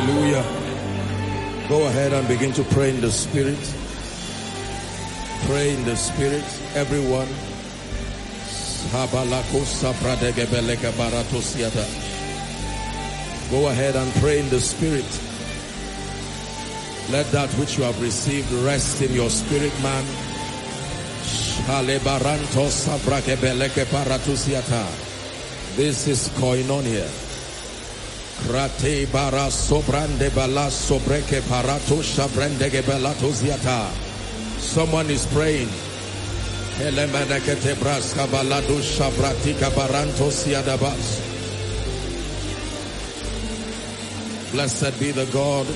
Hallelujah. Go ahead and begin to pray in the spirit. Pray in the spirit. Everyone. Go ahead and pray in the spirit. Let that which you have received rest in your spirit, man. This is koinonia. Rate bara sobrande bala sobreke parato shabrende belato ziata. Someone is praying. Elemenekete braska balado shabratika baranto siadabas. Blessed be the God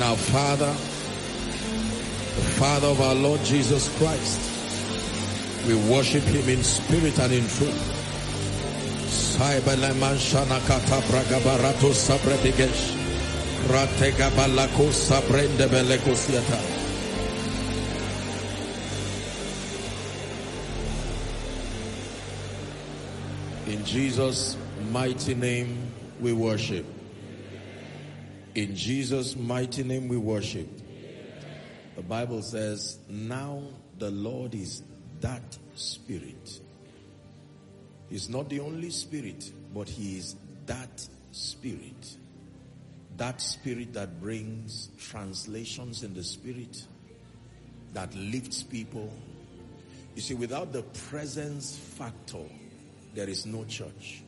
Now Father, the Father of our Lord Jesus Christ. We worship Him in spirit and in truth. Sabredigesh. In Jesus' mighty name we worship. In Jesus' mighty name we worship. The Bible says, now the Lord is that spirit. He's not the only spirit, but he is that spirit. That spirit that brings translations in the spirit, that lifts people. You see, without the presence factor, there is no church.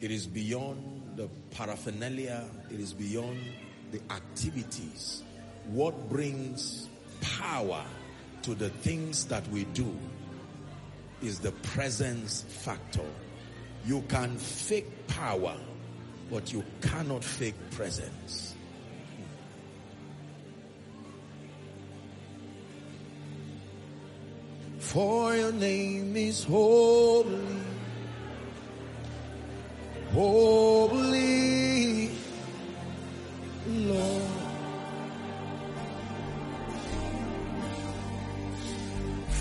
It is beyond the paraphernalia, it is beyond the activities. What brings power to the things that we do is the presence factor. You can fake power, but you cannot fake presence. For your name is holy, holy, Lord.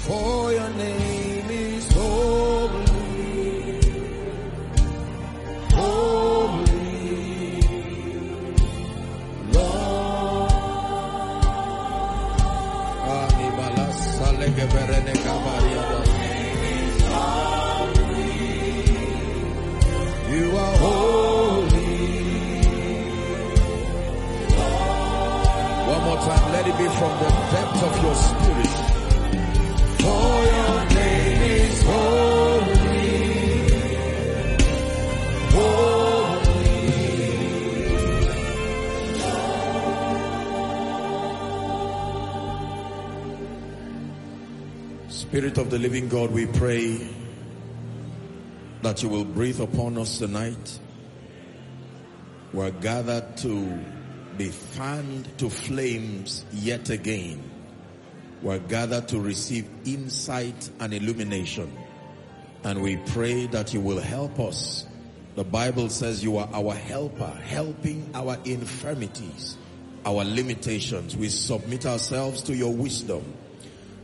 For your name is holy, holy, Lord. You are holy. One more time, let it be from the depth of your spirit. Spirit of the living God, we pray that you will breathe upon us tonight. We're gathered to be fanned to flames yet again. We're gathered to receive insight and illumination. And we pray that you will help us. The Bible says you are our helper, helping our infirmities, our limitations. We submit ourselves to your wisdom.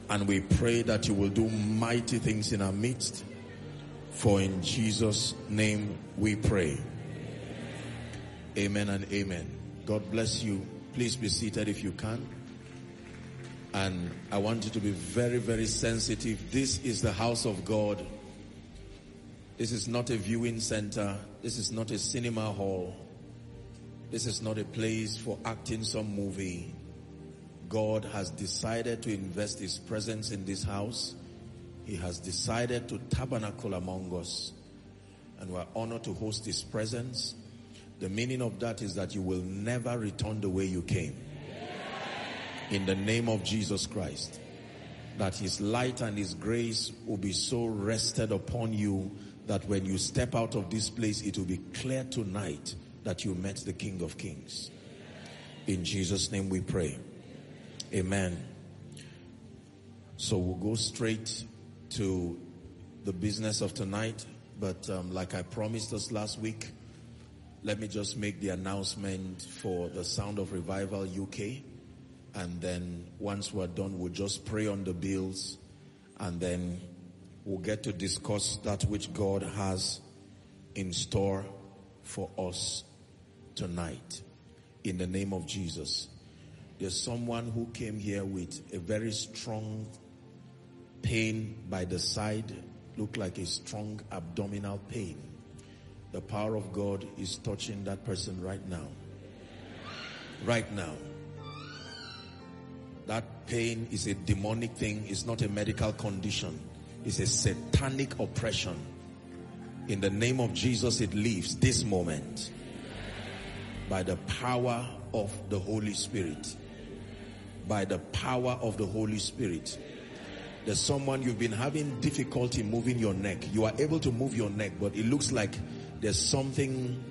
And we pray that you will do mighty things in our midst. For in Jesus' name we pray. Amen and amen. God bless you. Please be seated if you can. And I want you to be very, very sensitive. This is the house of God. This is not a viewing center. This is not a cinema hall. This is not a place for acting some movie. God has decided to invest his presence in this house. He has decided to tabernacle among us. And we're honored to host his presence. The meaning of that is that you will never return the way you came. In the name of Jesus Christ. That his light and his grace will be so rested upon you that when you step out of this place, it will be clear tonight that you met the King of Kings. In Jesus' name we pray. Amen. So we'll go straight to the business of tonight. But um, like I promised us last week, let me just make the announcement for the Sound of Revival UK. And then once we're done, we'll just pray on the bills. And then we'll get to discuss that which God has in store for us tonight in the name of Jesus. There's someone who came here with a very strong pain by the side, look like a strong abdominal pain. The power of God is touching that person right now. Right now. That pain is a demonic thing, it's not a medical condition, it's a satanic oppression. In the name of Jesus, it leaves this moment by the power of the Holy Spirit by the power of the Holy Spirit. There's someone you've been having difficulty moving your neck. You are able to move your neck, but it looks like there's something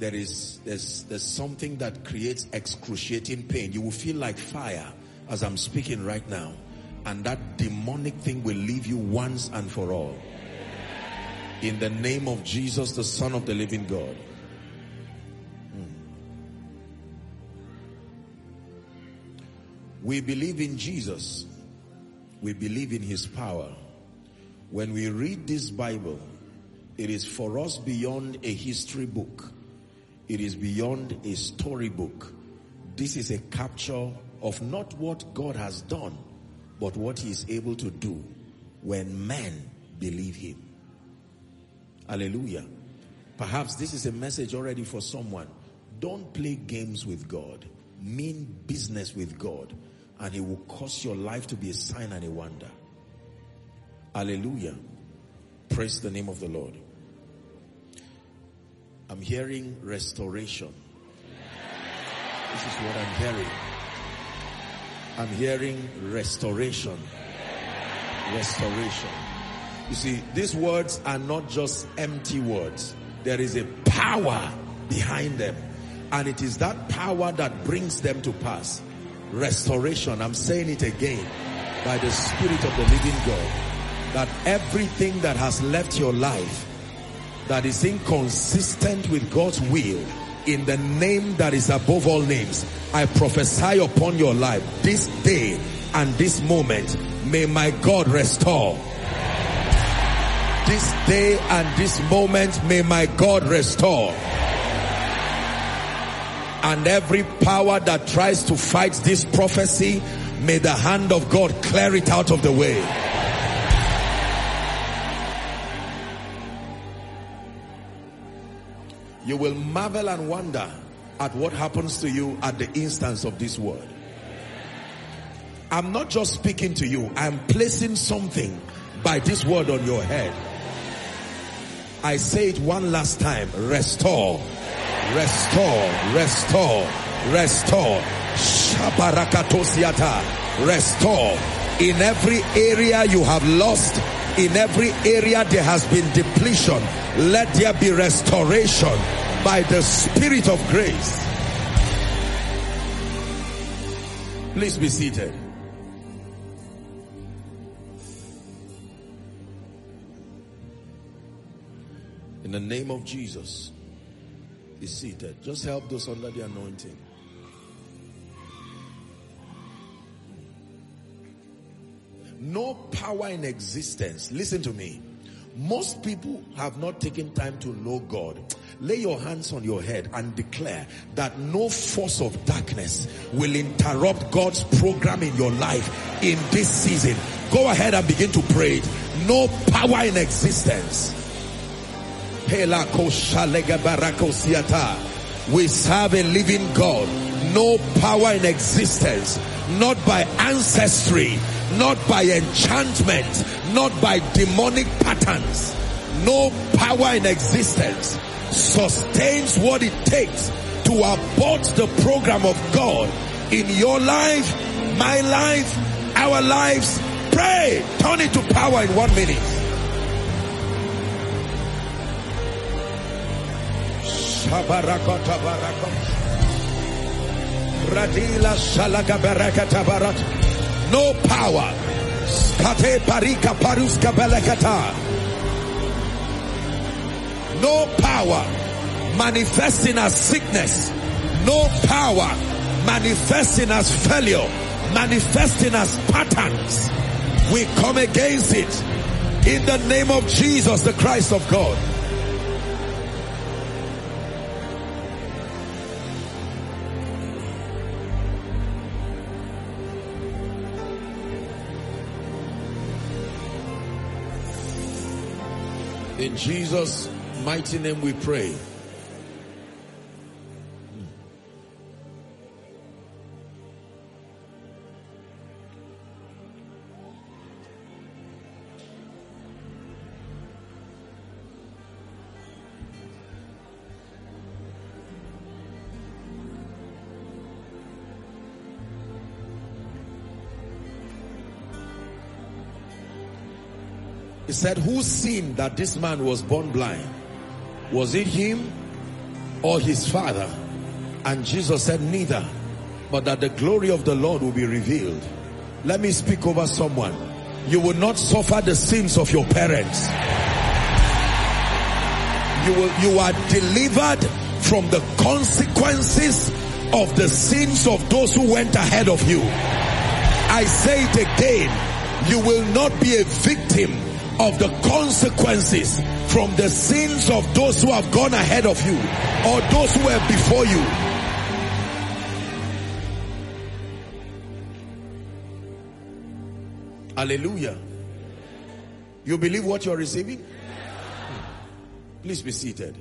there is there's there's something that creates excruciating pain. You will feel like fire as I'm speaking right now. And that demonic thing will leave you once and for all. In the name of Jesus, the Son of the living God. Hmm. We believe in Jesus. We believe in his power. When we read this Bible, it is for us beyond a history book. It is beyond a storybook. This is a capture of not what God has done, but what he is able to do when men believe him. Hallelujah. Perhaps this is a message already for someone. Don't play games with God. Mean business with God and he will cause your life to be a sign and a wonder. Hallelujah. Praise the name of the Lord. I'm hearing restoration. This is what I'm hearing. I'm hearing restoration. Restoration. You see, these words are not just empty words. There is a power behind them. And it is that power that brings them to pass restoration. I'm saying it again by the Spirit of the living God that everything that has left your life that is inconsistent with God's will in the name that is above all names, I prophesy upon your life this day and this moment. May my God restore. This day and this moment, may my God restore and every power that tries to fight this prophecy, may the hand of God clear it out of the way. You will marvel and wonder at what happens to you at the instance of this word. I'm not just speaking to you, I'm placing something by this word on your head. I say it one last time, restore Restore, restore, restore. Shabarakatosiata. Restore. In every area you have lost, in every area there has been depletion, let there be restoration by the Spirit of grace. Please be seated. In the name of Jesus be seated. Just help those under the anointing. No power in existence. Listen to me. Most people have not taken time to know God. Lay your hands on your head and declare that no force of darkness will interrupt God's program in your life in this season. Go ahead and begin to pray. No power in existence we serve a living God. No power in existence. Not by ancestry. Not by enchantment. Not by demonic patterns. No power in existence sustains what it takes to abort the program of God in your life, my life, our lives. Pray. Turn it to power in one minute. Shabarakota barakot. Radila shalaga barakata barat. No power. Skate parika paruska belekata. No power manifesting as sickness. No power manifesting as failure. Manifesting as patterns. We come against it in the name of Jesus, the Christ of God. In Jesus' mighty name we pray. Said, who sinned that this man was born blind? Was it him or his father? And Jesus said, neither, but that the glory of the Lord will be revealed. Let me speak over someone. You will not suffer the sins of your parents. You will, you are delivered from the consequences of the sins of those who went ahead of you. I say it again. You will not be a victim of the consequences from the sins of those who have gone ahead of you or those who were before you. Hallelujah. You believe what you're receiving? Please be seated.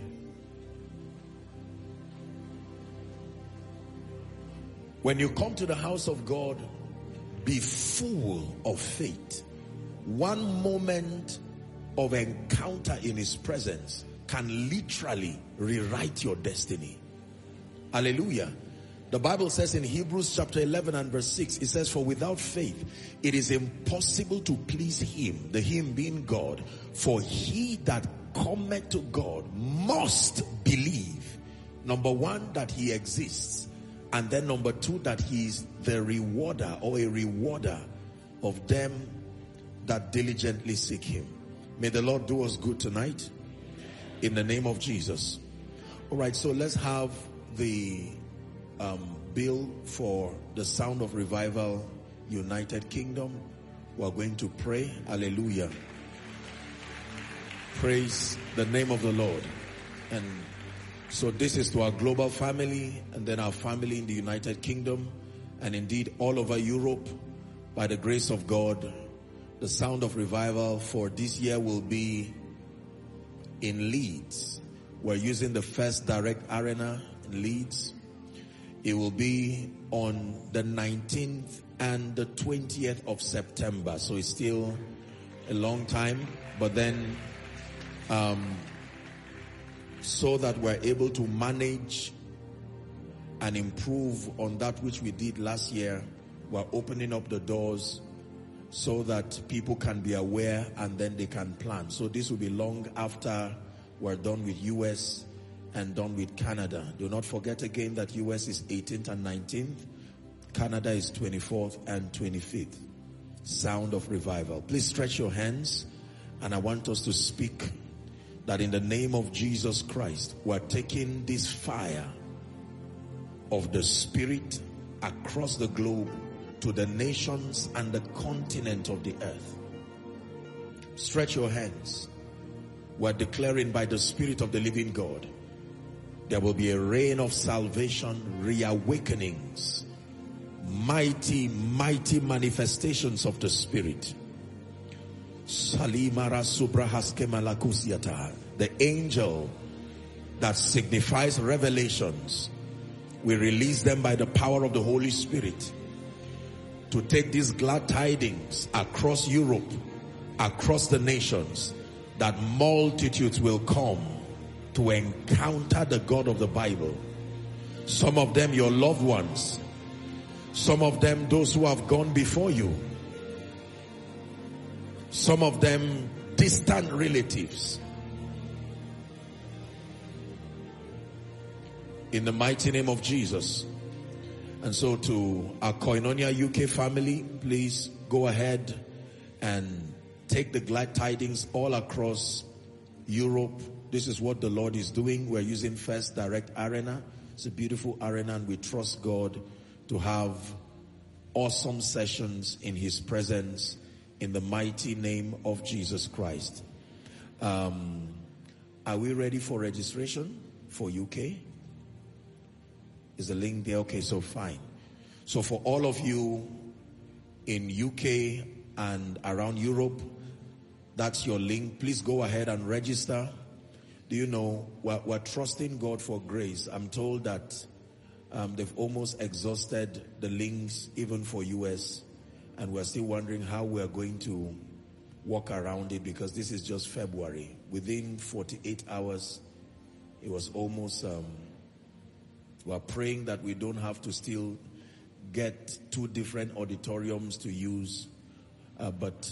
When you come to the house of God, be full of faith. One moment of encounter in his presence can literally rewrite your destiny. Hallelujah. The Bible says in Hebrews chapter 11 and verse 6, it says, For without faith, it is impossible to please him, the him being God. For he that cometh to God must believe, number one, that he exists. And then number two, that he is the rewarder or a rewarder of them that diligently seek him. May the Lord do us good tonight in the name of Jesus. All right, so let's have the um, bill for the Sound of Revival United Kingdom. We're going to pray. Hallelujah. Praise the name of the Lord. And so this is to our global family and then our family in the United Kingdom and indeed all over Europe by the grace of God. The sound of revival for this year will be in Leeds. We're using the first direct arena in Leeds. It will be on the 19th and the 20th of September. So it's still a long time, but then um, so that we're able to manage and improve on that which we did last year. We're opening up the doors so that people can be aware and then they can plan. So this will be long after we're done with US and done with Canada. Do not forget again that US is 18th and 19th. Canada is 24th and 25th. Sound of revival. Please stretch your hands and I want us to speak that in the name of Jesus Christ, we're taking this fire of the Spirit across the globe to the nations and the continent of the earth. Stretch your hands. We're declaring by the Spirit of the living God, there will be a reign of salvation, reawakenings, mighty, mighty manifestations of the Spirit Salimara Subrahaskemalakusiata. The angel that signifies revelations. We release them by the power of the Holy Spirit to take these glad tidings across Europe, across the nations, that multitudes will come to encounter the God of the Bible. Some of them your loved ones. Some of them those who have gone before you some of them distant relatives. In the mighty name of Jesus. And so to our Koinonia UK family, please go ahead and take the glad tidings all across Europe. This is what the Lord is doing. We're using First Direct Arena. It's a beautiful arena and we trust God to have awesome sessions in His presence in the mighty name of Jesus Christ. Um, are we ready for registration for UK? Is the link there? Okay, so fine. So for all of you in UK and around Europe, That's your link. Please go ahead and register. Do you know, we're, we're trusting God for grace. I'm told that um, they've almost exhausted the links even for US and we're still wondering how we're going to walk around it because this is just February. Within 48 hours, it was almost, um, we're praying that we don't have to still get two different auditoriums to use, uh, but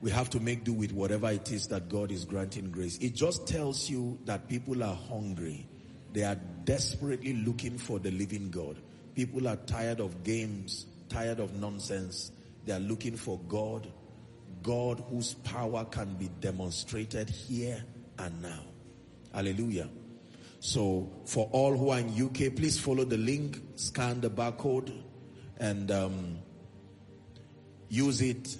we have to make do with whatever it is that God is granting grace. It just tells you that people are hungry. They are desperately looking for the living God. People are tired of games, tired of nonsense. They are looking for God, God whose power can be demonstrated here and now. Hallelujah. So for all who are in UK, please follow the link, scan the barcode and um, use it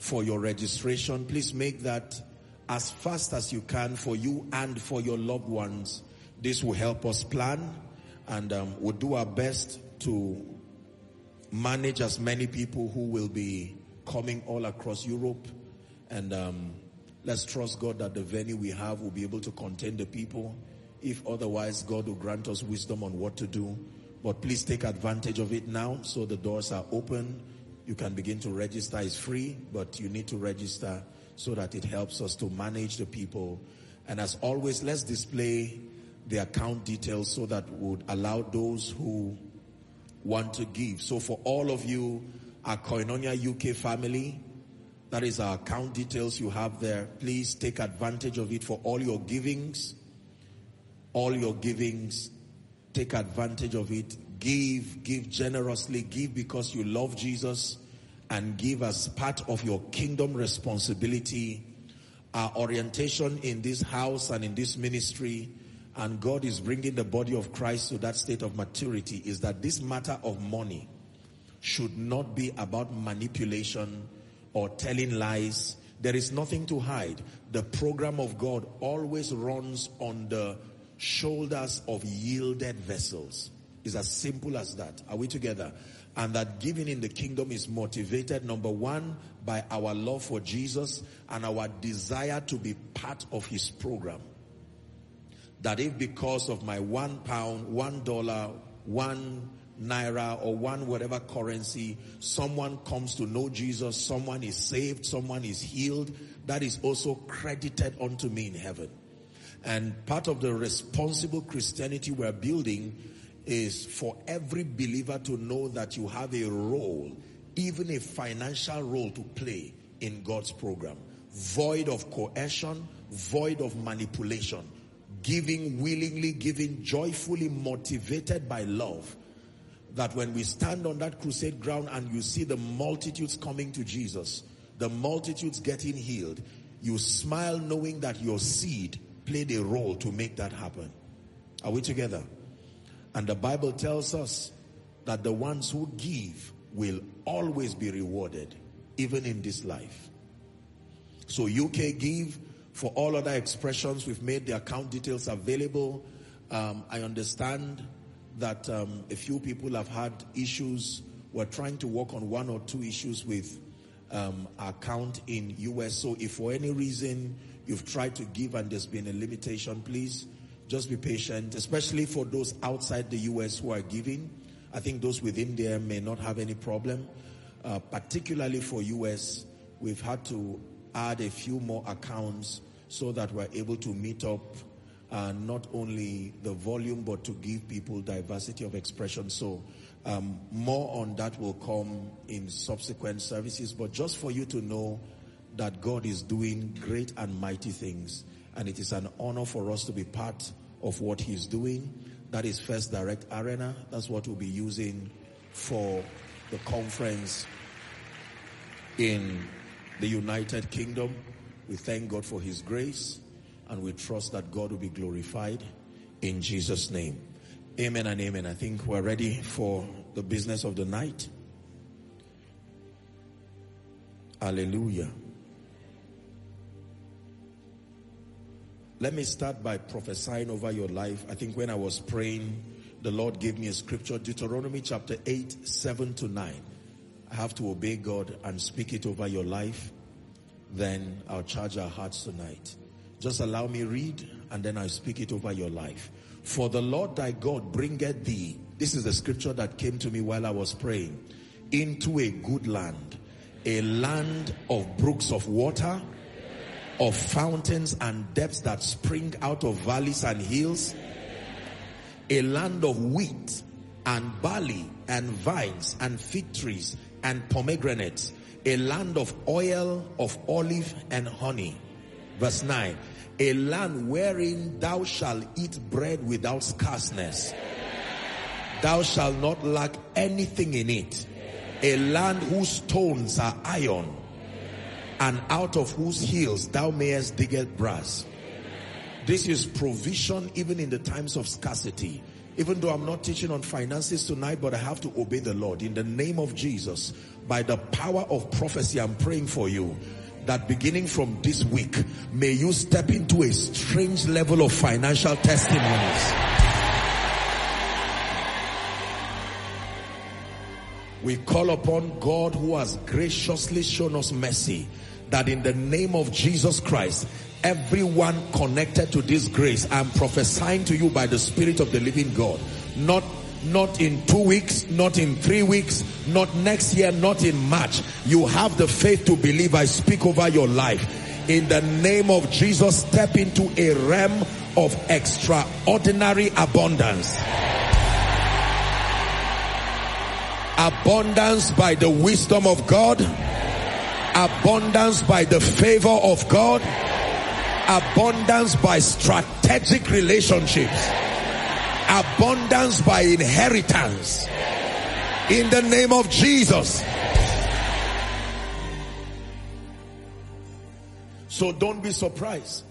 for your registration. Please make that as fast as you can for you and for your loved ones. This will help us plan and um, we'll do our best to manage as many people who will be coming all across Europe and um, let's trust God that the venue we have will be able to contain the people. If otherwise, God will grant us wisdom on what to do. But please take advantage of it now so the doors are open. You can begin to register. It's free, but you need to register so that it helps us to manage the people. And as always, let's display the account details so that would allow those who want to give. So for all of you, our Koinonia UK family, that is our account details you have there. Please take advantage of it for all your givings. All your givings, take advantage of it. Give, give generously, give because you love Jesus and give as part of your kingdom responsibility. Our orientation in this house and in this ministry and God is bringing the body of Christ to that state of maturity is that this matter of money should not be about manipulation or telling lies. There is nothing to hide. The program of God always runs on the shoulders of yielded vessels. It's as simple as that. Are we together? And that giving in the kingdom is motivated, number one, by our love for Jesus and our desire to be part of his program that if because of my one pound, one dollar, one naira or one whatever currency, someone comes to know Jesus, someone is saved, someone is healed, that is also credited unto me in heaven. And part of the responsible Christianity we're building is for every believer to know that you have a role, even a financial role to play in God's program. Void of coercion, void of manipulation giving willingly, giving joyfully, motivated by love. That when we stand on that crusade ground and you see the multitudes coming to Jesus, the multitudes getting healed, you smile knowing that your seed played a role to make that happen. Are we together? And the Bible tells us that the ones who give will always be rewarded, even in this life. So UK give, for all other expressions, we've made the account details available. Um, I understand that um, a few people have had issues. We're trying to work on one or two issues with um, account in US. So if for any reason you've tried to give and there's been a limitation, please just be patient, especially for those outside the US who are giving. I think those within there may not have any problem. Uh, particularly for US, we've had to add a few more accounts so that we're able to meet up uh, not only the volume but to give people diversity of expression. So um, more on that will come in subsequent services. But just for you to know that God is doing great and mighty things, and it is an honor for us to be part of what He's doing. That is First Direct Arena. That's what we'll be using for the conference in the United Kingdom. We thank God for his grace and we trust that God will be glorified in Jesus name. Amen and amen. I think we're ready for the business of the night. Hallelujah. Let me start by prophesying over your life. I think when I was praying, the Lord gave me a scripture, Deuteronomy chapter 8, 7 to 9. I have to obey God and speak it over your life then I'll charge our hearts tonight. Just allow me read and then I'll speak it over your life. For the Lord thy God bringeth thee, this is the scripture that came to me while I was praying, into a good land, a land of brooks of water, of fountains and depths that spring out of valleys and hills, a land of wheat and barley and vines and fig trees and pomegranates, a land of oil, of olive and honey. Verse 9, a land wherein thou shalt eat bread without scarceness. Thou shalt not lack anything in it. A land whose stones are iron and out of whose heels thou mayest dig brass. This is provision even in the times of scarcity. Even though I'm not teaching on finances tonight, but I have to obey the Lord. In the name of Jesus, by the power of prophecy, I'm praying for you that beginning from this week, may you step into a strange level of financial testimonies. We call upon God who has graciously shown us mercy that in the name of Jesus Christ, everyone connected to this grace, I'm prophesying to you by the Spirit of the living God, not not in two weeks, not in three weeks, not next year, not in March. You have the faith to believe I speak over your life. In the name of Jesus, step into a realm of extraordinary abundance. Abundance by the wisdom of God. Abundance by the favor of God. Abundance by strategic relationships abundance by inheritance in the name of Jesus. So don't be surprised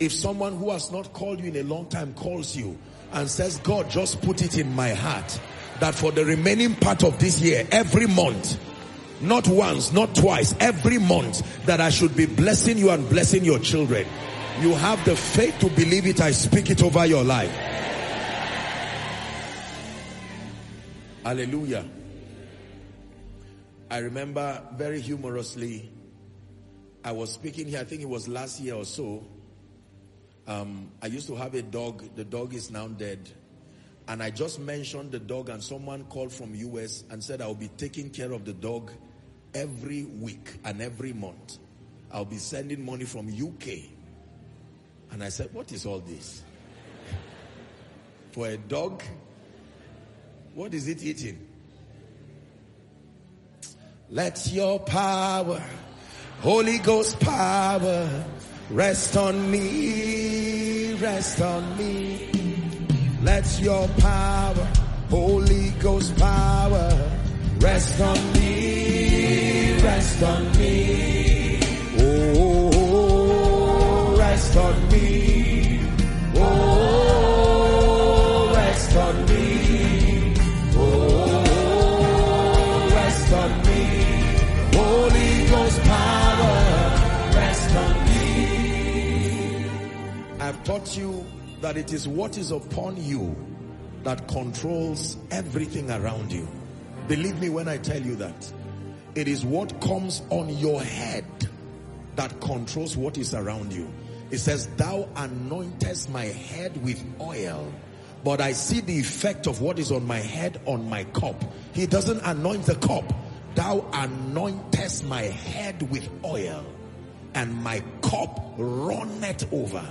if someone who has not called you in a long time calls you and says, God just put it in my heart that for the remaining part of this year, every month, not once, not twice, every month that I should be blessing you and blessing your children. You have the faith to believe it. I speak it over your life. Hallelujah. I remember very humorously, I was speaking here, I think it was last year or so. Um, I used to have a dog. The dog is now dead. And I just mentioned the dog and someone called from US and said I'll be taking care of the dog every week and every month. I'll be sending money from UK. And I said, what is all this? For a dog what is it eating? Let your power, Holy Ghost power, rest on me, rest on me. Let your power, Holy Ghost power, rest on me, rest on me. Oh, rest on me. Oh, rest on me. Oh, rest on me. Holy Ghost power, rest on me. I've taught you that it is what is upon you that controls everything around you. Believe me when I tell you that. It is what comes on your head that controls what is around you. It says, thou anointest my head with oil, but I see the effect of what is on my head on my cup. He doesn't anoint the cup. Thou anointest my head with oil and my cup runneth over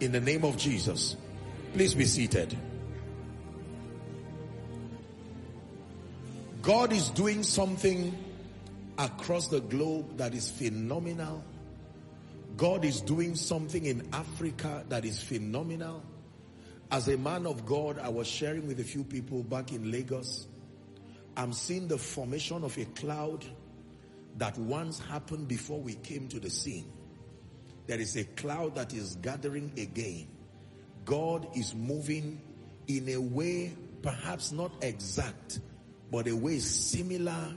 in the name of Jesus. Please be seated. God is doing something across the globe that is phenomenal. God is doing something in Africa that is phenomenal. As a man of God, I was sharing with a few people back in Lagos. I'm seeing the formation of a cloud that once happened before we came to the scene. There is a cloud that is gathering again. God is moving in a way perhaps not exact, but a way similar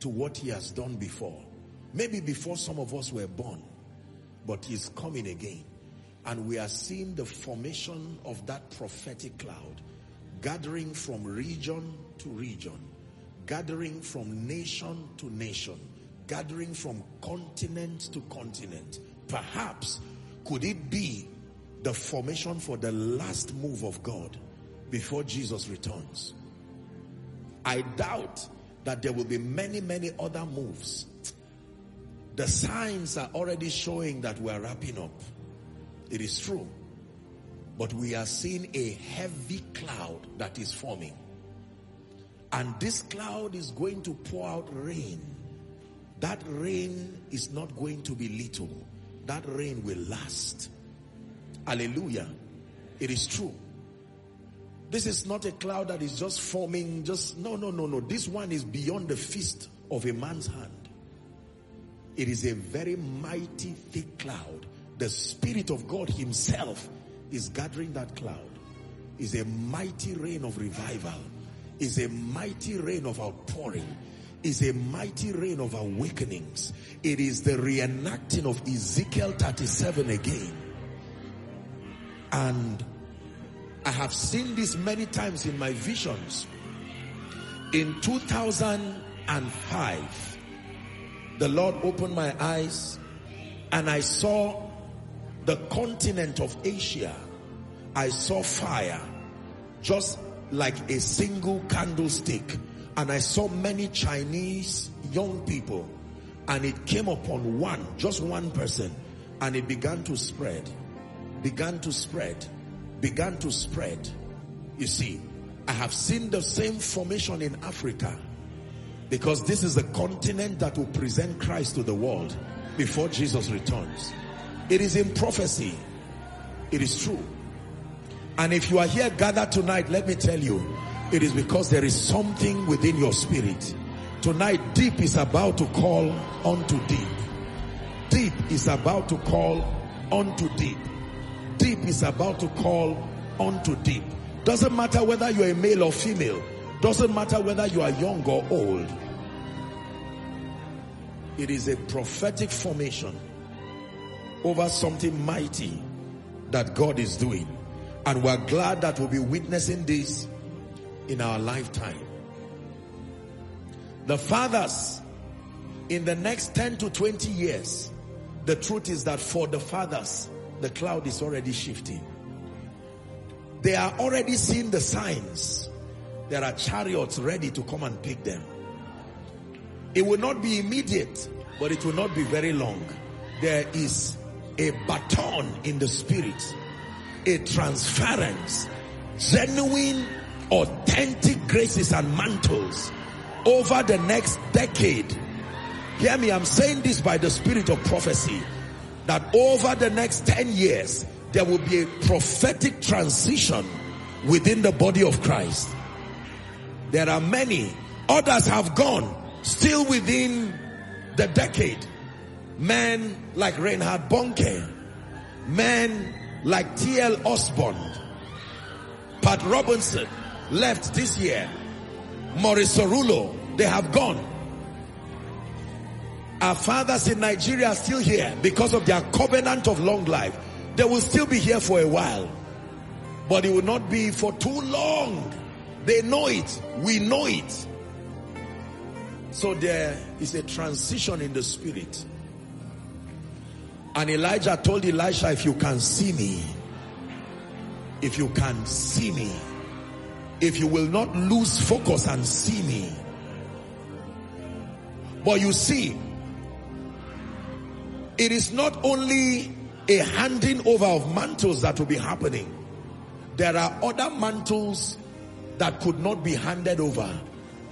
to what he has done before. Maybe before some of us were born, but he's coming again. And we are seeing the formation of that prophetic cloud gathering from region to region, gathering from nation to nation, gathering from continent to continent. Perhaps could it be the formation for the last move of God before Jesus returns? I doubt that there will be many, many other moves. The signs are already showing that we are wrapping up. It is true. But we are seeing a heavy cloud that is forming. And this cloud is going to pour out rain. That rain is not going to be little. That rain will last. Hallelujah. It is true. This is not a cloud that is just forming, just, no, no, no, no. This one is beyond the fist of a man's hand. It is a very mighty, thick cloud. The Spirit of God Himself is gathering that cloud. Is a mighty rain of revival. Is a mighty rain of outpouring. Is a mighty rain of awakenings. It is the reenacting of Ezekiel 37 again. And I have seen this many times in my visions. In 2005, the Lord opened my eyes and I saw the continent of Asia. I saw fire just like a single candlestick and I saw many Chinese young people and it came upon one, just one person and it began to spread, began to spread began to spread. You see, I have seen the same formation in Africa because this is the continent that will present Christ to the world before Jesus returns. It is in prophecy. It is true. And if you are here gathered tonight, let me tell you, it is because there is something within your spirit. Tonight, deep is about to call unto deep. Deep is about to call unto deep deep is about to call onto deep. Doesn't matter whether you're a male or female. Doesn't matter whether you are young or old. It is a prophetic formation over something mighty that God is doing. And we're glad that we'll be witnessing this in our lifetime. The fathers, in the next 10 to 20 years, the truth is that for the fathers, the cloud is already shifting. They are already seeing the signs. There are chariots ready to come and pick them. It will not be immediate, but it will not be very long. There is a baton in the spirit, a transference, genuine, authentic graces and mantles over the next decade. Hear me, I'm saying this by the spirit of prophecy that over the next 10 years, there will be a prophetic transition within the body of Christ. There are many. Others have gone still within the decade. Men like Reinhard Bonnke. Men like T.L. Osborn. Pat Robertson left this year. Morris Cerullo. They have gone. Our fathers in Nigeria are still here because of their covenant of long life. They will still be here for a while. But it will not be for too long. They know it. We know it. So there is a transition in the spirit. And Elijah told Elisha, if you can see me, if you can see me, if you will not lose focus and see me. But you see, it is not only a handing over of mantles that will be happening. There are other mantles that could not be handed over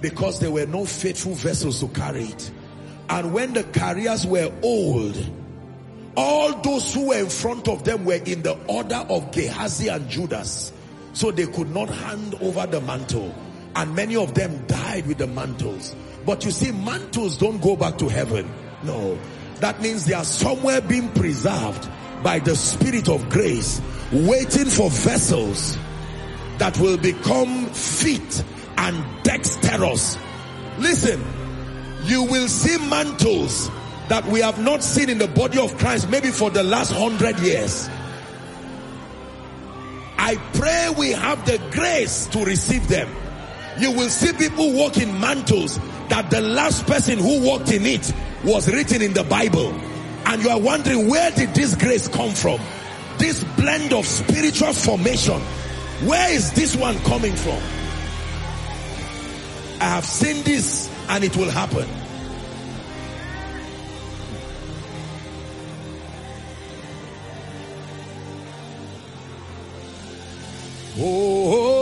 because there were no faithful vessels to carry it. And when the carriers were old, all those who were in front of them were in the order of Gehazi and Judas. So they could not hand over the mantle. And many of them died with the mantles. But you see, mantles don't go back to heaven. No. That means they are somewhere being preserved by the spirit of grace, waiting for vessels that will become fit and dexterous. Listen, you will see mantles that we have not seen in the body of Christ maybe for the last hundred years. I pray we have the grace to receive them. You will see people walk in mantles that the last person who walked in it was written in the Bible and you are wondering where did this grace come from? This blend of spiritual formation, where is this one coming from? I have seen this and it will happen. Oh, oh, oh.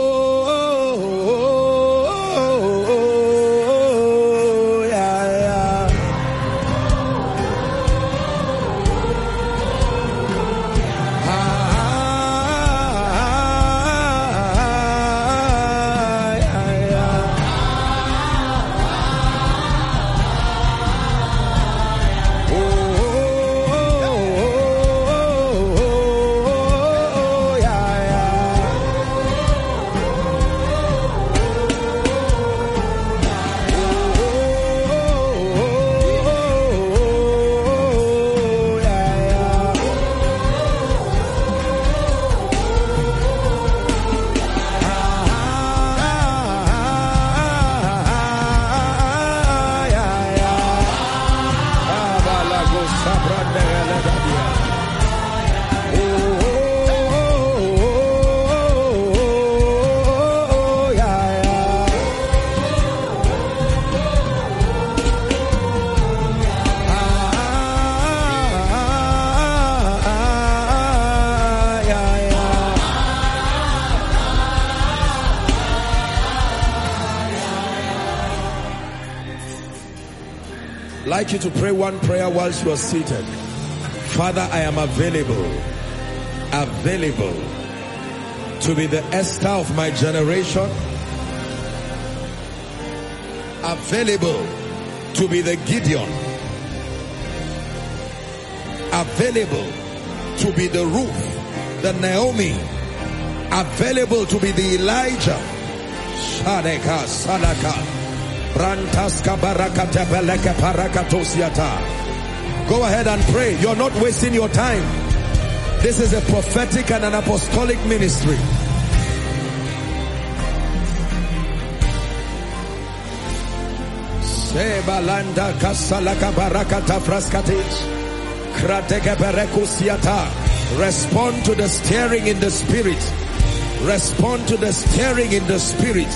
Like you to pray one prayer whilst you are seated. Father, I am available, available to be the Esther of my generation, available to be the Gideon, available to be the Ruth, the Naomi, available to be the Elijah. Shadeka, Sadaka. Brantaska barakata beleke parakatosiata. Go ahead and pray. You're not wasting your time. This is a prophetic and an apostolic ministry. Sebalanda kasalaka barakata fraskatis. Krateke berekusiata. Respond to the stirring in the spirit. Respond to the stirring in the spirit.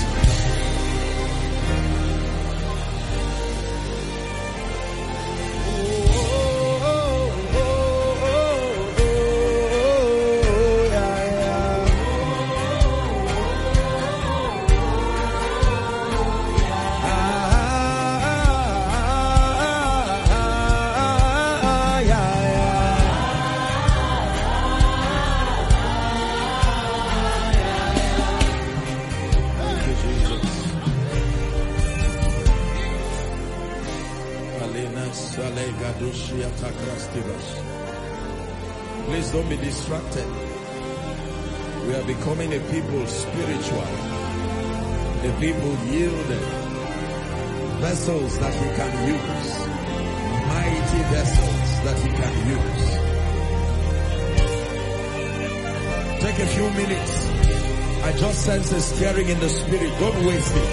Stirring in the spirit. Don't waste it.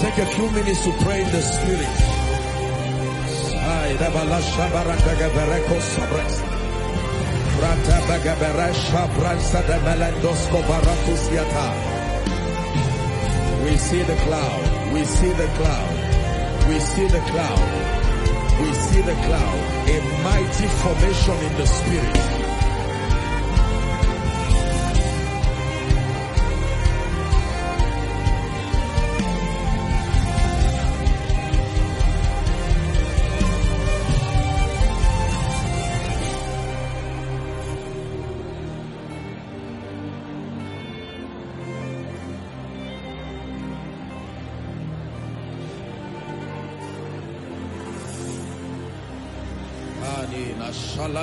Take a few minutes to pray in the spirit. We see the cloud. We see the cloud. We see the cloud. We see the cloud. A mighty formation in the spirit.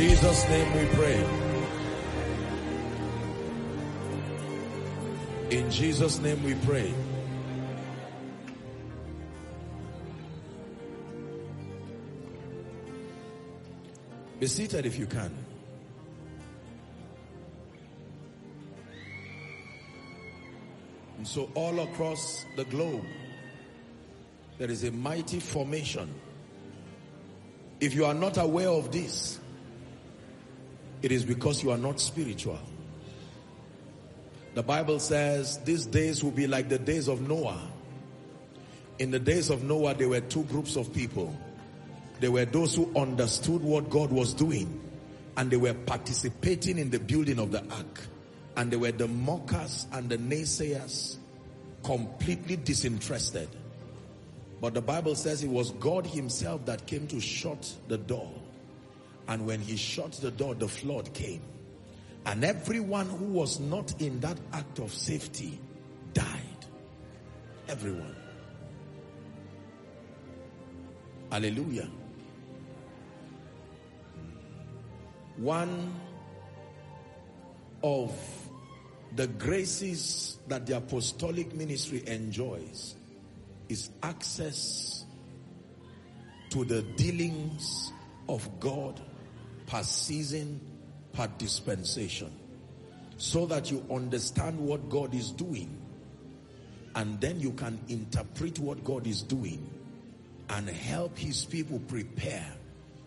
Jesus' name we pray. In Jesus' name we pray. Be seated if you can. And so all across the globe, there is a mighty formation. If you are not aware of this, it is because you are not spiritual. The Bible says these days will be like the days of Noah. In the days of Noah, there were two groups of people. There were those who understood what God was doing and they were participating in the building of the ark. And they were the mockers and the naysayers, completely disinterested. But the Bible says it was God himself that came to shut the door. And when he shut the door, the flood came. And everyone who was not in that act of safety died. Everyone. Hallelujah. One of the graces that the apostolic ministry enjoys is access to the dealings of God per season, per dispensation. So that you understand what God is doing. And then you can interpret what God is doing and help his people prepare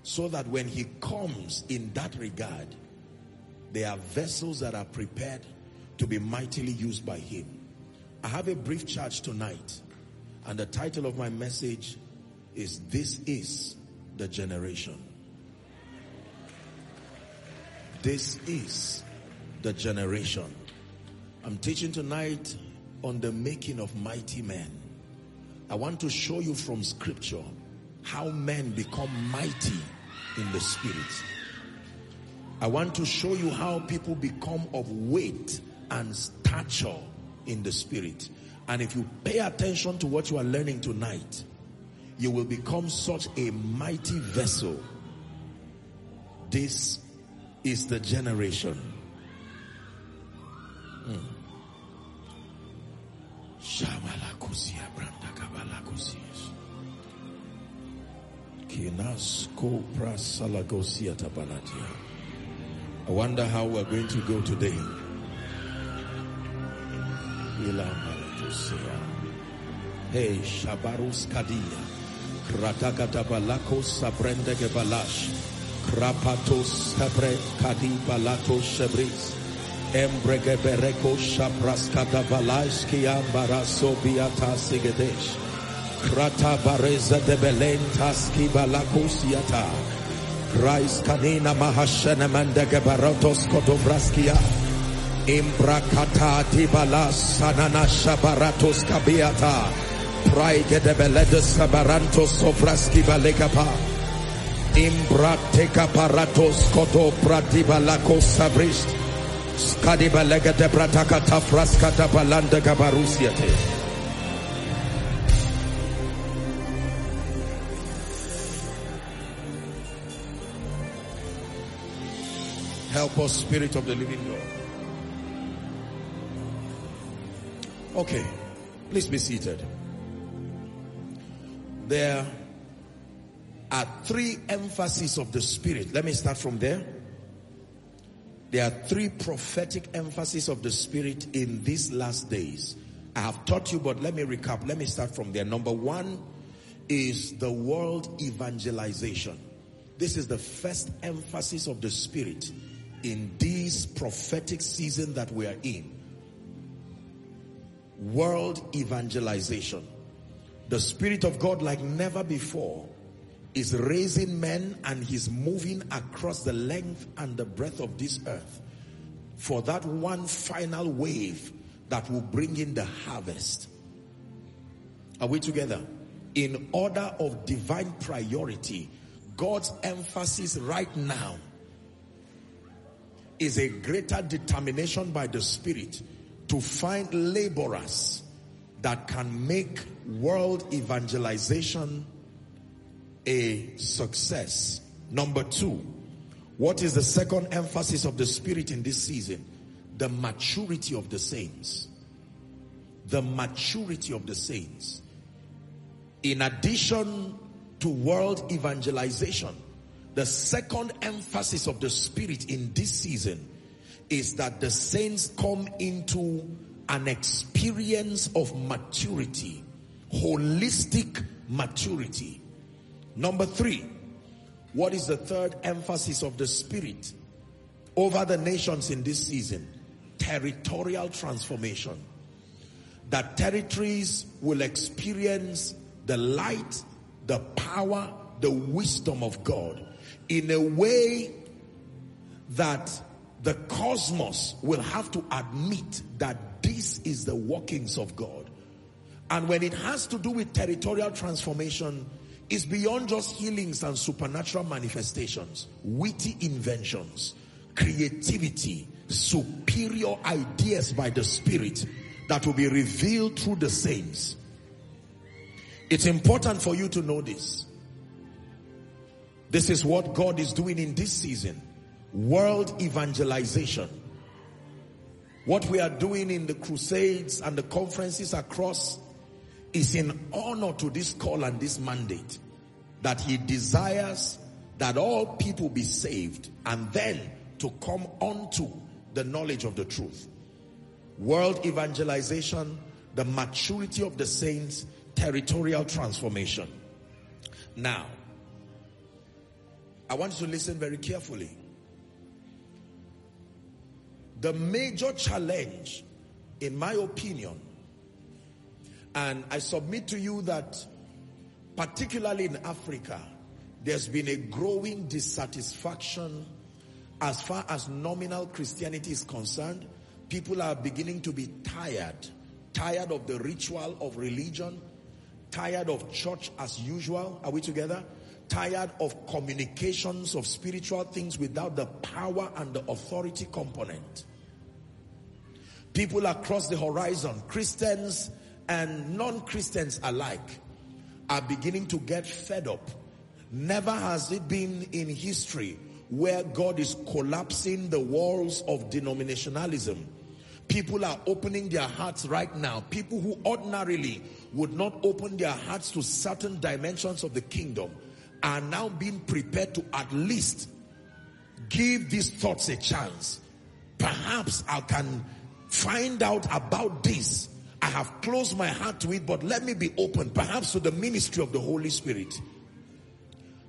so that when he comes in that regard, there are vessels that are prepared to be mightily used by him. I have a brief charge tonight and the title of my message is This is the Generation. This is the generation. I'm teaching tonight on the making of mighty men. I want to show you from scripture how men become mighty in the spirit. I want to show you how people become of weight and stature in the spirit. And if you pay attention to what you are learning tonight, you will become such a mighty vessel. This is the generation. Hmm. I wonder how we're going to go today. Hey, Shabarus Kadia. Kratakata balakos sabrende gebalash. Krapatos sabre kadi balatos shebris. Embrege bereko shabras kata balash kiambaraso biata sigedesh. Krata bareza de belentas ki balakos yata. Rais kanina mahashene mendege barotos kotovraskia. Imbrakata tibalas sanana shabaratos kabiata. Praige de beledes sabarantos sofraski balekapa. Imbrateka paratos koto pratibalakos sabrist. Skadi balega de bratakata fraskata balanda gabarusiate. Help us, Spirit of the Living God. Okay, please be seated. There are three emphases of the Spirit. Let me start from there. There are three prophetic emphases of the Spirit in these last days. I have taught you, but let me recap. Let me start from there. Number one is the world evangelization. This is the first emphasis of the Spirit in this prophetic season that we are in. World evangelization. The Spirit of God, like never before, is raising men and he's moving across the length and the breadth of this earth for that one final wave that will bring in the harvest. Are we together? In order of divine priority, God's emphasis right now is a greater determination by the Spirit to find laborers that can make world evangelization a success. Number two, What is the second emphasis of the Spirit in this season? The maturity of the saints. The maturity of the saints. In addition to world evangelization, the second emphasis of the Spirit in this season is that the saints come into an experience of maturity, holistic maturity. Number three, what is the third emphasis of the Spirit over the nations in this season? Territorial transformation. That territories will experience the light, the power, the wisdom of God in a way that the cosmos will have to admit that this is the workings of God. And when it has to do with territorial transformation, is beyond just healings and supernatural manifestations, witty inventions, creativity, superior ideas by the Spirit that will be revealed through the saints. It's important for you to know this. This is what God is doing in this season. World evangelization. What we are doing in the crusades and the conferences across is in honor to this call and this mandate that he desires that all people be saved and then to come unto the knowledge of the truth. World evangelization, the maturity of the saints, territorial transformation. Now, I want you to listen very carefully. The major challenge, in my opinion, and I submit to you that particularly in Africa, there's been a growing dissatisfaction as far as nominal Christianity is concerned. People are beginning to be tired, tired of the ritual of religion, tired of church as usual. Are we together? Tired of communications of spiritual things without the power and the authority component. People across the horizon, Christians and non-Christians alike, are beginning to get fed up. Never has it been in history where God is collapsing the walls of denominationalism. People are opening their hearts right now. People who ordinarily would not open their hearts to certain dimensions of the kingdom are now being prepared to at least give these thoughts a chance. Perhaps I can find out about this I have closed my heart to it, but let me be open, perhaps to the ministry of the Holy Spirit,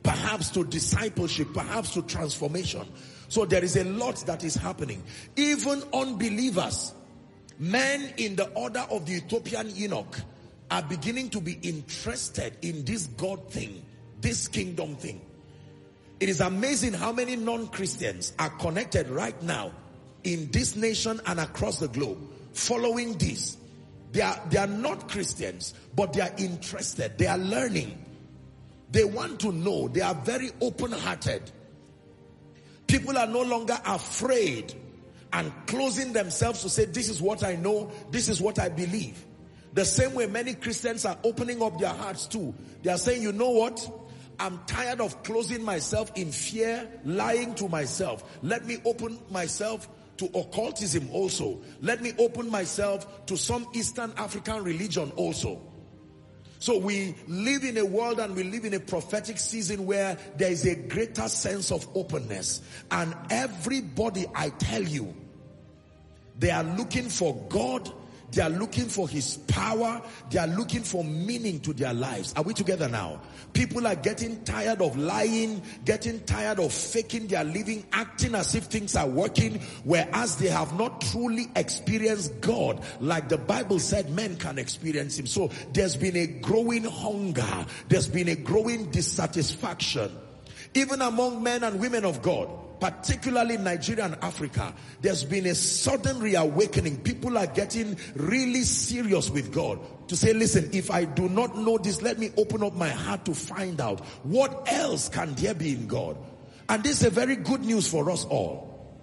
perhaps to discipleship, perhaps to transformation. So there is a lot that is happening. Even unbelievers, men in the order of the Ethiopian eunuch, are beginning to be interested in this God thing, this kingdom thing. It is amazing how many non-Christians are connected right now in this nation and across the globe, following this. They are, they are not Christians, but they are interested. They are learning. They want to know. They are very open-hearted. People are no longer afraid and closing themselves to say, this is what I know, this is what I believe. The same way many Christians are opening up their hearts too. They are saying, you know what? I'm tired of closing myself in fear, lying to myself. Let me open myself to occultism also. Let me open myself to some Eastern African religion also. So we live in a world and we live in a prophetic season where there is a greater sense of openness. And everybody, I tell you, they are looking for God they are looking for his power. They are looking for meaning to their lives. Are we together now? People are getting tired of lying, getting tired of faking their living, acting as if things are working, whereas they have not truly experienced God like the Bible said men can experience him. So there's been a growing hunger. There's been a growing dissatisfaction. Even among men and women of God particularly Nigeria and Africa, there's been a sudden reawakening. People are getting really serious with God to say, listen, if I do not know this, let me open up my heart to find out what else can there be in God. And this is a very good news for us all.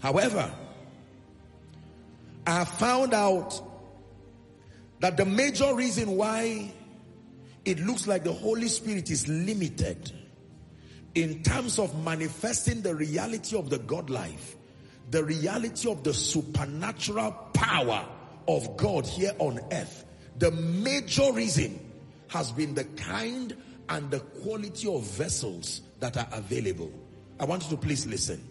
However, I have found out that the major reason why it looks like the Holy Spirit is limited in terms of manifesting the reality of the God life, the reality of the supernatural power of God here on earth, the major reason has been the kind and the quality of vessels that are available. I want you to please listen.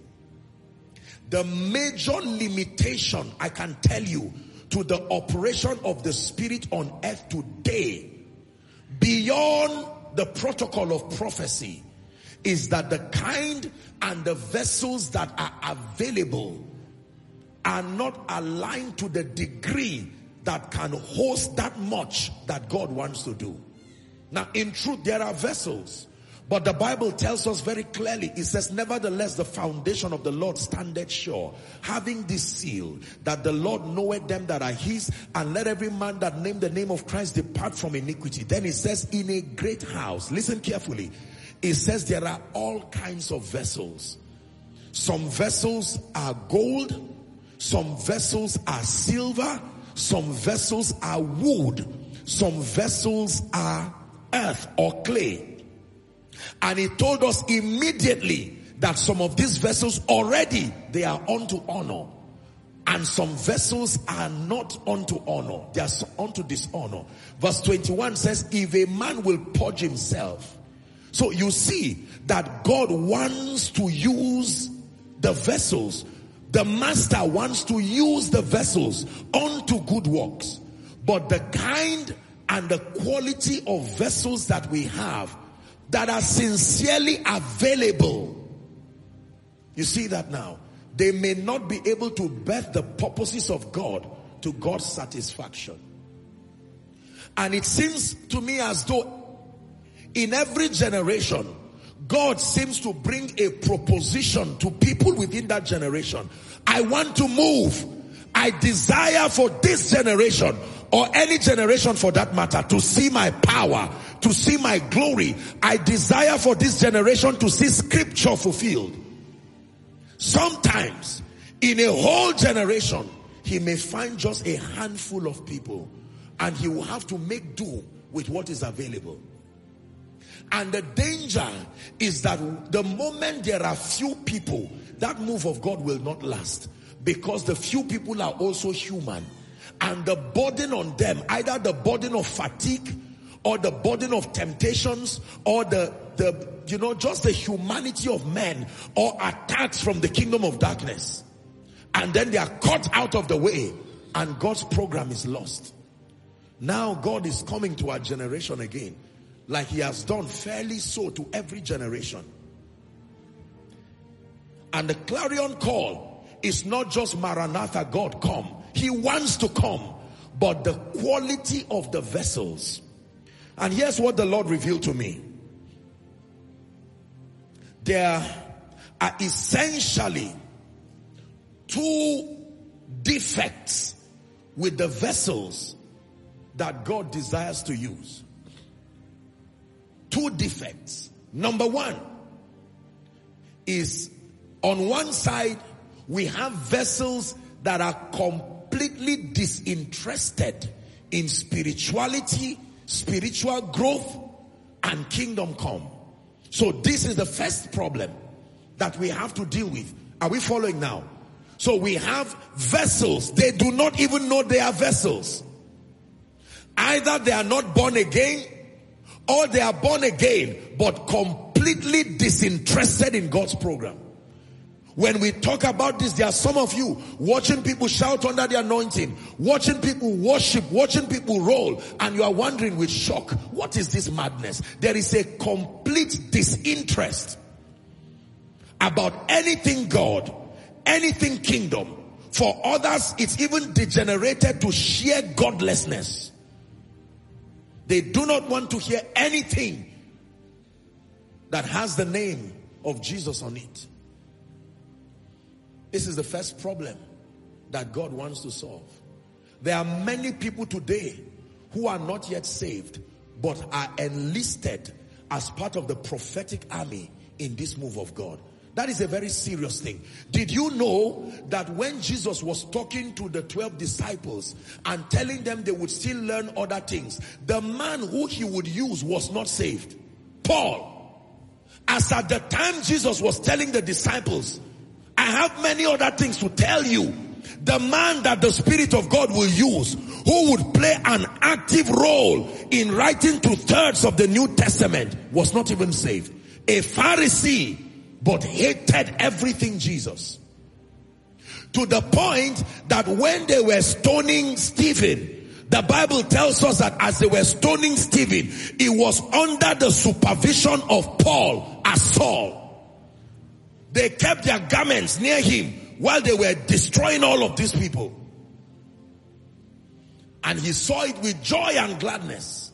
The major limitation I can tell you to the operation of the Spirit on earth today, beyond the protocol of prophecy, is that the kind and the vessels that are available are not aligned to the degree that can host that much that God wants to do. Now, in truth, there are vessels. But the Bible tells us very clearly, it says, nevertheless, the foundation of the Lord standeth sure, having this seal, that the Lord knoweth them that are his, and let every man that name the name of Christ depart from iniquity. Then it says, in a great house, listen carefully, it says there are all kinds of vessels. Some vessels are gold, some vessels are silver, some vessels are wood, some vessels are earth or clay. And he told us immediately that some of these vessels already they are unto honor. And some vessels are not unto honor. They are unto dishonor. Verse 21 says, if a man will purge himself. So you see that God wants to use the vessels. The master wants to use the vessels unto good works. But the kind and the quality of vessels that we have that are sincerely available. You see that now? They may not be able to birth the purposes of God to God's satisfaction. And it seems to me as though in every generation, God seems to bring a proposition to people within that generation. I want to move. I desire for this generation or any generation for that matter to see my power, to see my glory. I desire for this generation to see scripture fulfilled. Sometimes in a whole generation, he may find just a handful of people and he will have to make do with what is available. And the danger is that the moment there are few people, that move of God will not last because the few people are also human and the burden on them, either the burden of fatigue or the burden of temptations or the, the, you know, just the humanity of men or attacks from the kingdom of darkness. And then they are cut out of the way and God's program is lost. Now God is coming to our generation again like he has done fairly so to every generation. And the clarion call is not just Maranatha, God come. He wants to come, but the quality of the vessels. And here's what the Lord revealed to me. There are essentially two defects with the vessels that God desires to use. Two defects. Number one is on one side, we have vessels that are completely disinterested in spirituality, spiritual growth, and kingdom come. So this is the first problem that we have to deal with. Are we following now? So we have vessels. They do not even know they are vessels. Either they are not born again or they are born again but completely disinterested in God's program. When we talk about this, there are some of you watching people shout under the anointing, watching people worship, watching people roll, and you are wondering with shock, what is this madness? There is a complete disinterest about anything God, anything kingdom. For others, it's even degenerated to sheer godlessness. They do not want to hear anything that has the name of Jesus on it. This is the first problem that God wants to solve. There are many people today who are not yet saved, but are enlisted as part of the prophetic army in this move of God. That is a very serious thing. Did you know that when Jesus was talking to the 12 disciples and telling them they would still learn other things, the man who he would use was not saved? Paul. As at the time Jesus was telling the disciples, I have many other things to tell you. The man that the Spirit of God will use, who would play an active role in writing two thirds of the New Testament, was not even saved. A Pharisee, but hated everything Jesus. To the point that when they were stoning Stephen, the Bible tells us that as they were stoning Stephen, it was under the supervision of Paul as Saul. They kept their garments near him while they were destroying all of these people. And he saw it with joy and gladness.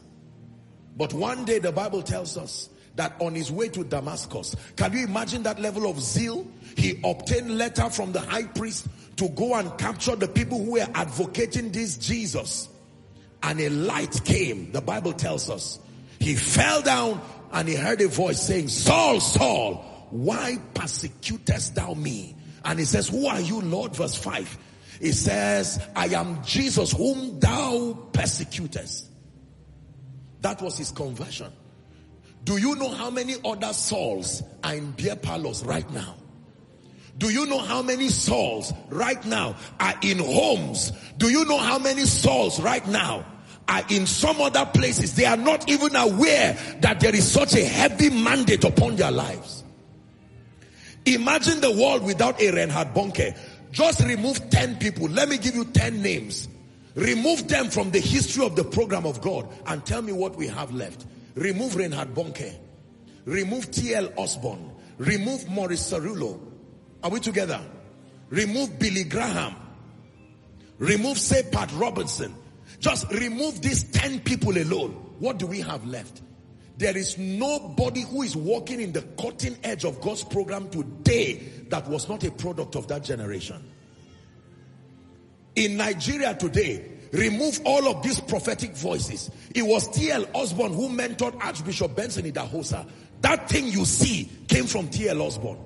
But one day the Bible tells us that on his way to Damascus, can you imagine that level of zeal? He obtained letter from the high priest to go and capture the people who were advocating this Jesus and a light came. The Bible tells us. He fell down and he heard a voice saying, Saul, Saul, why persecutest thou me? And he says, who are you, Lord? Verse 5. He says, I am Jesus whom thou persecutest. That was his conversion. Do you know how many other souls are in beer parlors right now? Do you know how many souls right now are in homes? Do you know how many souls right now are in some other places? They are not even aware that there is such a heavy mandate upon their lives. Imagine the world without a Reinhard Bonnke. Just remove 10 people. Let me give you 10 names. Remove them from the history of the program of God and tell me what we have left. Remove Reinhard Bonnke. Remove T.L. Osborn. Remove Morris Cerullo. Are we together? Remove Billy Graham. Remove, say, Pat Robertson. Just remove these 10 people alone. What do we have left? There is nobody who is walking in the cutting edge of God's program today that was not a product of that generation. In Nigeria today, remove all of these prophetic voices. It was T.L. Osborn who mentored Archbishop Benson Idahosa. That thing you see came from T.L. Osborn.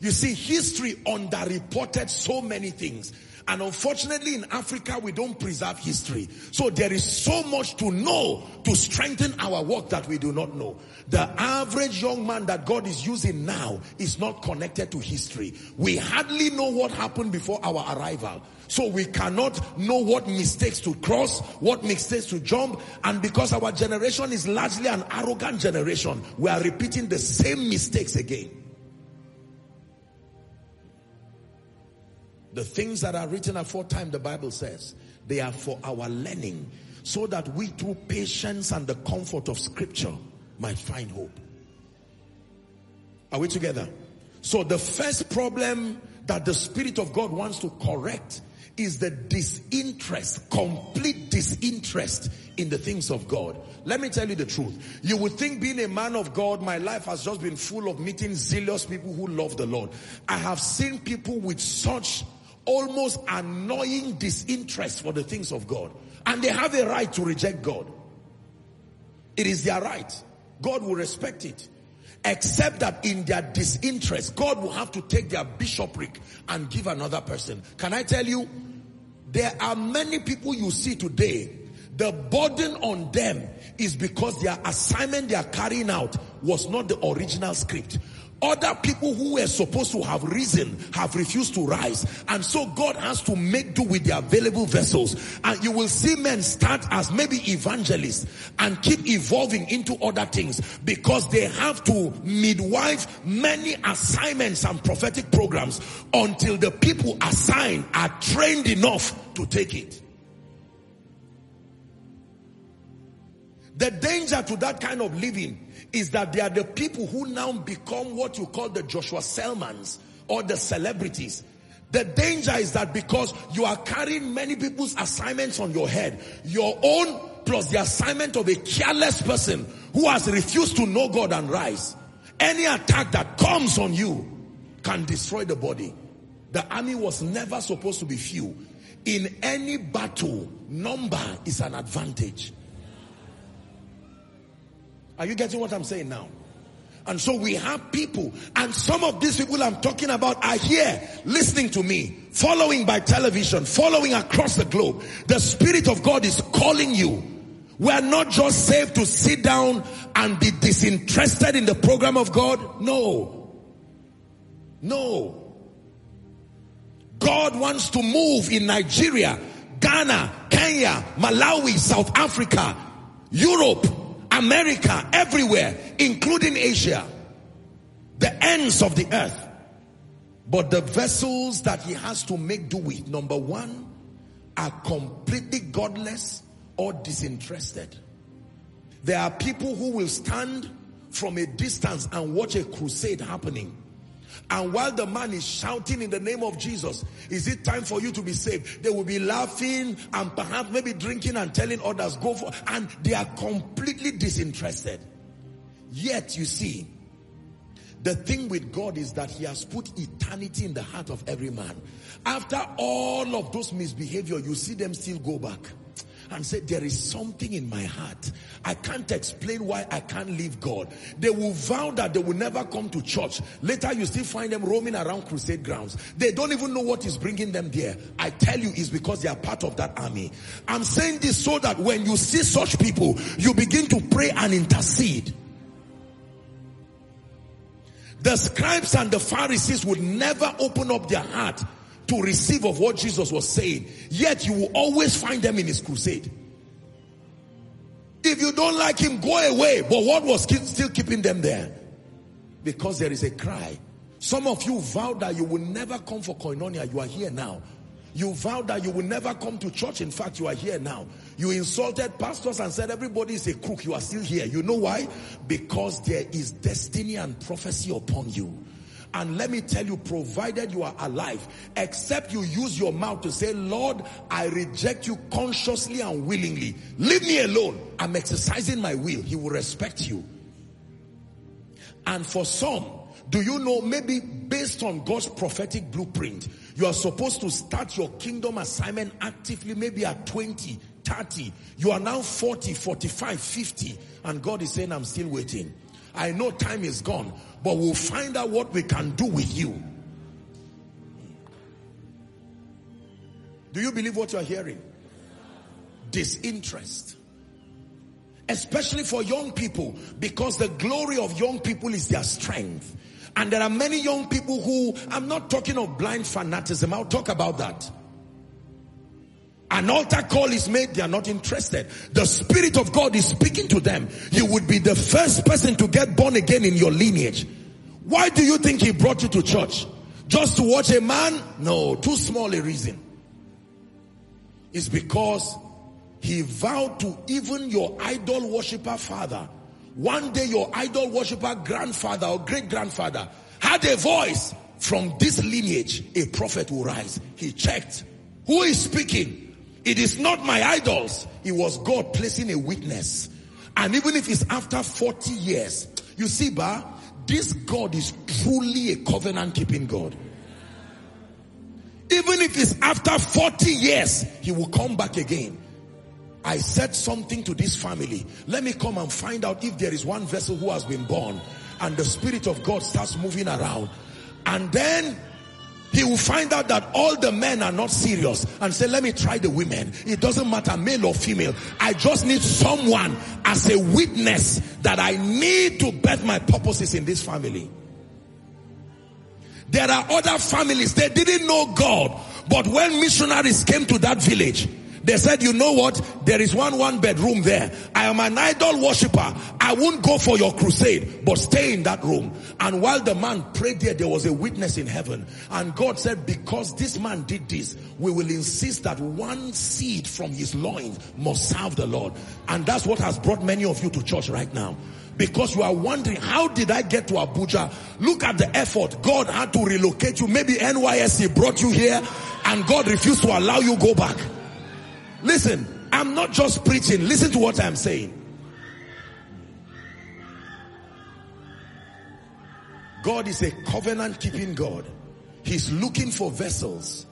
You see, history underreported so many things. And unfortunately in Africa, we don't preserve history. So there is so much to know to strengthen our work that we do not know. The average young man that God is using now is not connected to history. We hardly know what happened before our arrival. So we cannot know what mistakes to cross, what mistakes to jump. And because our generation is largely an arrogant generation, we are repeating the same mistakes again. The things that are written aforetime, the Bible says, they are for our learning, so that we through patience and the comfort of scripture might find hope. Are we together? So the first problem that the Spirit of God wants to correct is the disinterest, complete disinterest in the things of God. Let me tell you the truth. You would think being a man of God, my life has just been full of meeting zealous people who love the Lord. I have seen people with such almost annoying disinterest for the things of God. And they have a right to reject God. It is their right. God will respect it. Except that in their disinterest, God will have to take their bishopric and give another person. Can I tell you? There are many people you see today, the burden on them is because their assignment they are carrying out was not the original script. Other people who were supposed to have risen have refused to rise. And so God has to make do with the available vessels. And you will see men start as maybe evangelists and keep evolving into other things because they have to midwife many assignments and prophetic programs until the people assigned are trained enough to take it. The danger to that kind of living is that they are the people who now become what you call the Joshua Selmans or the celebrities. The danger is that because you are carrying many people's assignments on your head, your own plus the assignment of a careless person who has refused to know God and rise, any attack that comes on you can destroy the body. The army was never supposed to be few. In any battle, number is an advantage. Are you getting what I'm saying now? And so we have people, and some of these people I'm talking about are here listening to me, following by television, following across the globe. The Spirit of God is calling you. We are not just saved to sit down and be disinterested in the program of God. No. No. God wants to move in Nigeria, Ghana, Kenya, Malawi, South Africa, Europe, America, everywhere, including Asia, the ends of the earth. But the vessels that he has to make do with, number one, are completely godless or disinterested. There are people who will stand from a distance and watch a crusade happening. And while the man is shouting in the name of Jesus, is it time for you to be saved? They will be laughing and perhaps maybe drinking and telling others, go for, and they are completely disinterested. Yet you see, the thing with God is that he has put eternity in the heart of every man. After all of those misbehavior, you see them still go back and say, there is something in my heart. I can't explain why I can't leave God. They will vow that they will never come to church. Later you still find them roaming around crusade grounds. They don't even know what is bringing them there. I tell you it's because they are part of that army. I'm saying this so that when you see such people, you begin to pray and intercede. The scribes and the Pharisees would never open up their heart to receive of what Jesus was saying. Yet you will always find them in his crusade. If you don't like him, go away. But what was still keeping them there? Because there is a cry. Some of you vowed that you will never come for koinonia. You are here now. You vowed that you will never come to church. In fact, you are here now. You insulted pastors and said everybody is a crook. You are still here. You know why? Because there is destiny and prophecy upon you. And let me tell you, provided you are alive, except you use your mouth to say, Lord, I reject you consciously and willingly. Leave me alone. I'm exercising my will. He will respect you. And for some, do you know, maybe based on God's prophetic blueprint, you are supposed to start your kingdom assignment actively, maybe at 20, 30. You are now 40, 45, 50. And God is saying, I'm still waiting. I know time is gone, but we'll find out what we can do with you. Do you believe what you're hearing? Disinterest. Especially for young people, because the glory of young people is their strength. And there are many young people who, I'm not talking of blind fanaticism, I'll talk about that. An altar call is made, they are not interested. The Spirit of God is speaking to them. You would be the first person to get born again in your lineage. Why do you think He brought you to church? Just to watch a man? No, too small a reason. It's because He vowed to even your idol worshiper father. One day your idol worshiper grandfather or great grandfather had a voice from this lineage, a prophet will rise. He checked. Who is speaking? It is not my idols. It was God placing a witness. And even if it's after 40 years, you see, Ba, this God is truly a covenant keeping God. Even if it's after 40 years, he will come back again. I said something to this family. Let me come and find out if there is one vessel who has been born and the spirit of God starts moving around. And then he will find out that all the men are not serious and say, let me try the women. It doesn't matter male or female. I just need someone as a witness that I need to bet my purposes in this family. There are other families, they didn't know God. But when missionaries came to that village, they said, you know what? There is one one bedroom there. I am an idol worshiper. I won't go for your crusade, but stay in that room. And while the man prayed there, there was a witness in heaven. And God said, because this man did this, we will insist that one seed from his loins must serve the Lord. And that's what has brought many of you to church right now because you are wondering, how did I get to Abuja? Look at the effort. God had to relocate you. Maybe NYSC brought you here and God refused to allow you go back. Listen, I'm not just preaching. Listen to what I'm saying. God is a covenant keeping God. He's looking for vessels.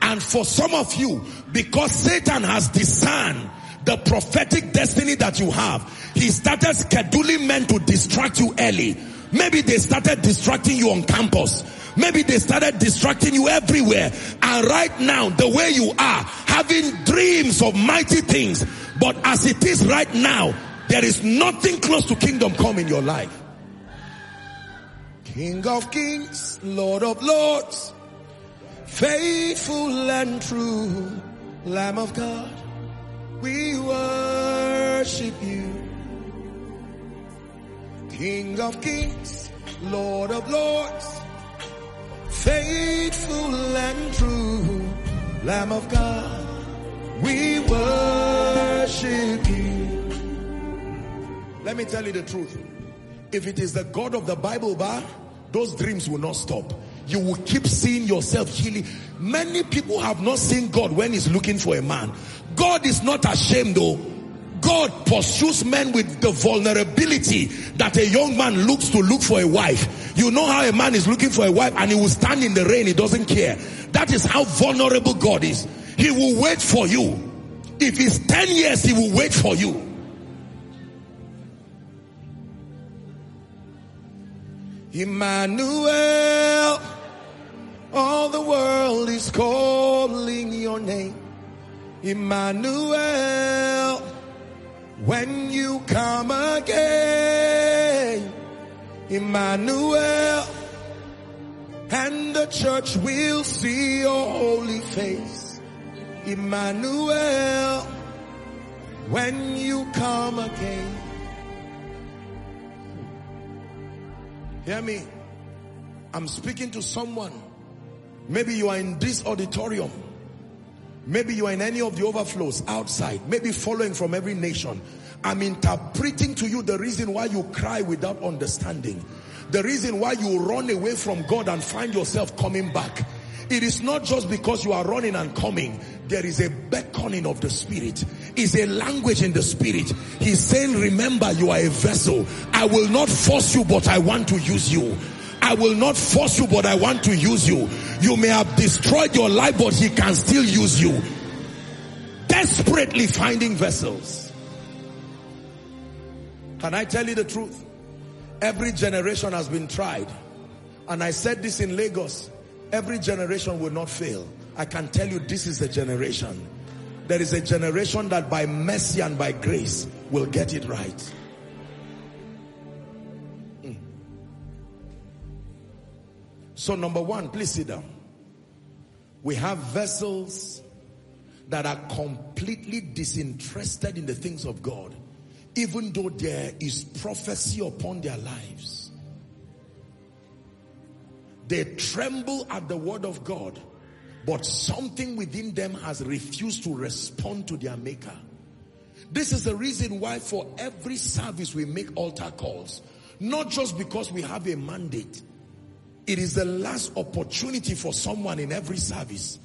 And for some of you, because Satan has discerned the prophetic destiny that you have, he started scheduling men to distract you early. Maybe they started distracting you on campus. Maybe they started distracting you everywhere. And right now, the way you are, having dreams of mighty things, But as it is right now, there is nothing close to kingdom come in your life. King of kings, Lord of lords, faithful and true, Lamb of God, we worship you. King of kings, Lord of lords, faithful and true, Lamb of God, we worship you. Let me tell you the truth. If it is the God of the Bible bar, those dreams will not stop. You will keep seeing yourself healing. Many people have not seen God when he's looking for a man. God is not ashamed though God pursues men with the vulnerability that a young man looks to look for a wife. You know how a man is looking for a wife and he will stand in the rain, he doesn't care. That is how vulnerable God is. He will wait for you. If it's 10 years, he will wait for you. Emmanuel, all the world is calling your name. Emmanuel, when you come again, Emmanuel, and the church will see your holy face, Emmanuel, when you come again. Hear me. I'm speaking to someone. Maybe you are in this auditorium Maybe you are in any of the overflows outside, maybe following from every nation. I'm interpreting to you the reason why you cry without understanding. The reason why you run away from God and find yourself coming back. It is not just because you are running and coming. There is a beckoning of the spirit. Is a language in the spirit. He's saying, remember you are a vessel. I will not force you, but I want to use you. I will not force you, but I want to use you. You may have destroyed your life, but he can still use you. Desperately finding vessels. Can I tell you the truth? Every generation has been tried. And I said this in Lagos. Every generation will not fail. I can tell you this is the generation. There is a generation that by mercy and by grace will get it right. So number one, please sit down. We have vessels that are completely disinterested in the things of God, even though there is prophecy upon their lives. They tremble at the word of God, but something within them has refused to respond to their maker. This is the reason why for every service we make altar calls. Not just because we have a mandate, it is the last opportunity for someone in every service.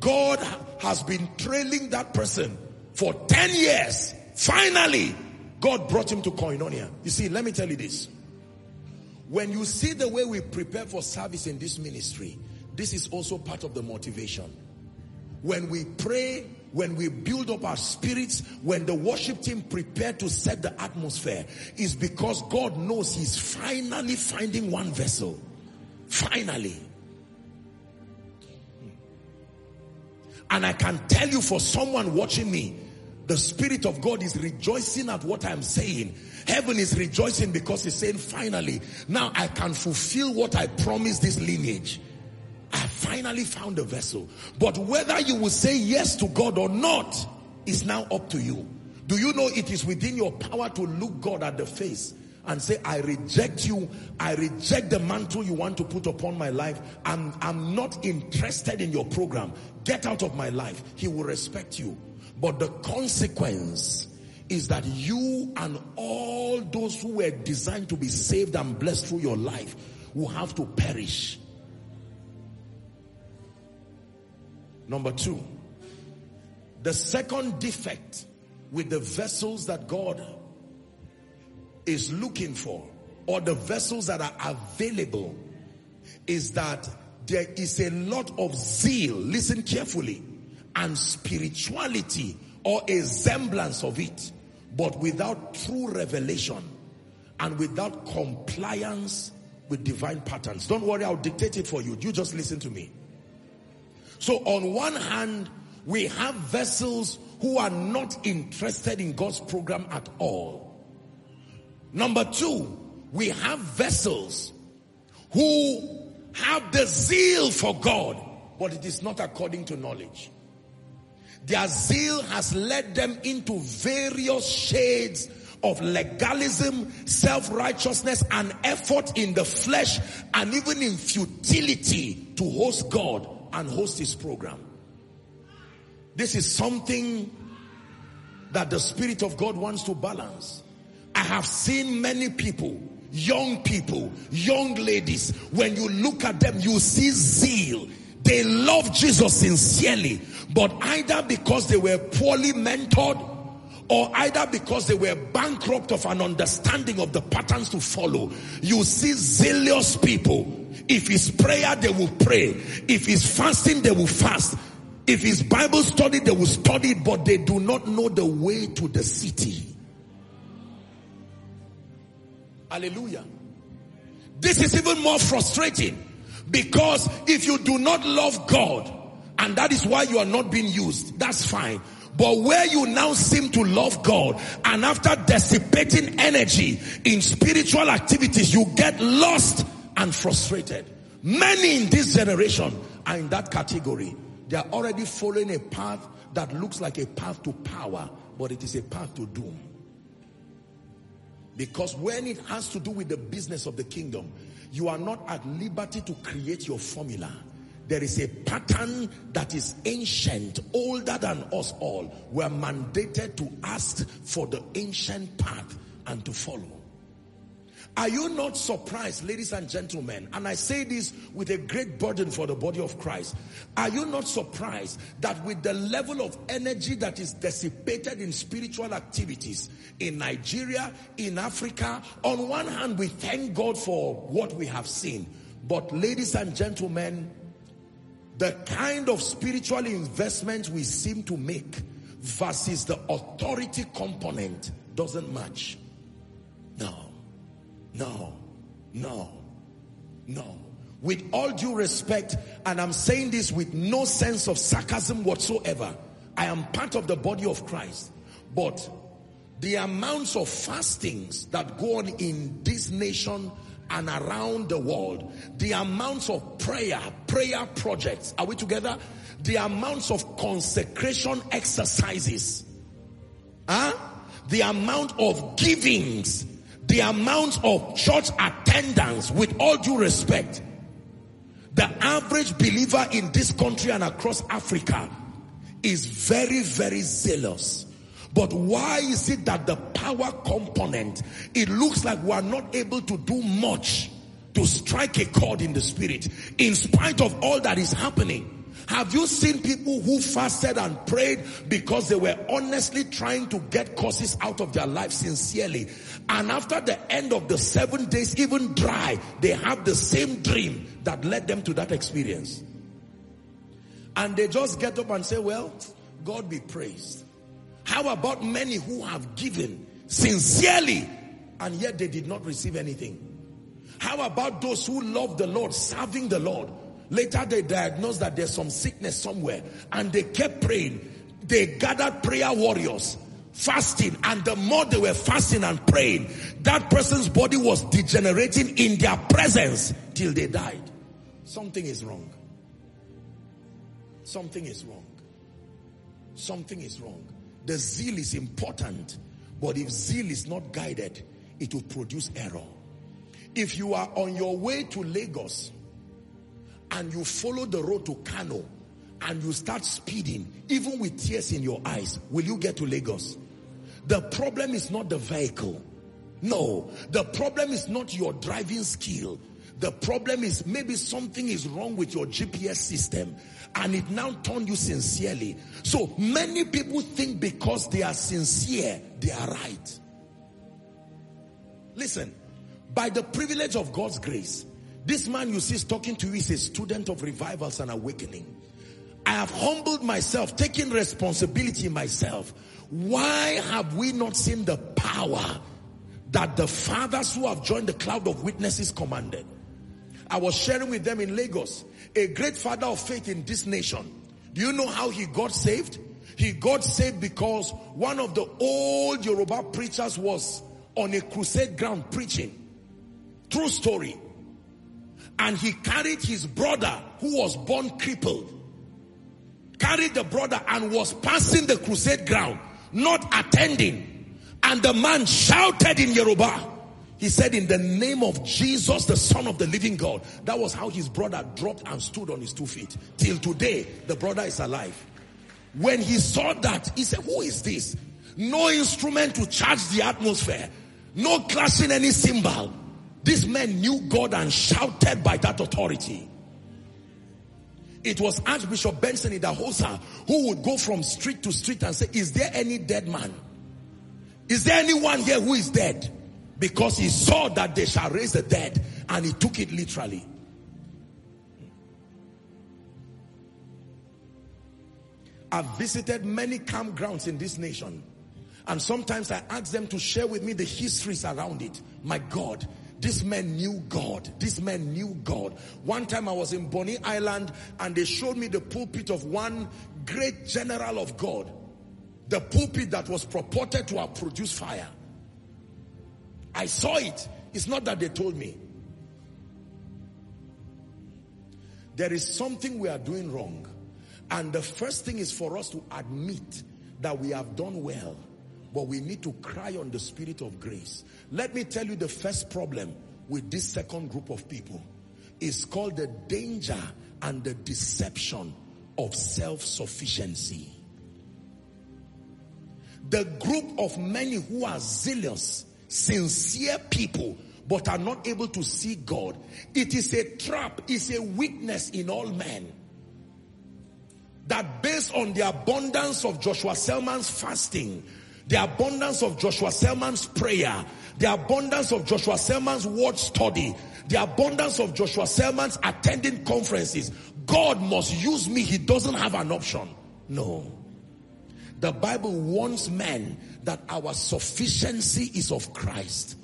God has been trailing that person for 10 years. Finally, God brought him to Koinonia. You see, let me tell you this. When you see the way we prepare for service in this ministry, this is also part of the motivation. When we pray, when we build up our spirits, when the worship team prepare to set the atmosphere, is because God knows he's finally finding one vessel Finally. And I can tell you for someone watching me, the Spirit of God is rejoicing at what I'm saying. Heaven is rejoicing because he's saying, finally, now I can fulfill what I promised this lineage. I finally found a vessel. But whether you will say yes to God or not is now up to you. Do you know it is within your power to look God at the face and say, I reject you. I reject the mantle you want to put upon my life. I'm, I'm not interested in your program. Get out of my life. He will respect you. But the consequence is that you and all those who were designed to be saved and blessed through your life will have to perish. Number two, the second defect with the vessels that God is looking for or the vessels that are available is that there is a lot of zeal, listen carefully, and spirituality or a semblance of it, but without true revelation and without compliance with divine patterns. Don't worry, I'll dictate it for you. You just listen to me. So on one hand, we have vessels who are not interested in God's program at all. Number two, we have vessels who have the zeal for God, but it is not according to knowledge. Their zeal has led them into various shades of legalism, self-righteousness, and effort in the flesh, and even in futility to host God and host His program. This is something that the Spirit of God wants to balance. I have seen many people, young people, young ladies, when you look at them, you see zeal. They love Jesus sincerely, but either because they were poorly mentored or either because they were bankrupt of an understanding of the patterns to follow. You see zealous people. If it's prayer, they will pray. If it's fasting, they will fast. If it's Bible study, they will study but they do not know the way to the city. Hallelujah. This is even more frustrating because if you do not love God, and that is why you are not being used, that's fine. But where you now seem to love God and after dissipating energy in spiritual activities, you get lost and frustrated. Many in this generation are in that category. They are already following a path that looks like a path to power, but it is a path to doom. Because when it has to do with the business of the kingdom, you are not at liberty to create your formula. There is a pattern that is ancient, older than us all. We are mandated to ask for the ancient path and to follow. Are you not surprised, ladies and gentlemen? And I say this with a great burden for the body of Christ. Are you not surprised that with the level of energy that is dissipated in spiritual activities in Nigeria, in Africa, on one hand, we thank God for what we have seen. But ladies and gentlemen, the kind of spiritual investment we seem to make versus the authority component doesn't match. No. No, no, no. With all due respect, and I'm saying this with no sense of sarcasm whatsoever, I am part of the body of Christ. But the amounts of fastings that go on in this nation and around the world, the amounts of prayer, prayer projects, are we together? The amounts of consecration exercises, huh? the amount of givings the amount of church attendance, with all due respect, the average believer in this country and across Africa is very, very zealous. But why is it that the power component, it looks like we are not able to do much to strike a chord in the spirit in spite of all that is happening? Have you seen people who fasted and prayed because they were honestly trying to get causes out of their life sincerely? And after the end of the seven days, even dry, they have the same dream that led them to that experience. And they just get up and say, well, God be praised. How about many who have given sincerely and yet they did not receive anything? How about those who love the Lord, serving the Lord? Later they diagnosed that there's some sickness somewhere and they kept praying. They gathered prayer warriors fasting and the more they were fasting and praying, that person's body was degenerating in their presence till they died. Something is wrong. Something is wrong. Something is wrong. The zeal is important, but if zeal is not guided, it will produce error. If you are on your way to Lagos and you follow the road to Kano and you start speeding, even with tears in your eyes, will you get to Lagos? The problem is not the vehicle. No, the problem is not your driving skill. The problem is maybe something is wrong with your GPS system and it now turned you sincerely. So many people think because they are sincere, they are right. Listen, by the privilege of God's grace, this man you see is talking to you is a student of revivals and awakening. I have humbled myself, taking responsibility myself why have we not seen the power that the fathers who have joined the cloud of witnesses commanded? I was sharing with them in Lagos, a great father of faith in this nation. Do you know how he got saved? He got saved because one of the old Yoruba preachers was on a crusade ground preaching. True story. And he carried his brother who was born crippled. Carried the brother and was passing the crusade ground, not attending. And the man shouted in Yoruba. He said, in the name of Jesus, the son of the living God. That was how his brother dropped and stood on his two feet. Till today, the brother is alive. When he saw that, he said, who is this? No instrument to charge the atmosphere. No clashing any cymbal. This man knew God and shouted by that authority. It was Archbishop Benson Idahosa who would go from street to street and say, is there any dead man? Is there anyone here who is dead? Because he saw that they shall raise the dead and he took it literally. I've visited many campgrounds in this nation and sometimes I ask them to share with me the histories around it. My God, this man knew God. This man knew God. One time I was in Bonny Island and they showed me the pulpit of one great general of God. The pulpit that was purported to have produced fire. I saw it. It's not that they told me. There is something we are doing wrong. And the first thing is for us to admit that we have done well. But we need to cry on the spirit of grace. Let me tell you the first problem with this second group of people is called the danger and the deception of self-sufficiency. The group of many who are zealous sincere people but are not able to see God. It is a trap, it's a weakness in all men. That based on the abundance of Joshua Selman's fasting, the abundance of Joshua Selman's prayer, the abundance of Joshua Selman's word study, the abundance of Joshua Selman's attending conferences, God must use me. He doesn't have an option. No. The Bible warns men that our sufficiency is of Christ.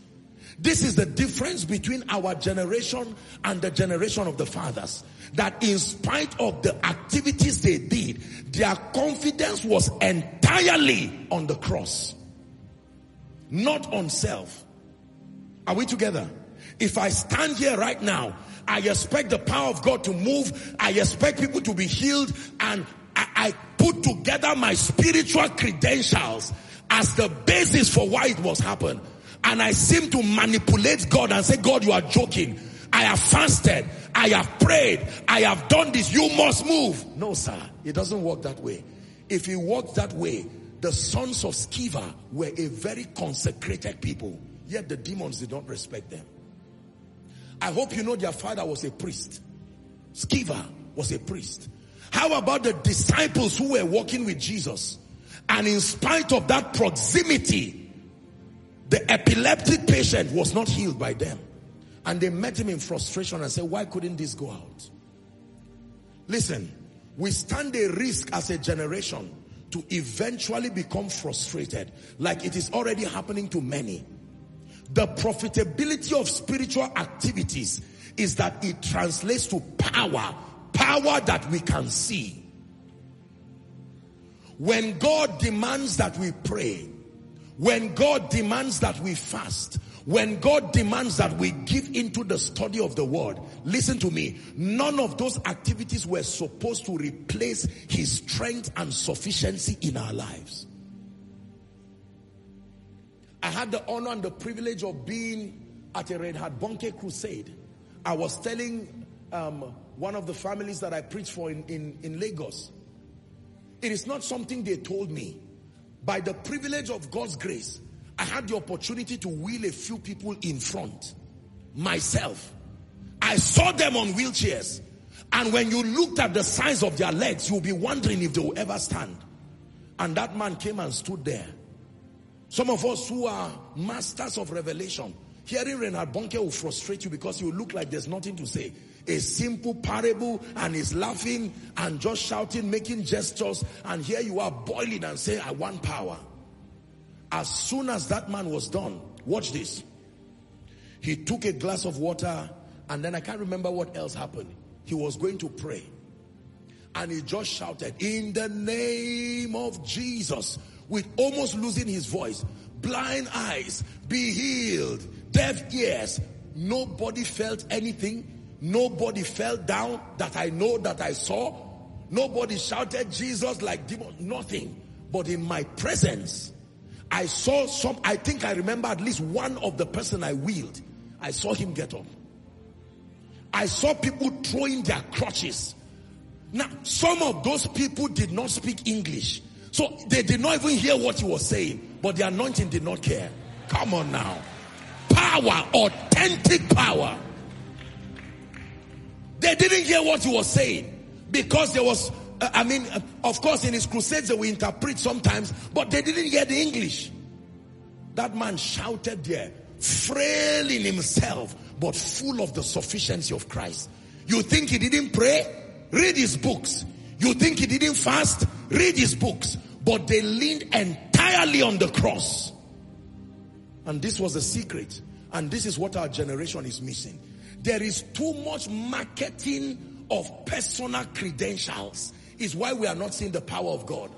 This is the difference between our generation and the generation of the fathers. That in spite of the activities they did, their confidence was entirely on the cross. Not on self. Are we together? If I stand here right now, I expect the power of God to move. I expect people to be healed and I, I put together my spiritual credentials as the basis for why it was happen. And I seem to manipulate God and say, God, you are joking. I have fasted. I have prayed. I have done this. You must move. No, sir. It doesn't work that way. If it worked that way, the sons of Sceva were a very consecrated people. Yet the demons did not respect them. I hope you know their father was a priest. Sceva was a priest. How about the disciples who were walking with Jesus? And in spite of that proximity, the epileptic patient was not healed by them. And they met him in frustration and said, why couldn't this go out? Listen, we stand a risk as a generation to eventually become frustrated like it is already happening to many. The profitability of spiritual activities is that it translates to power Power that we can see. When God demands that we pray, when God demands that we fast, when God demands that we give into the study of the word, listen to me, none of those activities were supposed to replace his strength and sufficiency in our lives. I had the honor and the privilege of being at a Reinhard Bonnke crusade. I was telling um, one of the families that I preached for in, in, in Lagos. It is not something they told me. By the privilege of God's grace, I had the opportunity to wheel a few people in front. Myself. I saw them on wheelchairs. And when you looked at the size of their legs, you'll be wondering if they will ever stand. And that man came and stood there. Some of us who are masters of revelation, hearing Reinhard Bonnke will frustrate you because you look like there's nothing to say a simple parable and is laughing and just shouting, making gestures. And here you are boiling and saying, I want power. As soon as that man was done, watch this. He took a glass of water and then I can't remember what else happened. He was going to pray. And he just shouted, in the name of Jesus, with almost losing his voice. Blind eyes, be healed. Deaf ears. Nobody felt anything. Nobody fell down that I know that I saw. Nobody shouted Jesus like demon. Nothing. But in my presence, I saw some, I think I remember at least one of the person I wheeled. I saw him get up. I saw people throwing their crutches. Now, some of those people did not speak English. So they did not even hear what he was saying. But the anointing did not care. Come on now. Power, authentic power. They didn't hear what he was saying. Because there was, uh, I mean, uh, of course in his crusades they will interpret sometimes. But they didn't hear the English. That man shouted there, frail in himself, but full of the sufficiency of Christ. You think he didn't pray? Read his books. You think he didn't fast? Read his books. But they leaned entirely on the cross. And this was the secret. And this is what our generation is missing. There is too much marketing of personal credentials. Is why we are not seeing the power of God.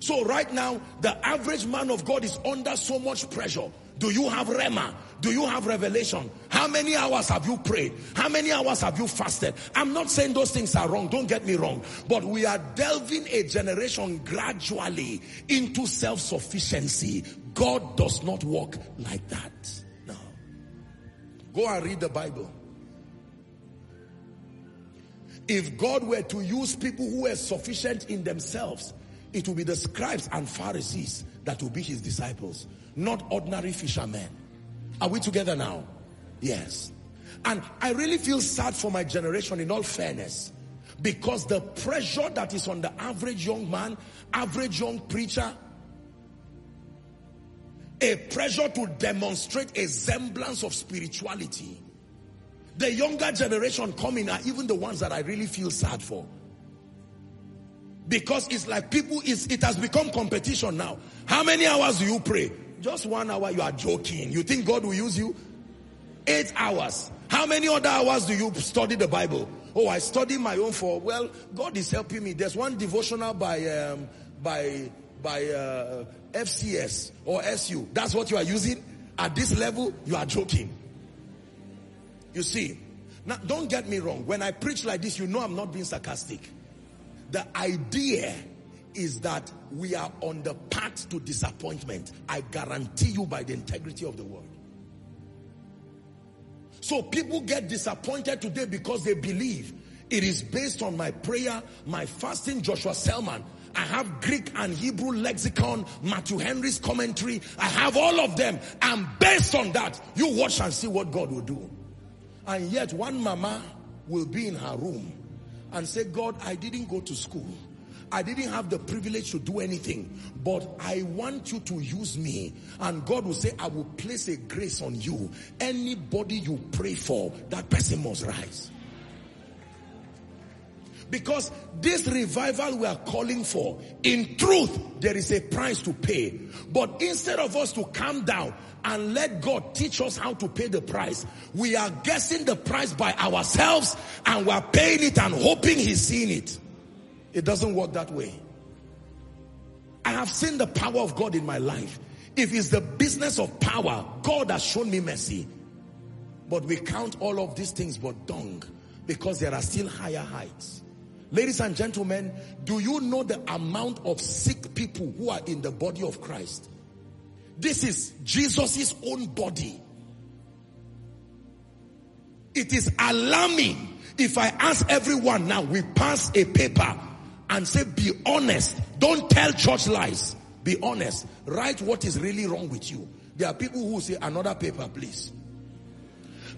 So right now, the average man of God is under so much pressure. Do you have Rhema? Do you have revelation? How many hours have you prayed? How many hours have you fasted? I'm not saying those things are wrong. Don't get me wrong. But we are delving a generation gradually into self-sufficiency. God does not work like that. Go and read the Bible. If God were to use people who were sufficient in themselves, it will be the scribes and Pharisees that will be his disciples, not ordinary fishermen. Are we together now? Yes. And I really feel sad for my generation in all fairness. Because the pressure that is on the average young man, average young preacher, a pressure to demonstrate a semblance of spirituality. The younger generation coming are even the ones that I really feel sad for. Because it's like people, it's, it has become competition now. How many hours do you pray? Just one hour, you are joking. You think God will use you? Eight hours. How many other hours do you study the Bible? Oh, I study my own for, well, God is helping me. There's one devotional by, um, by, by uh, FCS or SU. That's what you are using? At this level, you are joking. You see, now don't get me wrong. When I preach like this, you know I'm not being sarcastic. The idea is that we are on the path to disappointment. I guarantee you by the integrity of the word. So people get disappointed today because they believe it is based on my prayer, my fasting, Joshua Selman. I have Greek and Hebrew lexicon, Matthew Henry's commentary. I have all of them. And based on that, you watch and see what God will do. And yet one mama will be in her room and say, God, I didn't go to school. I didn't have the privilege to do anything, but I want you to use me. And God will say, I will place a grace on you. Anybody you pray for, that person must rise. Because this revival we are calling for, in truth, there is a price to pay. But instead of us to calm down and let God teach us how to pay the price, we are guessing the price by ourselves and we are paying it and hoping He's seeing it. It doesn't work that way. I have seen the power of God in my life. If it's the business of power, God has shown me mercy. But we count all of these things but dung because there are still higher heights. Ladies and gentlemen, do you know the amount of sick people who are in the body of Christ? This is Jesus' own body. It is alarming if I ask everyone now, we pass a paper and say, be honest. Don't tell church lies. Be honest. Write what is really wrong with you. There are people who say, another paper, please.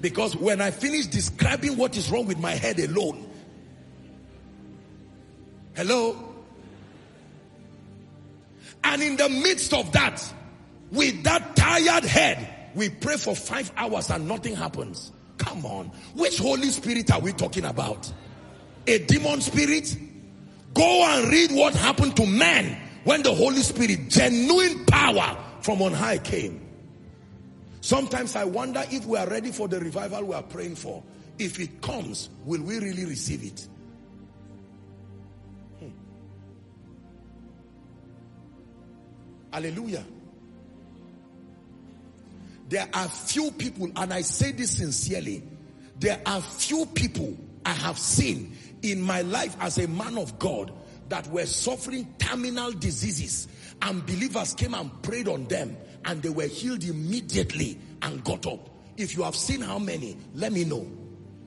Because when I finish describing what is wrong with my head alone, hello? And in the midst of that, with that tired head, we pray for five hours and nothing happens. Come on. Which Holy Spirit are we talking about? A demon spirit? Go and read what happened to man when the Holy Spirit, genuine power from on high came. Sometimes I wonder if we are ready for the revival we are praying for. If it comes, will we really receive it? Hallelujah. There are few people, and I say this sincerely, there are few people I have seen in my life as a man of God that were suffering terminal diseases and believers came and prayed on them and they were healed immediately and got up. If you have seen how many, let me know.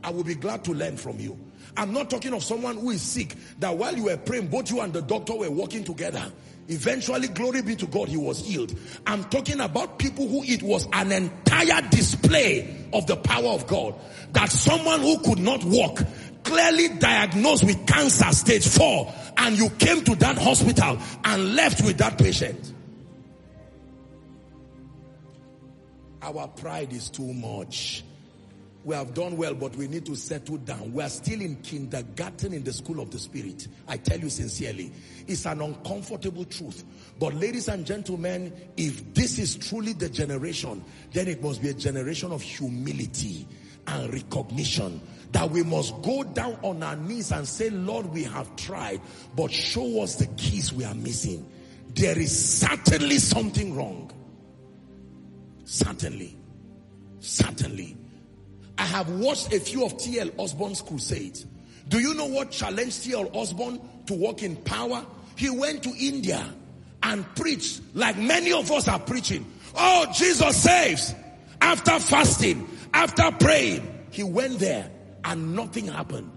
I will be glad to learn from you. I'm not talking of someone who is sick that while you were praying, both you and the doctor were working together. Eventually, glory be to God, he was healed. I'm talking about people who it was an entire display of the power of God. That someone who could not walk, clearly diagnosed with cancer stage four, and you came to that hospital and left with that patient. Our pride is too much. We have done well, but we need to settle down. We are still in kindergarten in the school of the spirit. I tell you sincerely, it's an uncomfortable truth. But ladies and gentlemen, if this is truly the generation, then it must be a generation of humility and recognition that we must go down on our knees and say, Lord, we have tried, but show us the keys we are missing. There is certainly something wrong. Certainly. Certainly. I have watched a few of T.L. Osborn's crusades. Do you know what challenged T.L. Osborn to walk in power? He went to India and preached like many of us are preaching. Oh, Jesus saves. After fasting, after praying, he went there and nothing happened.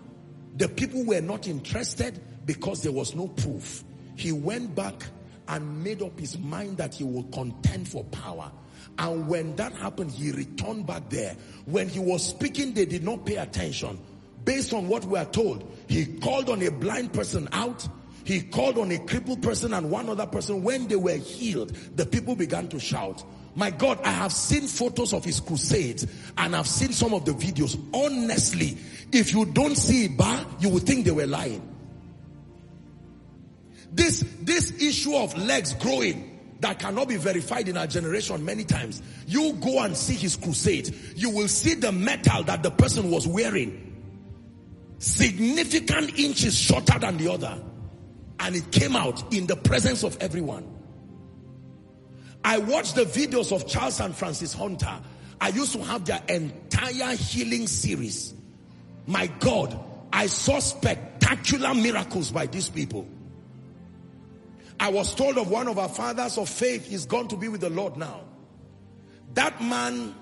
The people were not interested because there was no proof. He went back and made up his mind that he will contend for power. And when that happened, he returned back there. When he was speaking, they did not pay attention. Based on what we are told, he called on a blind person out. He called on a crippled person and one other person. When they were healed, the people began to shout. My God, I have seen photos of his crusades and I've seen some of the videos. Honestly, if you don't see bah, you would think they were lying. This, this issue of legs growing, that cannot be verified in our generation many times. You go and see his crusade. You will see the metal that the person was wearing. Significant inches shorter than the other. And it came out in the presence of everyone. I watched the videos of Charles and Frances Hunter. I used to have their entire healing series. My God, I saw spectacular miracles by these people. I was told of one of our fathers of faith, he's gone to be with the Lord now. That man,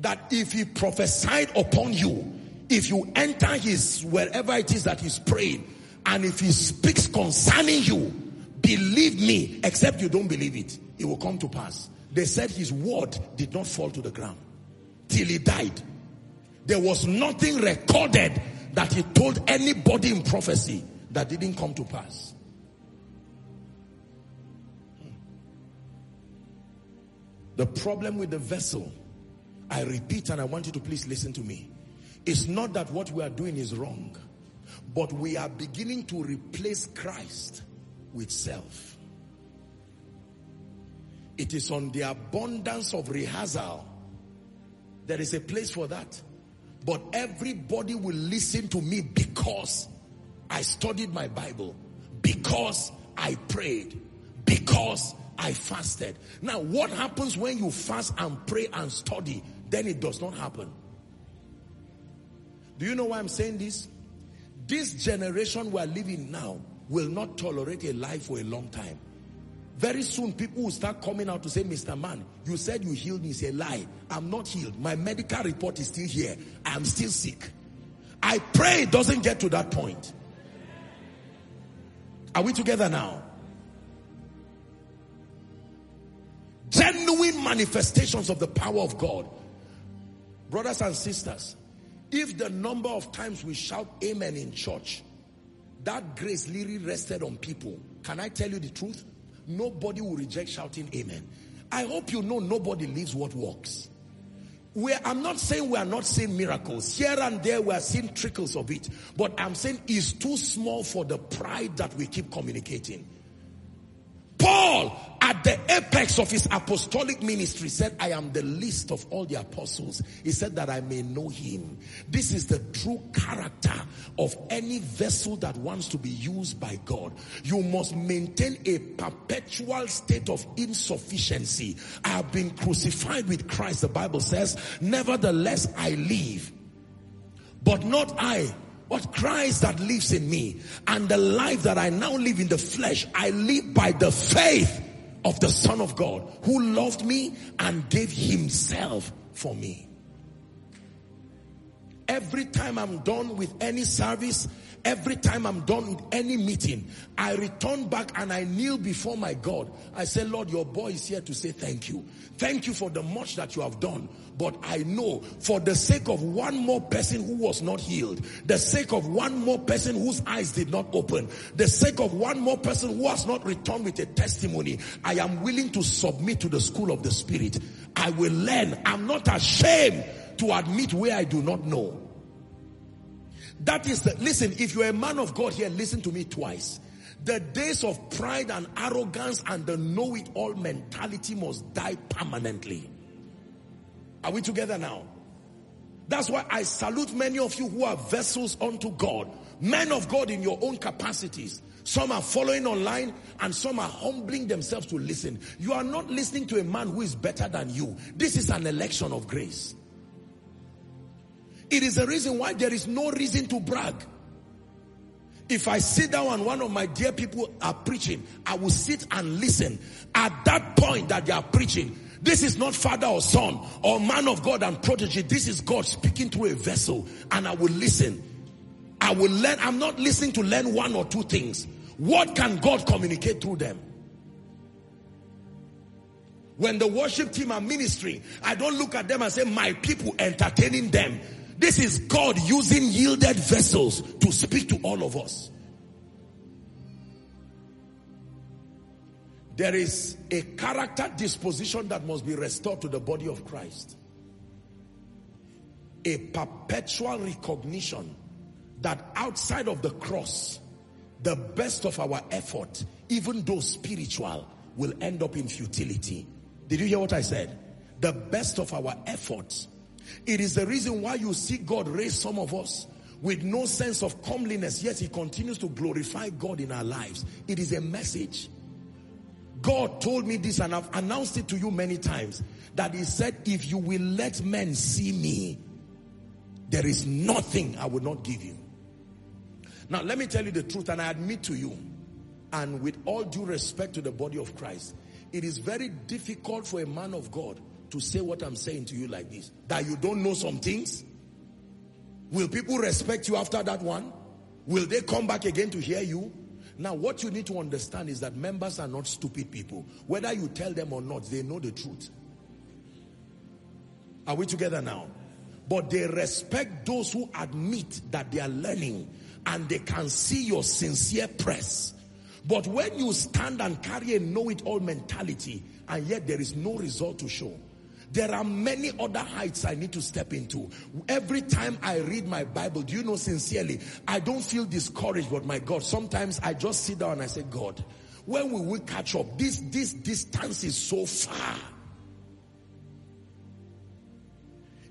that if he prophesied upon you, if you enter his, wherever it is that he's praying, and if he speaks concerning you, believe me, except you don't believe it, it will come to pass. They said his word did not fall to the ground till he died. There was nothing recorded that he told anybody in prophecy that didn't come to pass. The problem with the vessel, I repeat and I want you to please listen to me. It's not that what we are doing is wrong, but we are beginning to replace Christ with self. It is on the abundance of rehearsal. There is a place for that. But everybody will listen to me because I studied my Bible, because I prayed, because I fasted. Now, what happens when you fast and pray and study? Then it does not happen. Do you know why I'm saying this? This generation we are living now will not tolerate a lie for a long time. Very soon, people will start coming out to say, Mr. Man, you said you healed me. Say, lie. I'm not healed. My medical report is still here. I'm still sick. I pray it doesn't get to that point. Are we together now? Genuine manifestations of the power of God. Brothers and sisters, if the number of times we shout amen in church, that grace literally rested on people. Can I tell you the truth? Nobody will reject shouting amen. I hope you know nobody lives what works. We're, I'm not saying we are not seeing miracles. Here and there we are seeing trickles of it. But I'm saying it's too small for the pride that we keep communicating. Paul, at the apex of his apostolic ministry said, I am the least of all the apostles. He said that I may know him. This is the true character of any vessel that wants to be used by God. You must maintain a perpetual state of insufficiency. I have been crucified with Christ, the Bible says, nevertheless I live. But not I, but Christ that lives in me. And the life that I now live in the flesh, I live by the faith of the Son of God who loved me and gave himself for me. Every time I'm done with any service, every time I'm done with any meeting, I return back and I kneel before my God. I say, Lord, your boy is here to say thank you. Thank you for the much that you have done. But I know for the sake of one more person who was not healed, the sake of one more person whose eyes did not open, the sake of one more person who has not returned with a testimony, I am willing to submit to the school of the spirit. I will learn. I'm not ashamed to admit where I do not know. That is the, listen, if you're a man of God here, listen to me twice. The days of pride and arrogance and the know-it-all mentality must die permanently. Are we together now? That's why I salute many of you who are vessels unto God. Men of God in your own capacities. Some are following online and some are humbling themselves to listen. You are not listening to a man who is better than you. This is an election of grace. It is a reason why there is no reason to brag. If I sit down and one of my dear people are preaching, I will sit and listen. At that point that they are preaching, this is not father or son or man of God and protege. This is God speaking through a vessel and I will listen. I will learn. I'm not listening to learn one or two things. What can God communicate through them? When the worship team are ministering, I don't look at them and say, my people entertaining them. This is God using yielded vessels to speak to all of us. There is a character disposition that must be restored to the body of Christ. A perpetual recognition that outside of the cross, the best of our effort, even though spiritual, will end up in futility. Did you hear what I said? The best of our efforts. It is the reason why you see God raise some of us with no sense of comeliness, yet he continues to glorify God in our lives. It is a message. God told me this and I've announced it to you many times that he said, if you will let men see me, there is nothing I will not give you. Now, let me tell you the truth and I admit to you, and with all due respect to the body of Christ, it is very difficult for a man of God to say what I'm saying to you like this. That you don't know some things. Will people respect you after that one? Will they come back again to hear you? Now, what you need to understand is that members are not stupid people. Whether you tell them or not, they know the truth. Are we together now? But they respect those who admit that they are learning and they can see your sincere press. But when you stand and carry a know-it-all mentality and yet there is no result to show, there are many other heights I need to step into. Every time I read my Bible, do you know sincerely, I don't feel discouraged, but my God, sometimes I just sit down and I say, God, when will we catch up? This, this distance is so far.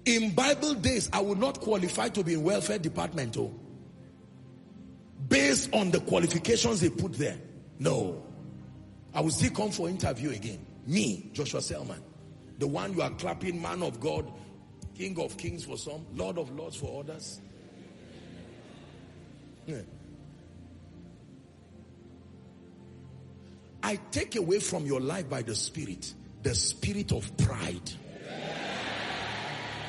In Bible days, I would not qualify to be in welfare department, oh, based on the qualifications they put there. No. I will still come for interview again. Me, Joshua Selman. The one you are clapping, man of God, king of kings for some, lord of lords for others. Yeah. I take away from your life by the spirit, the spirit of pride.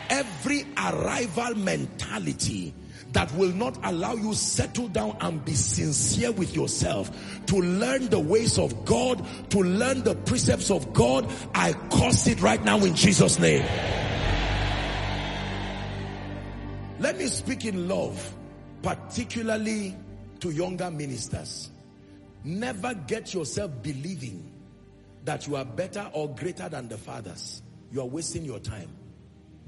Every arrival mentality that will not allow you settle down and be sincere with yourself to learn the ways of God, to learn the precepts of God. I curse it right now in Jesus name. Let me speak in love, particularly to younger ministers. Never get yourself believing that you are better or greater than the fathers. You are wasting your time.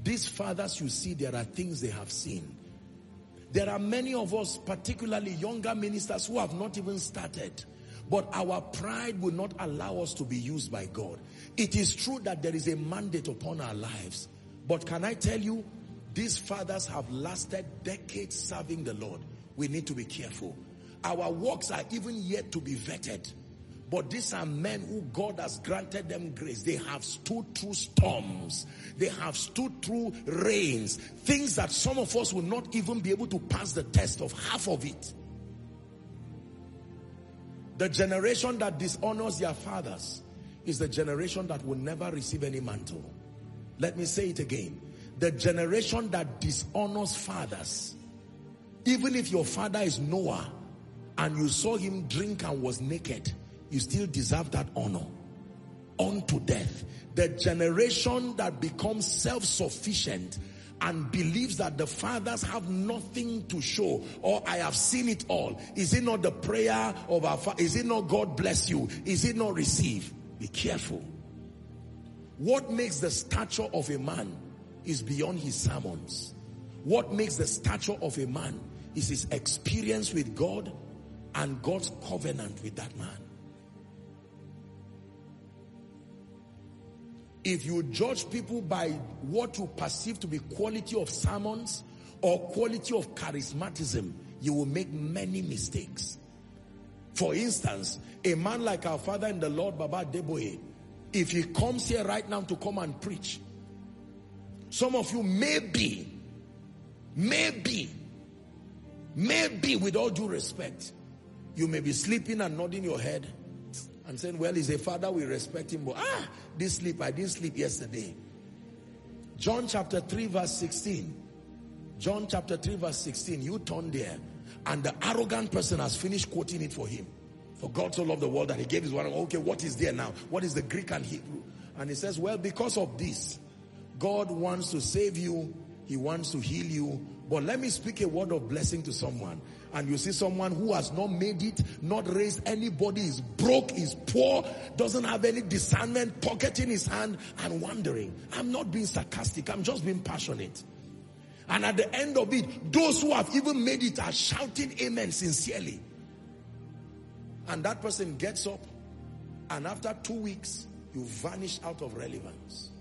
These fathers you see, there are things they have seen. There are many of us, particularly younger ministers, who have not even started. But our pride will not allow us to be used by God. It is true that there is a mandate upon our lives. But can I tell you, these fathers have lasted decades serving the Lord. We need to be careful. Our works are even yet to be vetted. But these are men who God has granted them grace. They have stood through storms. They have stood through rains. Things that some of us will not even be able to pass the test of half of it. The generation that dishonors their fathers is the generation that will never receive any mantle. Let me say it again. The generation that dishonors fathers, even if your father is Noah and you saw him drink and was naked, you still deserve that honor unto death. The generation that becomes self-sufficient and believes that the fathers have nothing to show or I have seen it all. Is it not the prayer of our father? Is it not God bless you? Is it not receive? Be careful. What makes the stature of a man is beyond his sermons. What makes the stature of a man is his experience with God and God's covenant with that man. If you judge people by what you perceive to be quality of sermons or quality of charismatism, you will make many mistakes. For instance, a man like our father in the Lord, Baba Adeboye, if he comes here right now to come and preach, some of you maybe, maybe, maybe with all due respect, you may be sleeping and nodding your head and saying, well, he's a father, we respect him. But ah, this sleep, I didn't sleep yesterday. John chapter 3 verse 16. John chapter 3 verse 16. You turn there and the arrogant person has finished quoting it for him. For God so loved the world that he gave his one. Okay, what is there now? What is the Greek and Hebrew? And he says, well, because of this, God wants to save you. He wants to heal you. But let me speak a word of blessing to someone and you see someone who has not made it, not raised anybody, is broke, is poor, doesn't have any discernment, pocket in his hand and wondering. I'm not being sarcastic, I'm just being passionate. And at the end of it, those who have even made it are shouting amen sincerely. And that person gets up and after two weeks, you vanish out of relevance.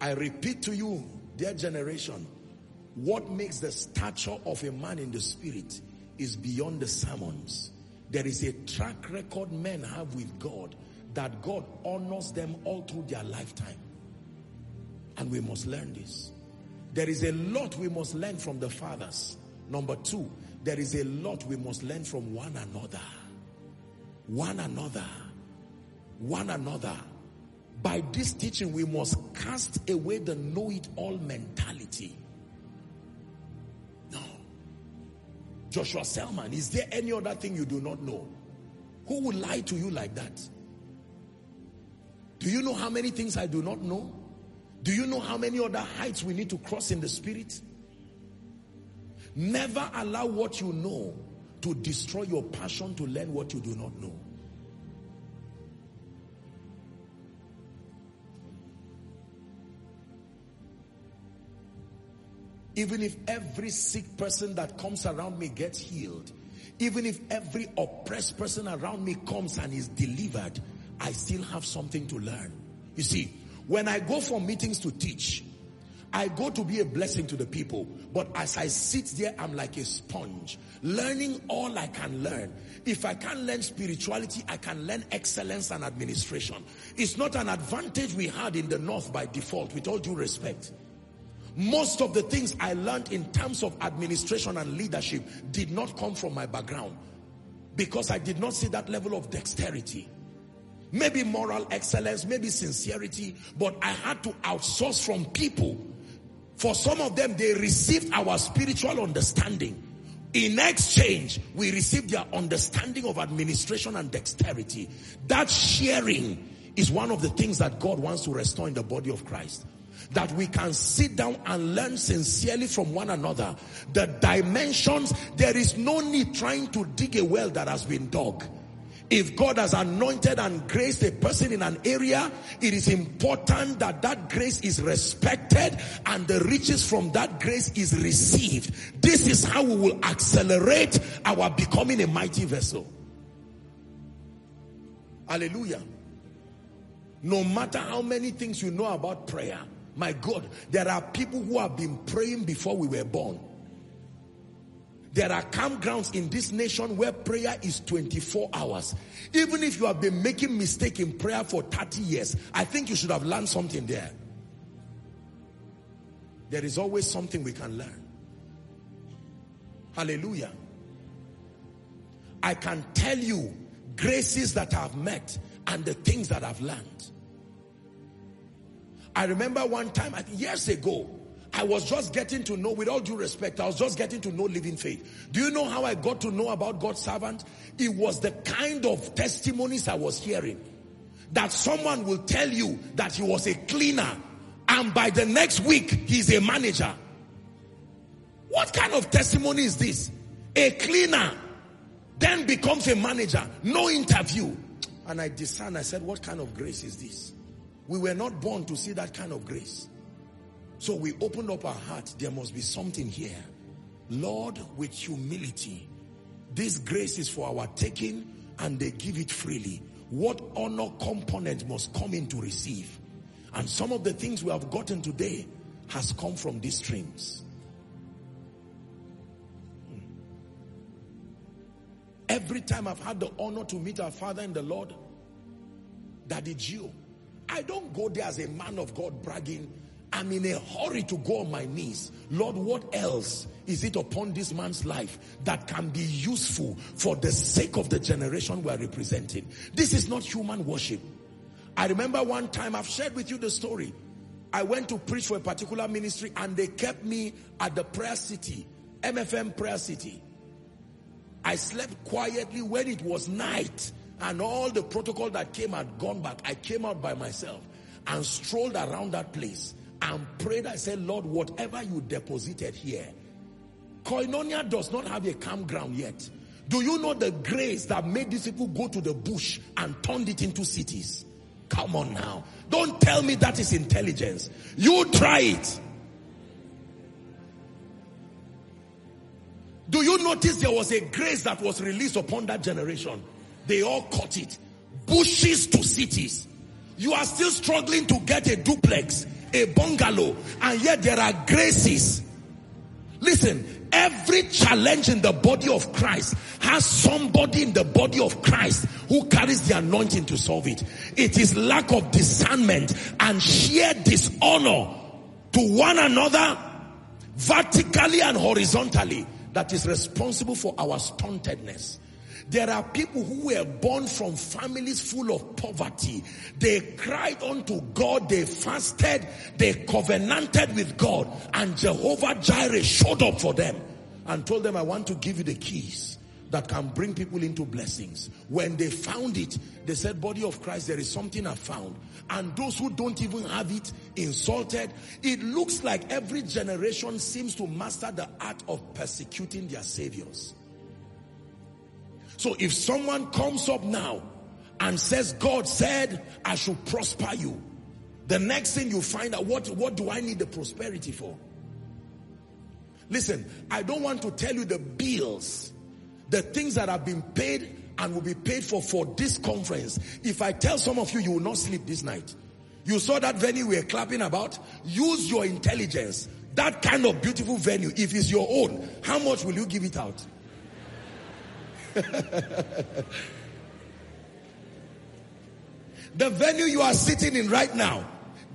I repeat to you, dear generation, what makes the stature of a man in the spirit is beyond the sermons. There is a track record men have with God that God honors them all through their lifetime. And we must learn this. There is a lot we must learn from the fathers. Number two, there is a lot we must learn from one another. One another. One another. By this teaching, we must cast away the know-it-all mentality. Joshua Selman, is there any other thing you do not know? Who would lie to you like that? Do you know how many things I do not know? Do you know how many other heights we need to cross in the spirit? Never allow what you know to destroy your passion to learn what you do not know. Even if every sick person that comes around me gets healed, even if every oppressed person around me comes and is delivered, I still have something to learn. You see, when I go for meetings to teach, I go to be a blessing to the people. But as I sit there, I'm like a sponge, learning all I can learn. If I can't learn spirituality, I can learn excellence and administration. It's not an advantage we had in the North by default, with all due respect. Most of the things I learned in terms of administration and leadership did not come from my background because I did not see that level of dexterity. Maybe moral excellence, maybe sincerity, but I had to outsource from people. For some of them, they received our spiritual understanding. In exchange, we received their understanding of administration and dexterity. That sharing is one of the things that God wants to restore in the body of Christ that we can sit down and learn sincerely from one another. The dimensions, there is no need trying to dig a well that has been dug. If God has anointed and graced a person in an area, it is important that that grace is respected and the riches from that grace is received. This is how we will accelerate our becoming a mighty vessel. Hallelujah. No matter how many things you know about prayer, my God, there are people who have been praying before we were born. There are campgrounds in this nation where prayer is 24 hours. Even if you have been making mistake in prayer for 30 years, I think you should have learned something there. There is always something we can learn. Hallelujah. I can tell you graces that I've met and the things that I've learned. I remember one time, years ago, I was just getting to know, with all due respect, I was just getting to know living faith. Do you know how I got to know about God's servant? It was the kind of testimonies I was hearing. That someone will tell you that he was a cleaner and by the next week he's a manager. What kind of testimony is this? A cleaner then becomes a manager, no interview. And I discerned, I said, what kind of grace is this? We were not born to see that kind of grace. So we opened up our heart. There must be something here. Lord, with humility, this grace is for our taking and they give it freely. What honor component must come in to receive? And some of the things we have gotten today has come from these streams. Every time I've had the honor to meet our father in the Lord, Daddy G.O., I don't go there as a man of God bragging I'm in a hurry to go on my knees. Lord, what else is it upon this man's life that can be useful for the sake of the generation we're representing? This is not human worship. I remember one time, I've shared with you the story. I went to preach for a particular ministry and they kept me at the prayer city, MFM prayer city. I slept quietly when it was night and all the protocol that came had gone back. I came out by myself and strolled around that place and prayed. I said, Lord, whatever you deposited here, Koinonia does not have a campground yet. Do you know the grace that made these people go to the bush and turned it into cities? Come on now. Don't tell me that is intelligence. You try it. Do you notice there was a grace that was released upon that generation? They all caught it. Bushes to cities. You are still struggling to get a duplex a bungalow, and yet there are graces. Listen, every challenge in the body of Christ has somebody in the body of Christ who carries the anointing to solve it. It is lack of discernment and sheer dishonor to one another vertically and horizontally that is responsible for our stuntedness. There are people who were born from families full of poverty. They cried unto God, they fasted, they covenanted with God, and Jehovah Jireh showed up for them and told them, I want to give you the keys that can bring people into blessings. When they found it, they said, body of Christ, there is something I found. And those who don't even have it insulted. It looks like every generation seems to master the art of persecuting their saviors. So if someone comes up now and says, God said I should prosper you, the next thing you find out, what, what do I need the prosperity for? Listen, I don't want to tell you the bills, the things that have been paid and will be paid for for this conference. If I tell some of you, you will not sleep this night. You saw that venue we are clapping about. Use your intelligence. That kind of beautiful venue, if it's your own, how much will you give it out? the venue you are sitting in right now,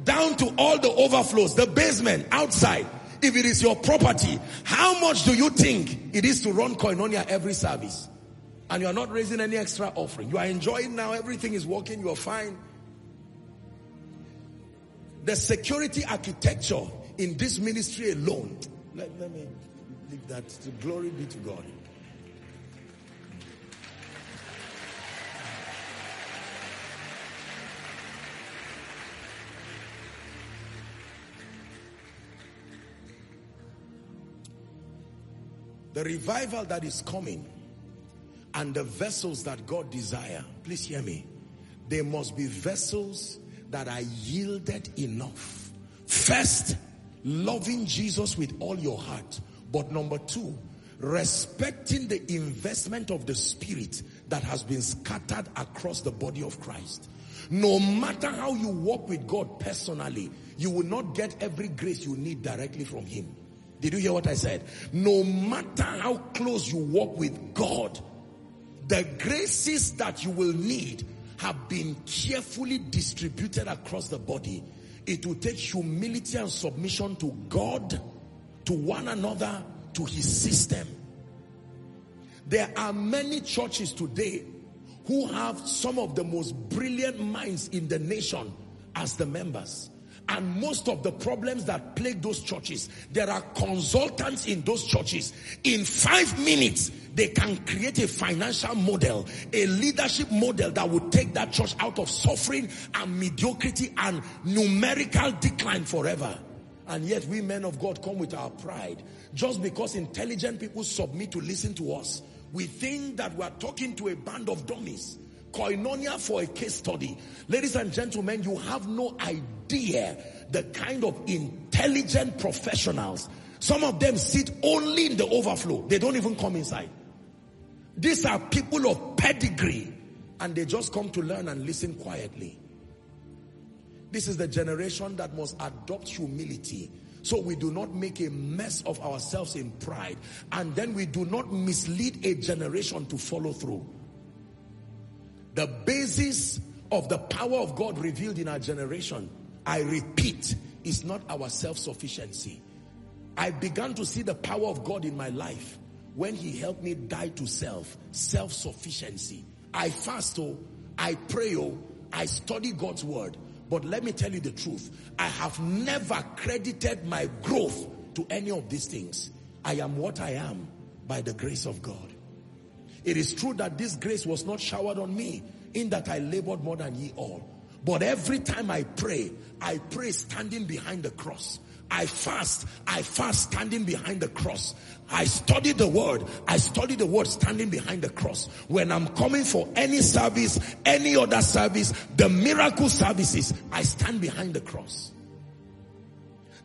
down to all the overflows, the basement, outside, if it is your property, how much do you think it is to run Koinonia every service? And you are not raising any extra offering. You are enjoying now, everything is working, you are fine. The security architecture in this ministry alone, let, let me leave that. To glory be to God. The revival that is coming, And the vessels that God desire, please hear me, they must be vessels that are yielded enough. First, loving Jesus with all your heart. But number two, respecting the investment of the spirit that has been scattered across the body of Christ. No matter how you walk with God personally, you will not get every grace you need directly from him. Did you hear what I said? No matter how close you walk with God, the graces that you will need have been carefully distributed across the body. It will take humility and submission to God, to one another, to his system. There are many churches today who have some of the most brilliant minds in the nation as the members. And most of the problems that plague those churches, there are consultants in those churches. In five minutes, they can create a financial model, a leadership model that would take that church out of suffering and mediocrity and numerical decline forever. And yet we men of God come with our pride. Just because intelligent people submit to listen to us, we think that we are talking to a band of dummies. Koinonia for a case study. Ladies and gentlemen, you have no idea the kind of intelligent professionals. Some of them sit only in the overflow. They don't even come inside. These are people of pedigree and they just come to learn and listen quietly. This is the generation that must adopt humility so we do not make a mess of ourselves in pride and then we do not mislead a generation to follow through. The basis of the power of God revealed in our generation, I repeat, is not our self-sufficiency. I began to see the power of God in my life when he helped me die to self, self-sufficiency. I fast, oh, I pray, oh, I study God's word. But let me tell you the truth. I have never credited my growth to any of these things. I am what I am by the grace of God. It is true that this grace was not showered on me in that I labored more than ye all. But every time I pray, I pray standing behind the cross. I fast, I fast standing behind the cross. I study the word, I study the word standing behind the cross. When I'm coming for any service, any other service, the miracle services, I stand behind the cross.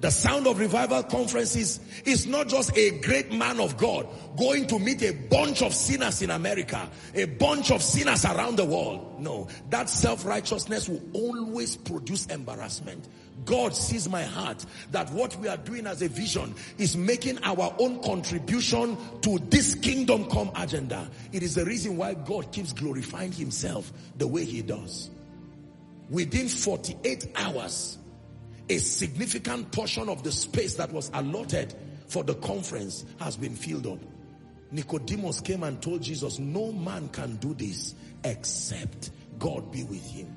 The sound of revival conferences is not just a great man of God going to meet a bunch of sinners in America, a bunch of sinners around the world. No, that self-righteousness will always produce embarrassment. God sees my heart that what we are doing as a vision is making our own contribution to this kingdom come agenda. It is the reason why God keeps glorifying himself the way he does. Within 48 hours, a significant portion of the space that was allotted for the conference has been filled up. Nicodemus came and told Jesus, no man can do this except God be with him.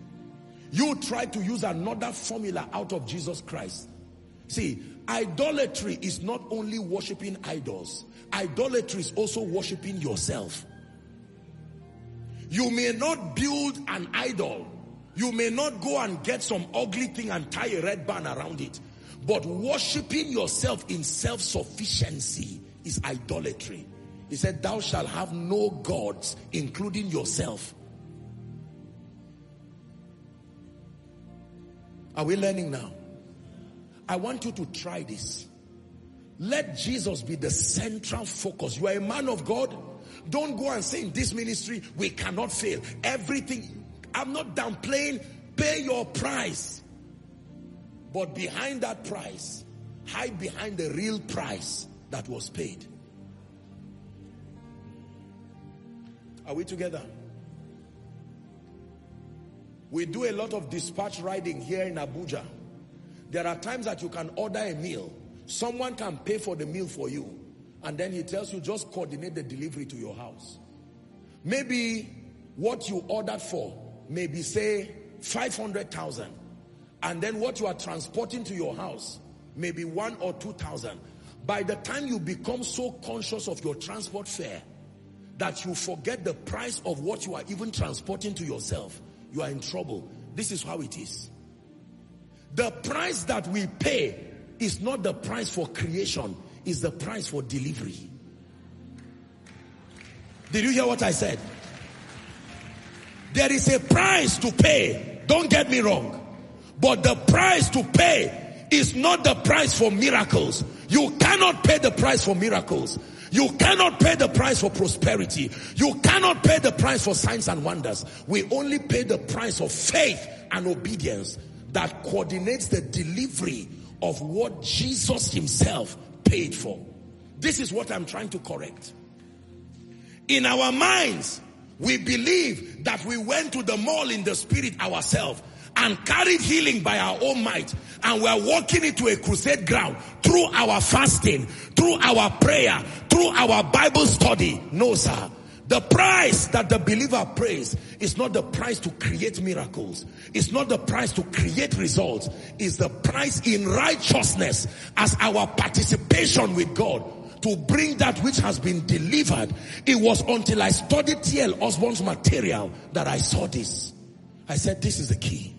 You try to use another formula out of Jesus Christ. See, idolatry is not only worshiping idols. Idolatry is also worshiping yourself. You may not build an idol you may not go and get some ugly thing and tie a red band around it. But worshiping yourself in self-sufficiency is idolatry. He said, thou shalt have no gods, including yourself. Are we learning now? I want you to try this. Let Jesus be the central focus. You are a man of God. Don't go and say in this ministry, we cannot fail. Everything, I'm not downplaying, pay your price. But behind that price, hide behind the real price that was paid. Are we together? We do a lot of dispatch riding here in Abuja. There are times that you can order a meal. Someone can pay for the meal for you. And then he tells you just coordinate the delivery to your house. Maybe what you ordered for maybe say 500,000 and then what you are transporting to your house maybe one or 2,000. By the time you become so conscious of your transport fare that you forget the price of what you are even transporting to yourself, you are in trouble. This is how it is. The price that we pay is not the price for creation, is the price for delivery. Did you hear what I said? There is a price to pay. Don't get me wrong. But the price to pay is not the price for miracles. You cannot pay the price for miracles. You cannot pay the price for prosperity. You cannot pay the price for signs and wonders. We only pay the price of faith and obedience that coordinates the delivery of what Jesus himself paid for. This is what I'm trying to correct. In our minds, we believe that we went to the mall in the spirit ourselves and carried healing by our own might and we're walking into a crusade ground through our fasting, through our prayer, through our Bible study. No, sir. The price that the believer pays is not the price to create miracles. It's not the price to create results. It's the price in righteousness as our participation with God to bring that which has been delivered. It was until I studied T.L. Osborn's material that I saw this. I said, this is the key.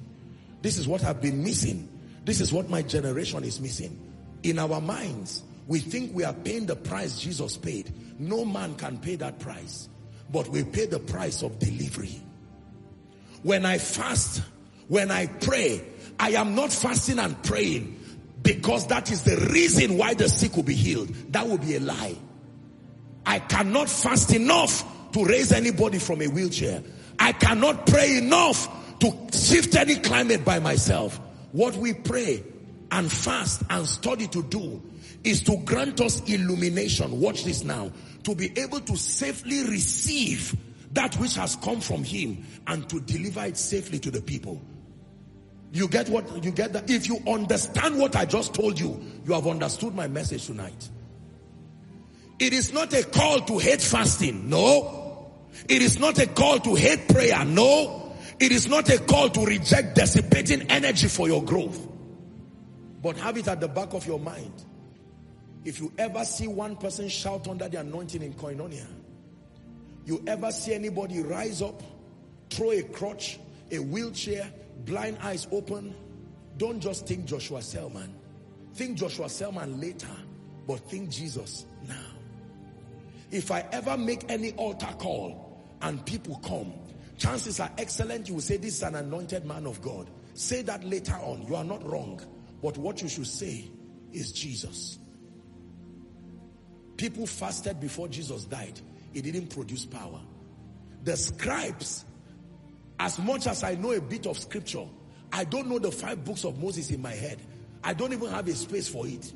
This is what I've been missing. This is what my generation is missing. In our minds, we think we are paying the price Jesus paid. No man can pay that price. But we pay the price of delivery. When I fast, when I pray, I am not fasting and praying because that is the reason why the sick will be healed. That would be a lie. I cannot fast enough to raise anybody from a wheelchair. I cannot pray enough to shift any climate by myself. What we pray and fast and study to do is to grant us illumination. Watch this now. To be able to safely receive that which has come from him and to deliver it safely to the people. You get what you get that if you understand what I just told you, you have understood my message tonight. It is not a call to hate fasting. No. It is not a call to hate prayer. No. It is not a call to reject dissipating energy for your growth. But have it at the back of your mind. If you ever see one person shout under the anointing in koinonia, you ever see anybody rise up, throw a crutch, a wheelchair, blind eyes open, don't just think Joshua Selman. Think Joshua Selman later, but think Jesus now. If I ever make any altar call and people come, chances are excellent you will say this is an anointed man of God. Say that later on. You are not wrong. But what you should say is Jesus. People fasted before Jesus died. It didn't produce power. The scribes, as much as I know a bit of scripture, I don't know the five books of Moses in my head. I don't even have a space for it.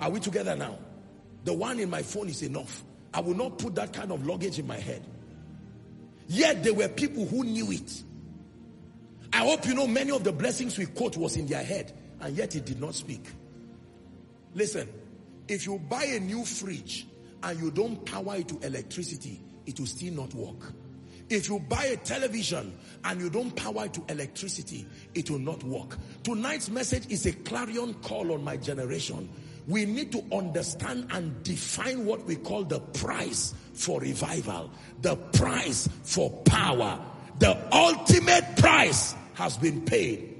Are we together now? The one in my phone is enough. I will not put that kind of luggage in my head. Yet there were people who knew it. I hope you know many of the blessings we quote was in their head and yet it did not speak. Listen, if you buy a new fridge and you don't power it to electricity, it will still not work. If you buy a television and you don't power it to electricity, it will not work. Tonight's message is a clarion call on my generation. We need to understand and define what we call the price for revival, the price for power. The ultimate price has been paid.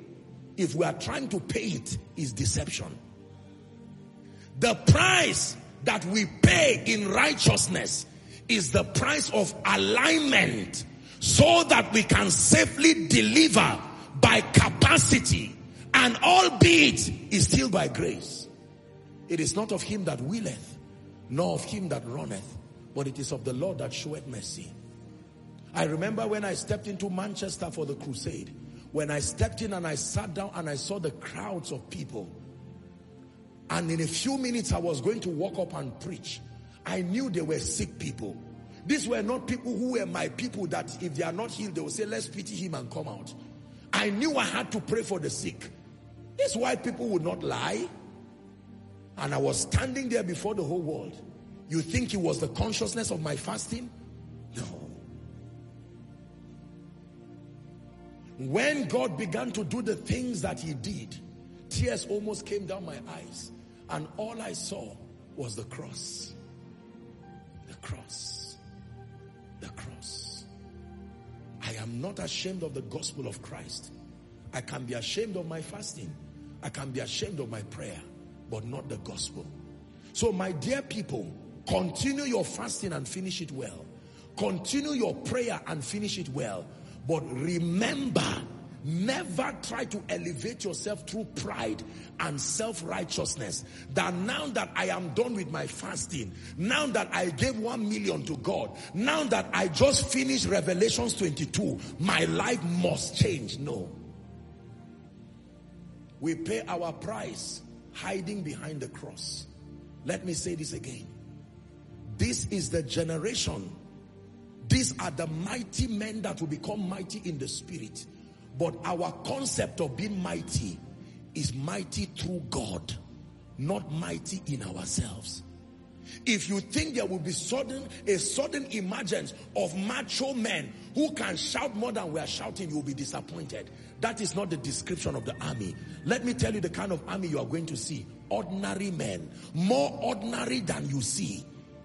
If we are trying to pay it, is deception. The price that we pay in righteousness is the price of alignment so that we can safely deliver by capacity and albeit is still by grace. It is not of him that willeth, nor of him that runneth, but it is of the Lord that showeth mercy. I remember when I stepped into Manchester for the crusade, when I stepped in and I sat down and I saw the crowds of people, and in a few minutes I was going to walk up and preach. I knew they were sick people. These were not people who were my people that if they are not healed, they will say, let's pity him and come out. I knew I had to pray for the sick. This white people would not lie. And I was standing there before the whole world. You think it was the consciousness of my fasting? No. When God began to do the things that he did, tears almost came down my eyes. And all I saw was the cross. Cross. The cross. I am not ashamed of the gospel of Christ. I can be ashamed of my fasting. I can be ashamed of my prayer, but not the gospel. So my dear people, continue your fasting and finish it well. Continue your prayer and finish it well. But remember, never try to elevate yourself through pride and self-righteousness. That now that I am done with my fasting, now that I gave one million to God, now that I just finished Revelations 22, my life must change. No. We pay our price hiding behind the cross. Let me say this again. This is the generation. These are the mighty men that will become mighty in the spirit. But our concept of being mighty is mighty through God, not mighty in ourselves. If you think there will be sudden a sudden emergence of macho men who can shout more than we are shouting, you will be disappointed. That is not the description of the army. Let me tell you the kind of army you are going to see. Ordinary men, more ordinary than you see.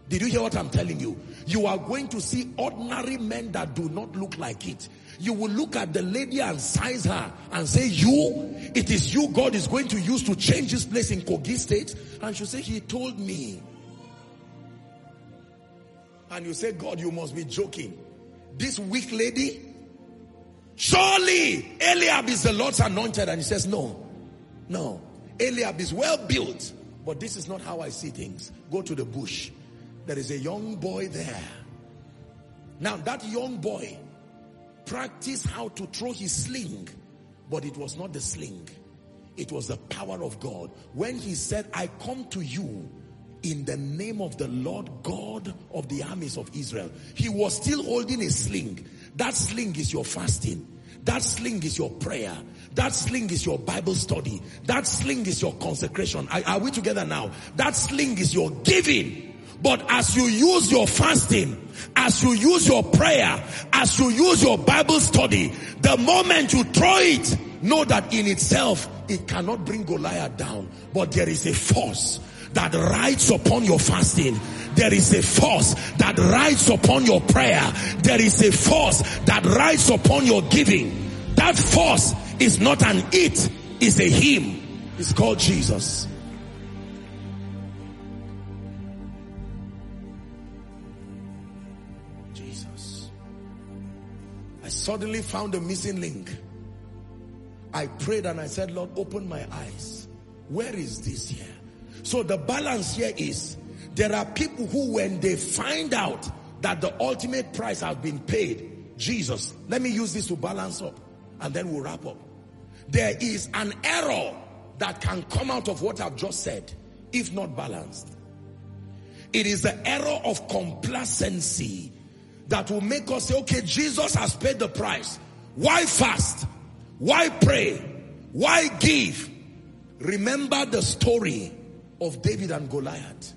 Did you hear what I'm telling you? You are going to see ordinary men that do not look like it. You will look at the lady and size her and say, you, it is you God is going to use to change this place in Kogi state. And she'll say, he told me. And you say, God, you must be joking. This weak lady, surely Eliab is the Lord's anointed. And he says, no, no. Eliab is well built, but this is not how I see things. Go to the bush. There is a young boy there. Now that young boy practiced how to throw his sling, but it was not the sling. It was the power of God. When he said, I come to you in the name of the Lord God of the armies of Israel. He was still holding a sling. That sling is your fasting. That sling is your prayer. That sling is your Bible study. That sling is your consecration. Are, are we together now? That sling is your giving. But as you use your fasting, as you use your prayer, as you use your Bible study, the moment you throw it, know that in itself, it cannot bring Goliath down. But there is a force that rides upon your fasting. There is a force that rides upon your prayer. There is a force that rides upon your giving. That force is not an it, it's a him. It's called Jesus. Suddenly found a missing link. I prayed and I said, Lord, open my eyes. Where is this here? So the balance here is there are people who when they find out that the ultimate price has been paid, Jesus, let me use this to balance up and then we'll wrap up. There is an error that can come out of what I've just said if not balanced. It is the error of complacency that will make us say, okay, Jesus has paid the price. Why fast? Why pray? Why give? Remember the story of David and Goliath.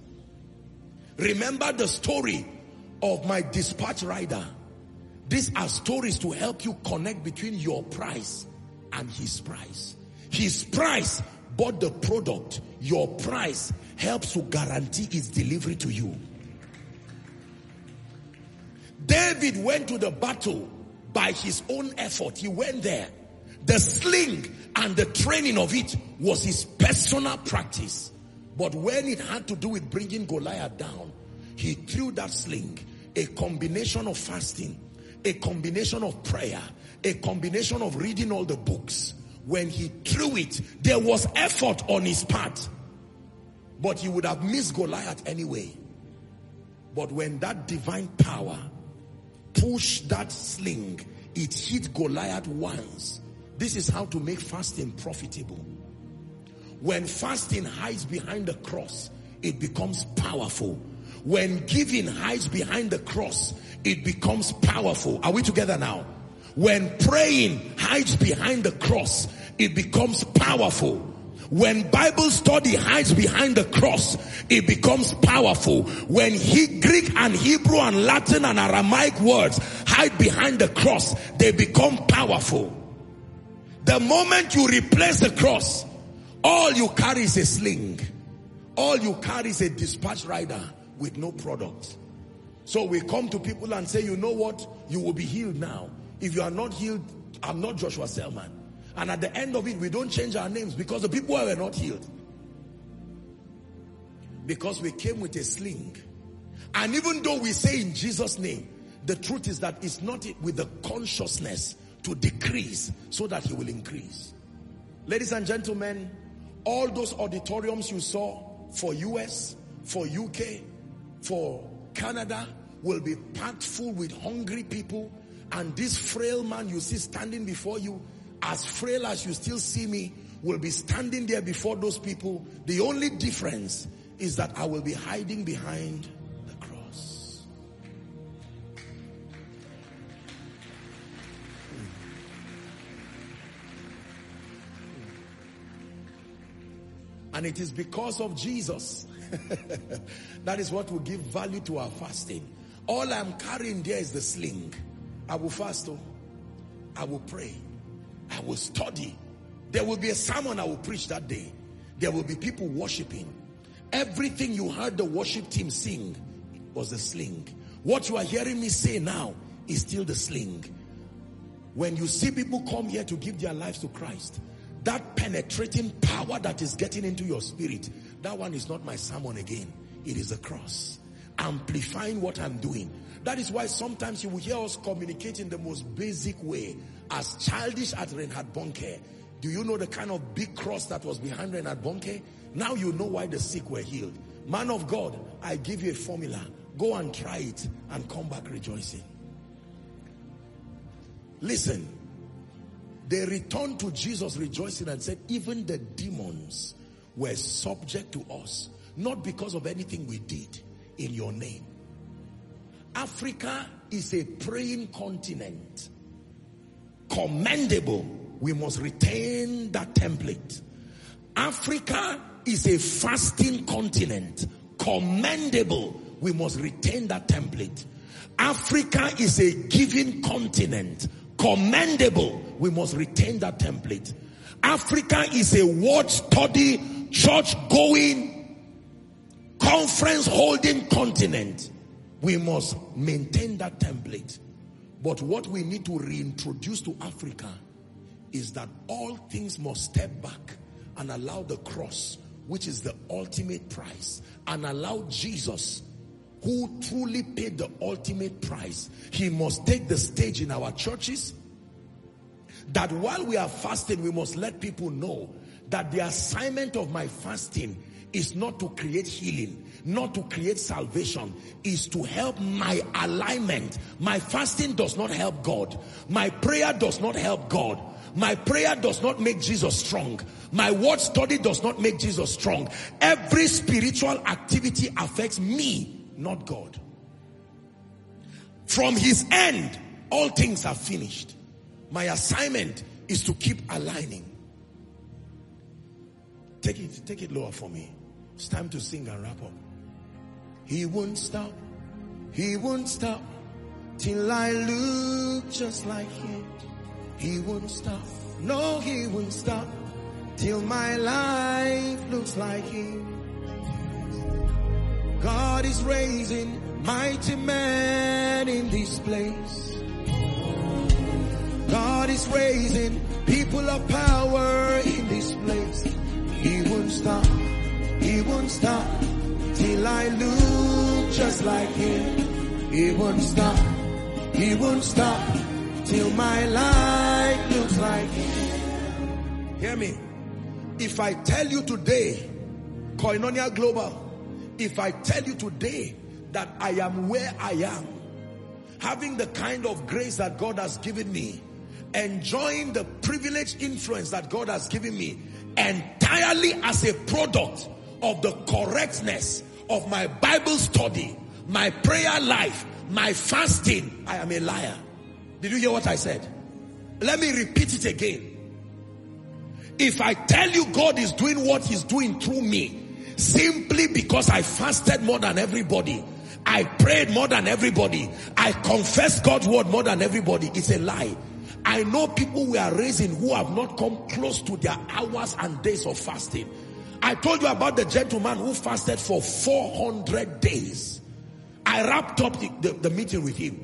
Remember the story of my dispatch rider. These are stories to help you connect between your price and his price. His price bought the product. Your price helps to guarantee its delivery to you. David went to the battle by his own effort. He went there. The sling and the training of it was his personal practice. But when it had to do with bringing Goliath down, he threw that sling, a combination of fasting, a combination of prayer, a combination of reading all the books. When he threw it, there was effort on his part. But he would have missed Goliath anyway. But when that divine power pushed that sling, it hit Goliath once. This is how to make fasting profitable. When fasting hides behind the cross, it becomes powerful. When giving hides behind the cross, it becomes powerful. Are we together now? When praying hides behind the cross, it becomes powerful. When Bible study hides behind the cross, it becomes powerful. When he, Greek and Hebrew and Latin and Aramaic words hide behind the cross, they become powerful. The moment you replace the cross, all you carry is a sling. All you carry is a dispatch rider with no product. So we come to people and say, you know what? You will be healed now. If you are not healed, I'm not Joshua Selman. And at the end of it, we don't change our names because the people were not healed. Because we came with a sling. And even though we say in Jesus' name, The truth is that it's not with the consciousness to decrease so that he will increase. Ladies and gentlemen, all those auditoriums you saw for US, for UK, for Canada will be packed full with hungry people and this frail man you see standing before you, as frail as you still see me, will be standing there before those people. The only difference is that I will be hiding behind the cross. And it is because of Jesus. that is what will give value to our fasting. All I'm carrying there is the sling. I will fast. Oh. I will pray. I will study. There will be a sermon I will preach that day. There will be people worshiping. Everything you heard the worship team sing was the sling. What you are hearing me say now is still the sling. When you see people come here to give their lives to Christ, that penetrating power that is getting into your spirit, that one is not my sermon again. It is the cross. Amplifying what I'm doing. That is why sometimes you will hear us communicate in the most basic way. As childish as Reinhard Bonnke. Do you know the kind of big cross that was behind Reinhard Bonnke? Now you know why the sick were healed. Man of God, I give you a formula. Go and try it and come back rejoicing. Listen, they returned to Jesus rejoicing and said, even the demons were subject to us, not because of anything we did in your name. Africa is a praying continent. Commendable. We must retain that template. Africa is a fasting continent. Commendable. We must retain that template. Africa is a giving continent. Commendable. We must retain that template. Africa is a word study, church going, conference holding continent. We must maintain that template. But what we need to reintroduce to Africa is that all things must step back and allow the cross, which is the ultimate price, and allow Jesus, who truly paid the ultimate price, he must take the stage in our churches. That while we are fasting, we must let people know that the assignment of my fasting is not to create healing, not to create salvation, is to help my alignment. My fasting does not help God. My prayer does not help God. My prayer does not make Jesus strong. My word study does not make Jesus strong. Every spiritual activity affects me, not God. From his end, all things are finished. My assignment is to keep aligning. Take it, take it lower for me. It's time to sing and wrap up. He won't stop. He won't stop till I look just like him. He won't stop. No, he won't stop till my life looks like him. God is raising mighty men in this place. God is raising people of power in this place. He won't stop. He won't stop till I look just like him. He won't stop. He won't stop till my life looks like him. Hear me. If I tell you today, Koinonia Global, if I tell you today that I am where I am, having the kind of grace that God has given me, enjoying the privileged influence that God has given me entirely as a product of the correctness of my Bible study, my prayer life, my fasting, I am a liar. Did you hear what I said? Let me repeat it again. If I tell you God is doing what he's doing through me, simply because I fasted more than everybody, I prayed more than everybody, I confessed God's word more than everybody, it's a lie. I know people we are raising who have not come close to their hours and days of fasting. I told you about the gentleman who fasted for 400 days. I wrapped up the, the, the meeting with him.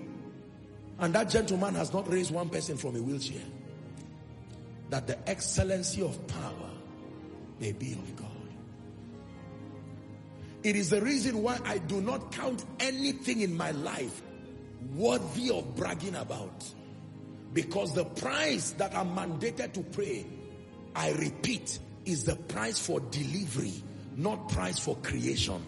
And that gentleman has not raised one person from a wheelchair. That the excellency of power may be of God. It is the reason why I do not count anything in my life worthy of bragging about. Because the price that I'm mandated to pray, I repeat, is the price for delivery, not price for creation.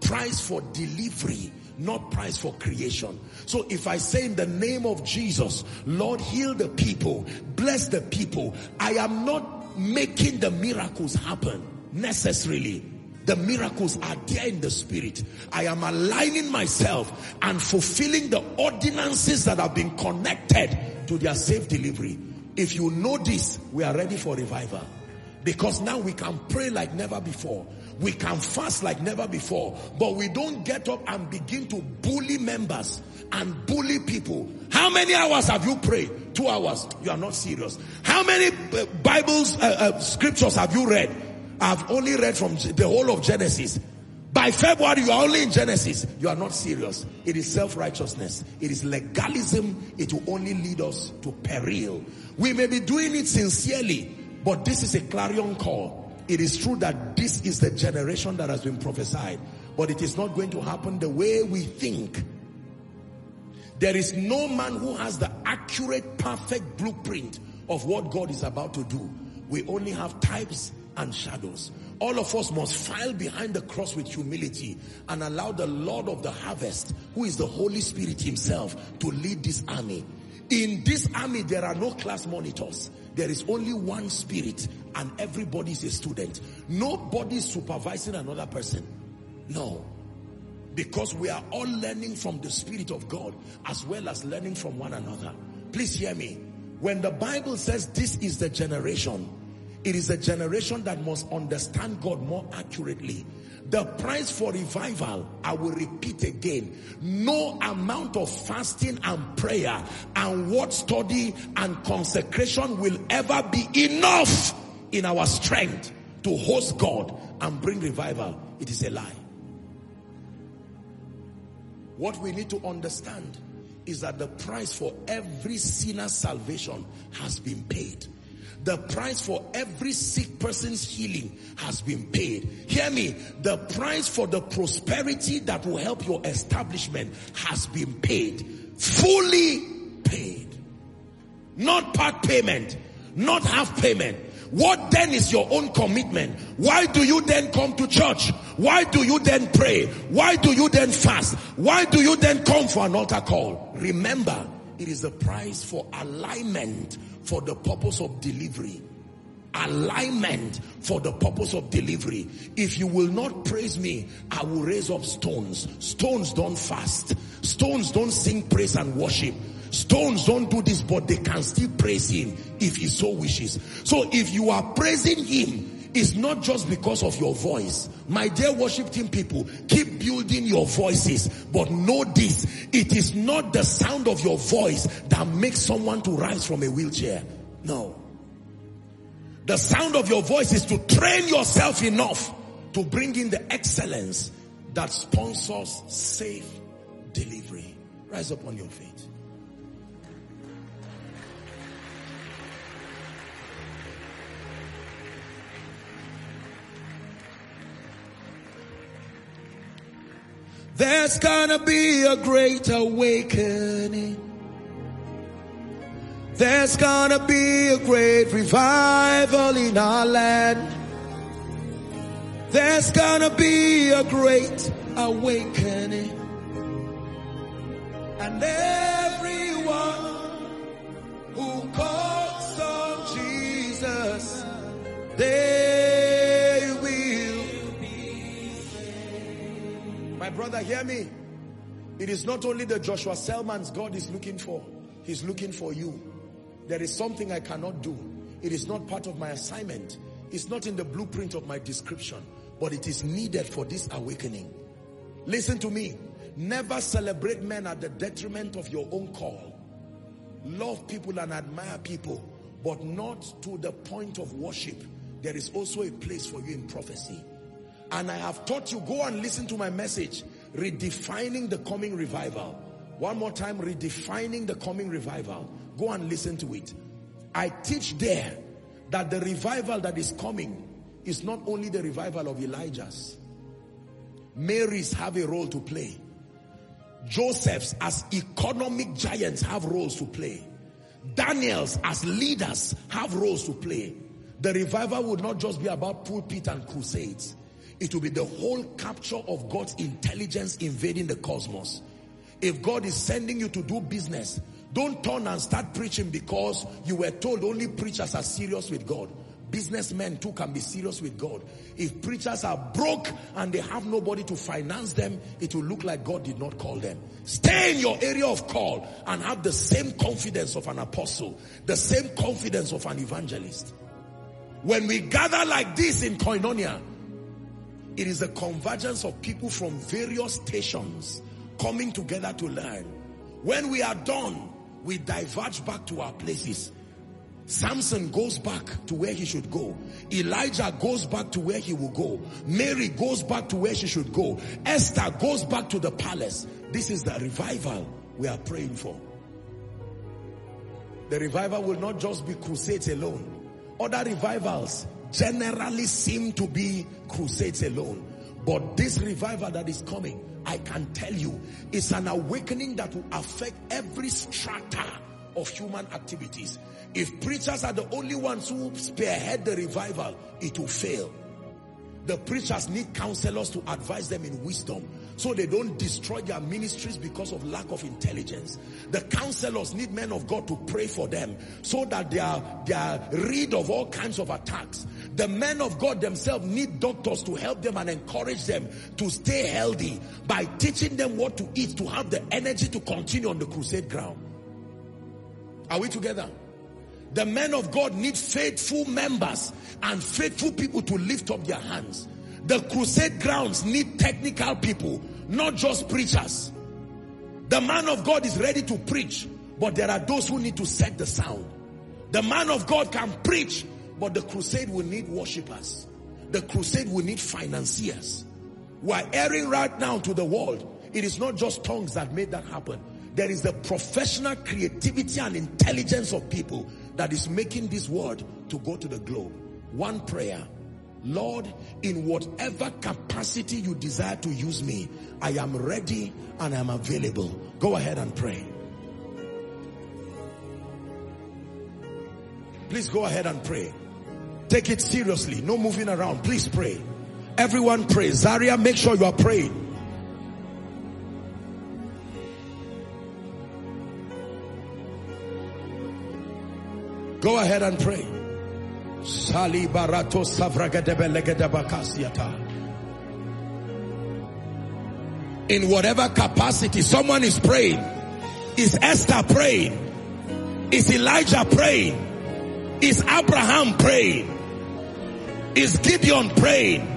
Price for delivery, not price for creation. So if I say in the name of Jesus, Lord, heal the people, bless the people, I am not making the miracles happen necessarily. The miracles are there in the spirit. I am aligning myself and fulfilling the ordinances that have been connected to their safe delivery. If you know this, we are ready for revival. Because now we can pray like never before. We can fast like never before. But we don't get up and begin to bully members and bully people. How many hours have you prayed? Two hours. You are not serious. How many uh, Bibles, uh, uh, scriptures have you read? I've only read from the whole of Genesis. By February, you are only in Genesis. You are not serious. It is self-righteousness. It is legalism. It will only lead us to peril. We may be doing it sincerely, but this is a clarion call. It is true that this is the generation that has been prophesied, but it is not going to happen the way we think. There is no man who has the accurate, perfect blueprint of what God is about to do. We only have types and shadows. All of us must file behind the cross with humility and allow the Lord of the harvest, who is the Holy Spirit himself, to lead this army. In this army, there are no class monitors. There is only one spirit and everybody is a student. Nobody is supervising another person. No. Because we are all learning from the Spirit of God as well as learning from one another. Please hear me. When the Bible says this is the generation, it is a generation that must understand God more accurately. The price for revival, I will repeat again, no amount of fasting and prayer and word study and consecration will ever be enough in our strength to host God and bring revival. It is a lie. What we need to understand is that the price for every sinner's salvation has been paid. The price for every sick person's healing has been paid. Hear me. The price for the prosperity that will help your establishment has been paid. Fully paid. Not part payment. Not half payment. What then is your own commitment? Why do you then come to church? Why do you then pray? Why do you then fast? Why do you then come for an altar call? Remember, it is the price for alignment for the purpose of delivery. Alignment for the purpose of delivery. If you will not praise me, I will raise up stones. Stones don't fast. Stones don't sing praise and worship. Stones don't do this, but they can still praise him if he so wishes. So if you are praising him, it's not just because of your voice. My dear worship team people, keep building your voices, but know this, it is not the sound of your voice that makes someone to rise from a wheelchair. No. The sound of your voice is to train yourself enough to bring in the excellence that sponsors safe delivery. Rise up on your feet. There's gonna be a great awakening. There's gonna be a great revival in our land. There's gonna be a great awakening. And everyone who calls on Jesus, they My brother, hear me. It is not only the Joshua Selmans God is looking for. He's looking for you. There is something I cannot do. It is not part of my assignment. It's not in the blueprint of my description, but it is needed for this awakening. Listen to me. Never celebrate men at the detriment of your own call. Love people and admire people, but not to the point of worship. There is also a place for you in prophecy. And I have taught you, go and listen to my message, redefining the coming revival. One more time, redefining the coming revival. Go and listen to it. I teach there that the revival that is coming is not only the revival of Elijah's. Marys have a role to play. Josephs as economic giants have roles to play. Daniels as leaders have roles to play. The revival would not just be about pulpit and crusades. It will be the whole capture of God's intelligence invading the cosmos. If God is sending you to do business, don't turn and start preaching because you were told only preachers are serious with God. Businessmen too can be serious with God. If preachers are broke and they have nobody to finance them, it will look like God did not call them. Stay in your area of call and have the same confidence of an apostle, the same confidence of an evangelist. When we gather like this in Koinonia, it is a convergence of people from various stations coming together to learn. When we are done, we diverge back to our places Samson goes back to where he should go. Elijah goes back to where he will go. Mary goes back to where she should go. Esther goes back to the palace. This is the revival we are praying for. The revival will not just be crusades alone. Other revivals generally seem to be crusades alone. But this revival that is coming, I can tell you, is an awakening that will affect every strata of human activities. If preachers are the only ones who spearhead the revival, it will fail. The preachers need counselors to advise them in wisdom so they don't destroy their ministries because of lack of intelligence. The counselors need men of God to pray for them so that they are, they are rid of all kinds of attacks. The men of God themselves need doctors to help them and encourage them to stay healthy by teaching them what to eat to have the energy to continue on the crusade ground. Are we together? The men of God need faithful members and faithful people to lift up their hands. The crusade grounds need technical people, not just preachers. The man of God is ready to preach, but there are those who need to set the sound. The man of God can preach, but the crusade will need worshippers. The crusade will need financiers. We're airing right now to the world. It is not just tongues that made that happen. There is the professional creativity and intelligence of people that is making this word to go to the globe. One prayer. Lord, in whatever capacity you desire to use me, I am ready and I am available. Go ahead and pray. Please go ahead and pray. Take it seriously. No moving around. Please pray. Everyone pray. Zaria, make sure you are praying. Go ahead and pray. Sali barato In whatever capacity someone is praying. Is Esther praying? Is Elijah praying? Is Abraham praying? Is Gideon praying?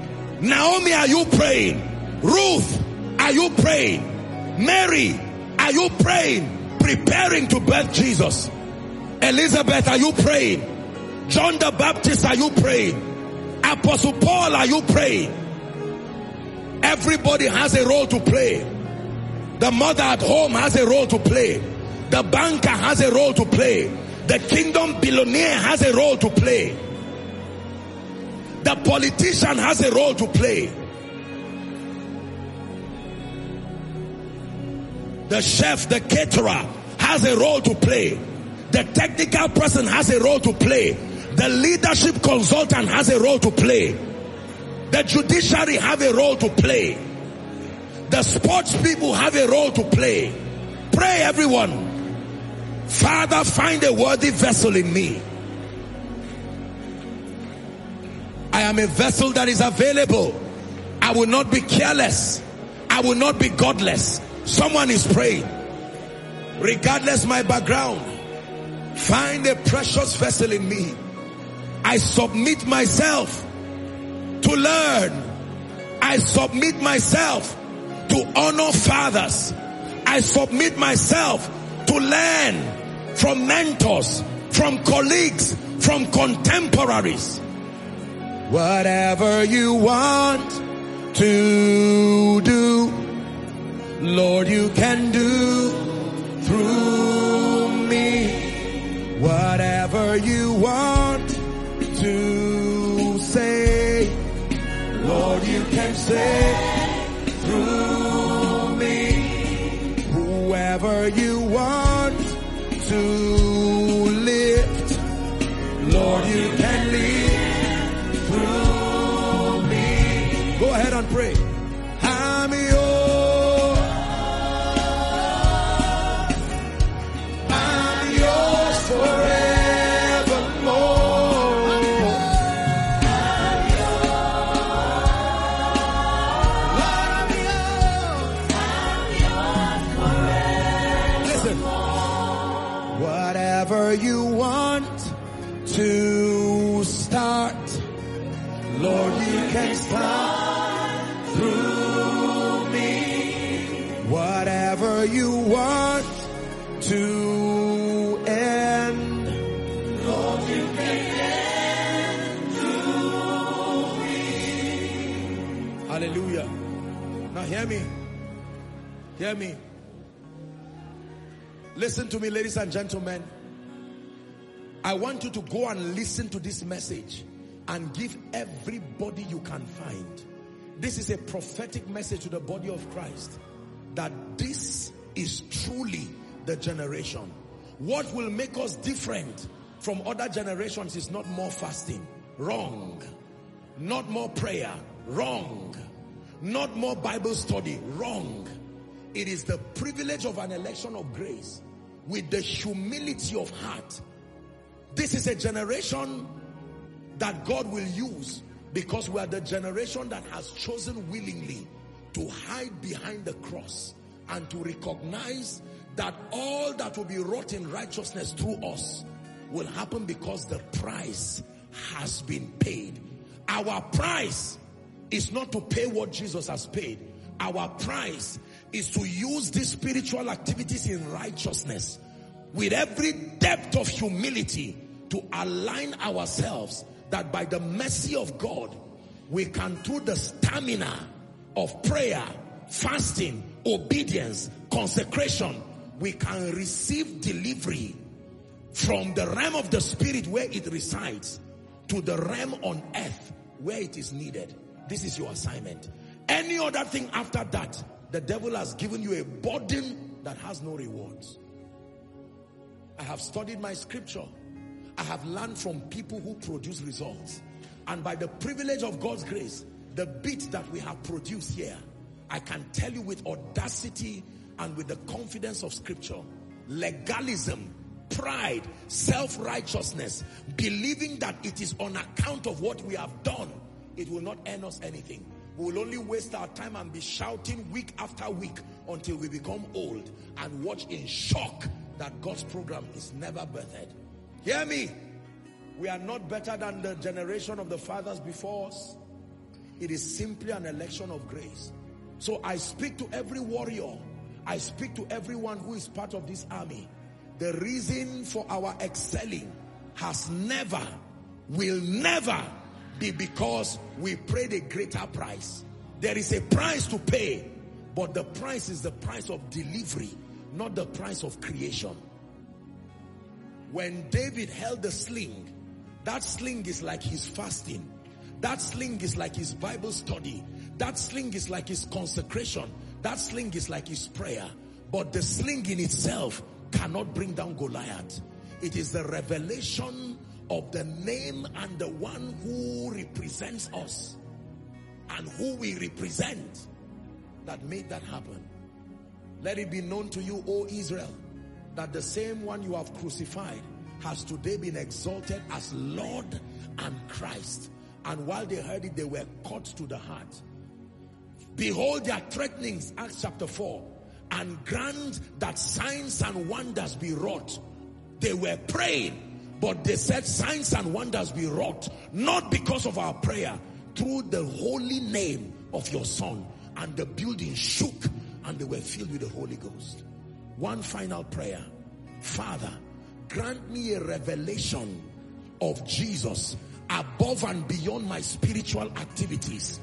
Naomi, are you praying? Ruth, are you praying? Mary, are you praying? Preparing to birth Jesus. Elizabeth, are you praying? John the Baptist, are you praying? Apostle Paul, are you praying? Everybody has a role to play. The mother at home has a role to play. The banker has a role to play. The kingdom billionaire has a role to play. The politician has a role to play. The chef, the caterer has a role to play. The technical person has a role to play. The leadership consultant has a role to play. The judiciary have a role to play. The sports people have a role to play. Pray everyone. Father, find a worthy vessel in me. I am a vessel that is available. I will not be careless. I will not be godless. Someone is praying. Regardless my background, Find a precious vessel in me. I submit myself to learn. I submit myself to honor fathers. I submit myself to learn from mentors, from colleagues, from contemporaries. Whatever you want to do, Lord, you can do through me. Whatever you want say Listen to me, ladies and gentlemen. I want you to go and listen to this message and give everybody you can find. This is a prophetic message to the body of Christ that this is truly the generation. What will make us different from other generations is not more fasting. Wrong. Not more prayer. Wrong. Not more Bible study. Wrong. It is the privilege of an election of grace with the humility of heart. This is a generation that God will use because we are the generation that has chosen willingly to hide behind the cross and to recognize that all that will be wrought in righteousness through us will happen because the price has been paid. Our price is not to pay what Jesus has paid. Our price is to use these spiritual activities in righteousness with every depth of humility to align ourselves that by the mercy of God, we can through the stamina of prayer, fasting, obedience, consecration, we can receive delivery from the realm of the spirit where it resides to the realm on earth where it is needed. This is your assignment. Any other thing after that, the devil has given you a burden that has no rewards. I have studied my scripture. I have learned from people who produce results. And by the privilege of God's grace, the bit that we have produced here, I can tell you with audacity and with the confidence of scripture, legalism, pride, self-righteousness, believing that it is on account of what we have done, it will not earn us anything. We will only waste our time and be shouting week after week until we become old and watch in shock that God's program is never birthed. Hear me. We are not better than the generation of the fathers before us. It is simply an election of grace. So I speak to every warrior. I speak to everyone who is part of this army. The reason for our excelling has never, will never be because we paid a greater price. There is a price to pay, but the price is the price of delivery, not the price of creation. When David held the sling, that sling is like his fasting. That sling is like his Bible study. That sling is like his consecration. That sling is like his prayer. But the sling in itself cannot bring down Goliath. It is the revelation of the name and the one who represents us and who we represent that made that happen. Let it be known to you, O Israel, that the same one you have crucified has today been exalted as Lord and Christ. And while they heard it, they were cut to the heart. Behold their threatenings, Acts chapter 4, and grant that signs and wonders be wrought. They were praying, but they said signs and wonders be wrought, not because of our prayer, through the holy name of your son. And the building shook and they were filled with the Holy Ghost. One final prayer. Father, grant me a revelation of Jesus above and beyond my spiritual activities.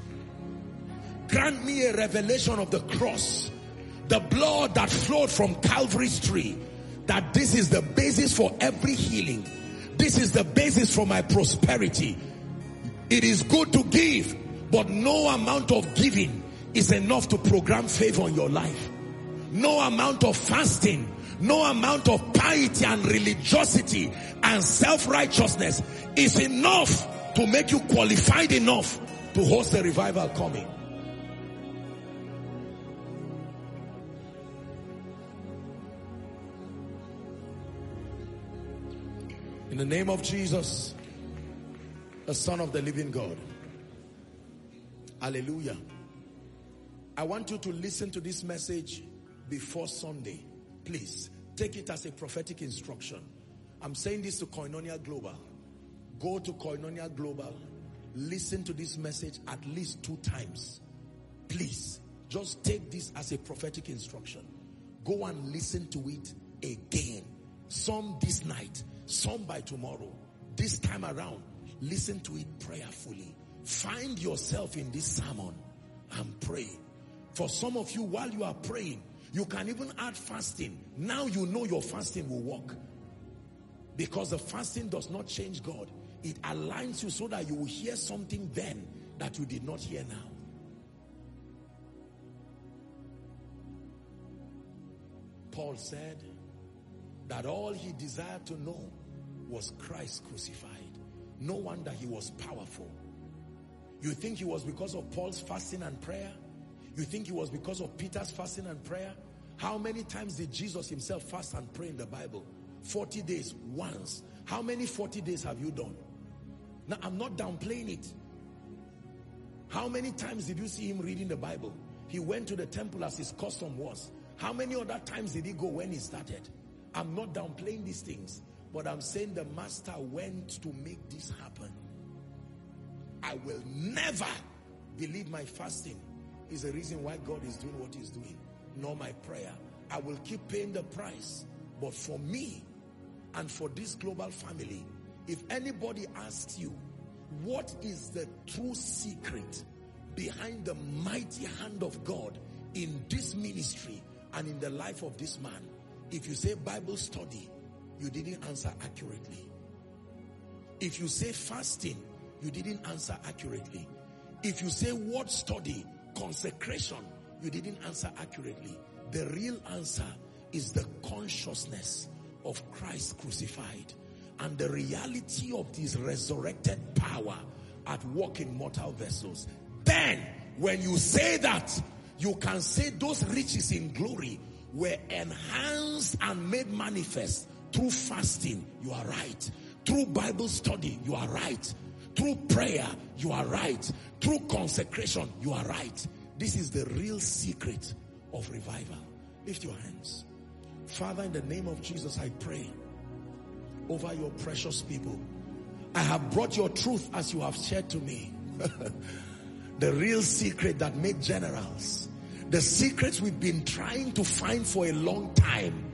Grant me a revelation of the cross, the blood that flowed from Calvary's tree, that this is the basis for every healing. This is the basis for my prosperity. It is good to give, but no amount of giving is enough to program favor in your life. no amount of fasting, no amount of piety and religiosity and self-righteousness is enough to make you qualified enough to host a revival coming. In the name of Jesus, the Son of the living God. Hallelujah. I want you to listen to this message before Sunday. Please take it as a prophetic instruction. I'm saying this to Koinonia Global. Go to Koinonia Global. Listen to this message at least two times. Please, just take this as a prophetic instruction. Go and listen to it again. Some this night, some by tomorrow. This time around, listen to it prayerfully. Find yourself in this sermon and pray. For some of you, while you are praying, you can even add fasting. Now you know your fasting will work. Because the fasting does not change God. It aligns you so that you will hear something then that you did not hear now. Paul said that all he desired to know was Christ crucified. No wonder he was powerful. You think he was because of Paul's fasting and prayer? You think it was because of Peter's fasting and prayer? How many times did Jesus himself fast and pray in the Bible? 40 days, once. How many 40 days have you done? Now, I'm not downplaying it. How many times did you see him reading the Bible? He went to the temple as his custom was. How many other times did he go when he started? I'm not downplaying these things, but I'm saying the master went to make this happen. I will never believe my fasting is the reason why God is doing what he's doing, nor my prayer. I will keep paying the price. But for me and for this global family, if anybody asks you, what is the true secret behind the mighty hand of God in this ministry and in the life of this man? If you say Bible study, you didn't answer accurately. If you say fasting, you didn't answer accurately. If you say word study, consecration, you didn't answer accurately. The real answer is the consciousness of Christ crucified and the reality of this resurrected power at work in mortal vessels. Then, when you say that, you can say those riches in glory were enhanced and made manifest through fasting. You are right. Through Bible study, you are right. Through prayer, you are right. Through consecration, you are right. This is the real secret of revival. Lift your hands. Father, in the name of Jesus, I pray over your precious people. I have brought your truth as you have shared to me. the real secret that made generals. The secrets we've been trying to find for a long time.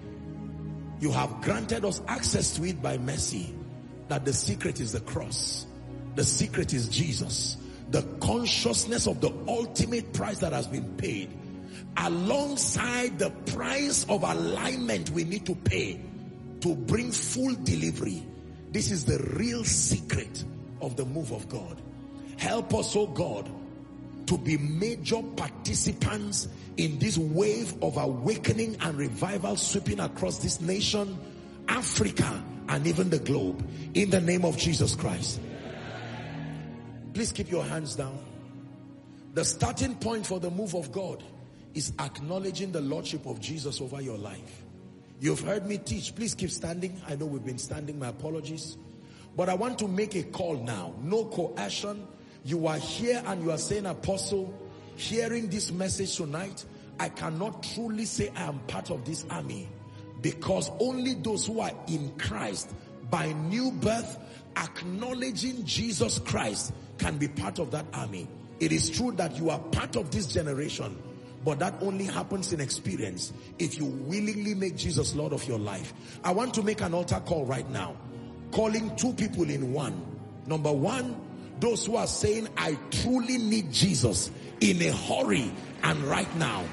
You have granted us access to it by mercy. That the secret is the cross. The secret is Jesus. The consciousness of the ultimate price that has been paid. Alongside the price of alignment we need to pay to bring full delivery. This is the real secret of the move of God. Help us, oh God, to be major participants in this wave of awakening and revival sweeping across this nation, Africa, and even the globe. In the name of Jesus Christ. Please keep your hands down. The starting point for the move of God is acknowledging the Lordship of Jesus over your life. You've heard me teach. Please keep standing. I know we've been standing. My apologies. But I want to make a call now. No coercion. You are here and you are saying, Apostle, hearing this message tonight, I cannot truly say I am part of this army because only those who are in Christ by new birth, acknowledging Jesus Christ can be part of that army. It is true that you are part of this generation, but that only happens in experience if you willingly make Jesus Lord of your life. I want to make an altar call right now, calling two people in one. Number one, those who are saying, I truly need Jesus in a hurry and right now.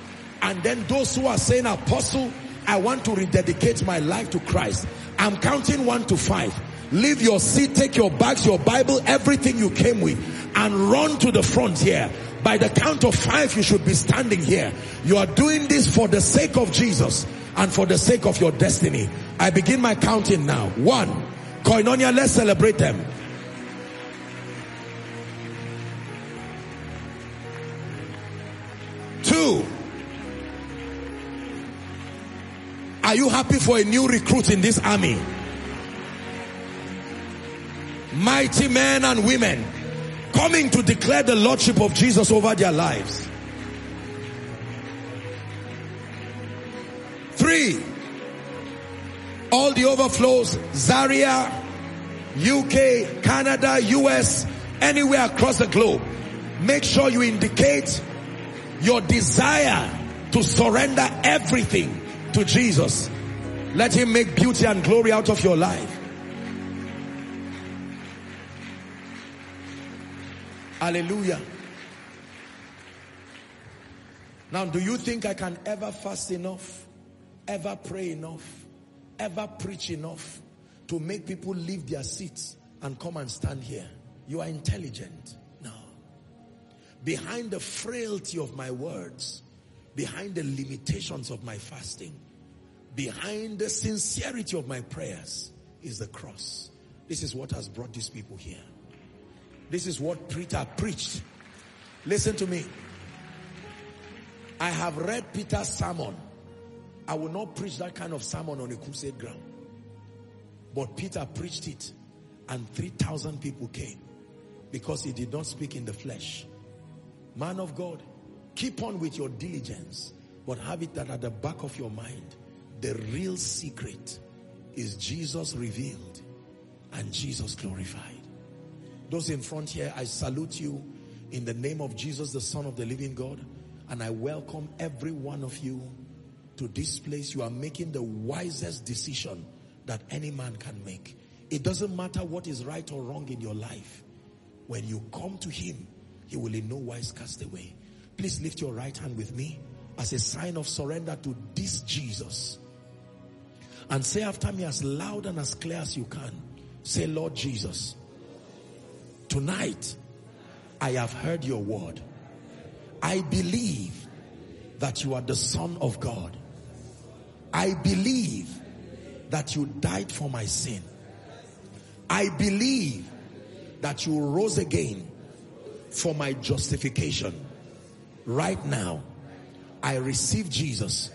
And then those who are saying, Apostle, I want to rededicate my life to Christ. I'm counting one to five. Leave your seat, take your bags, your Bible, everything you came with, and run to the front here By the count of five, you should be standing here. You are doing this for the sake of Jesus and for the sake of your destiny. I begin my counting now. One. Koinonia, let's celebrate them. Are you happy for a new recruit in this army? Mighty men and women coming to declare the Lordship of Jesus over their lives. Three, all the overflows, Zaria, UK, Canada, US, anywhere across the globe. Make sure you indicate your desire to surrender everything to Jesus. Let him make beauty and glory out of your life. Hallelujah. Now, do you think I can ever fast enough, ever pray enough, ever preach enough to make people leave their seats and come and stand here? You are intelligent. Behind the frailty of my words, behind the limitations of my fasting, behind the sincerity of my prayers is the cross. This is what has brought these people here. This is what Peter preached. Listen to me. I have read Peter's sermon. I will not preach that kind of sermon on a crusade ground. But Peter preached it and 3,000 people came because he did not speak in the flesh. Man of God, keep on with your diligence, but have it that at the back of your mind, the real secret is Jesus revealed and Jesus glorified. Those in front here, I salute you in the name of Jesus, the Son of the living God. And I welcome every one of you to this place. You are making the wisest decision that any man can make. It doesn't matter what is right or wrong in your life. When you come to him, he will in no wise cast away. Please lift your right hand with me as a sign of surrender to this Jesus. And say after me as loud and as clear as you can. Say, Lord Jesus, Tonight, I have heard your word. I believe that you are the son of God. I believe that you died for my sin. I believe that you rose again for my justification. Right now, I receive Jesus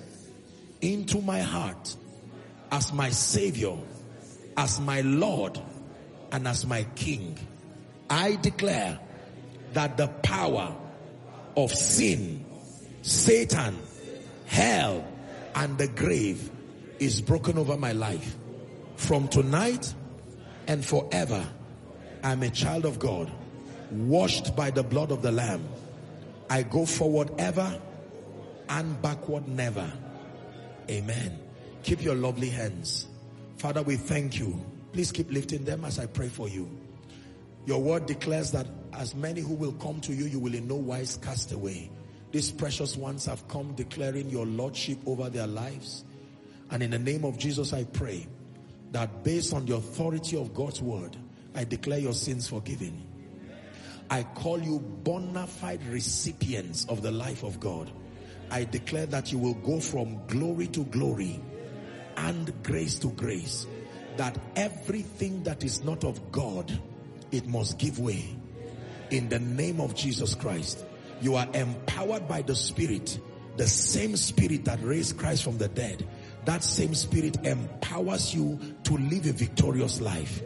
into my heart as my savior, as my Lord, and as my King. I declare that the power of sin, Satan, hell, and the grave is broken over my life. From tonight and forever, I'm a child of God, washed by the blood of the Lamb. I go forward ever and backward never. Amen. Keep your lovely hands. Father, we thank you. Please keep lifting them as I pray for you. Your word declares that as many who will come to you, you will in no wise cast away. These precious ones have come declaring your lordship over their lives. And in the name of Jesus, I pray that based on the authority of God's word, I declare your sins forgiven. I call you bona fide recipients of the life of God. I declare that you will go from glory to glory and grace to grace. That everything that is not of God it must give way. In the name of Jesus Christ, you are empowered by the Spirit, the same Spirit that raised Christ from the dead. That same Spirit empowers you to live a victorious life.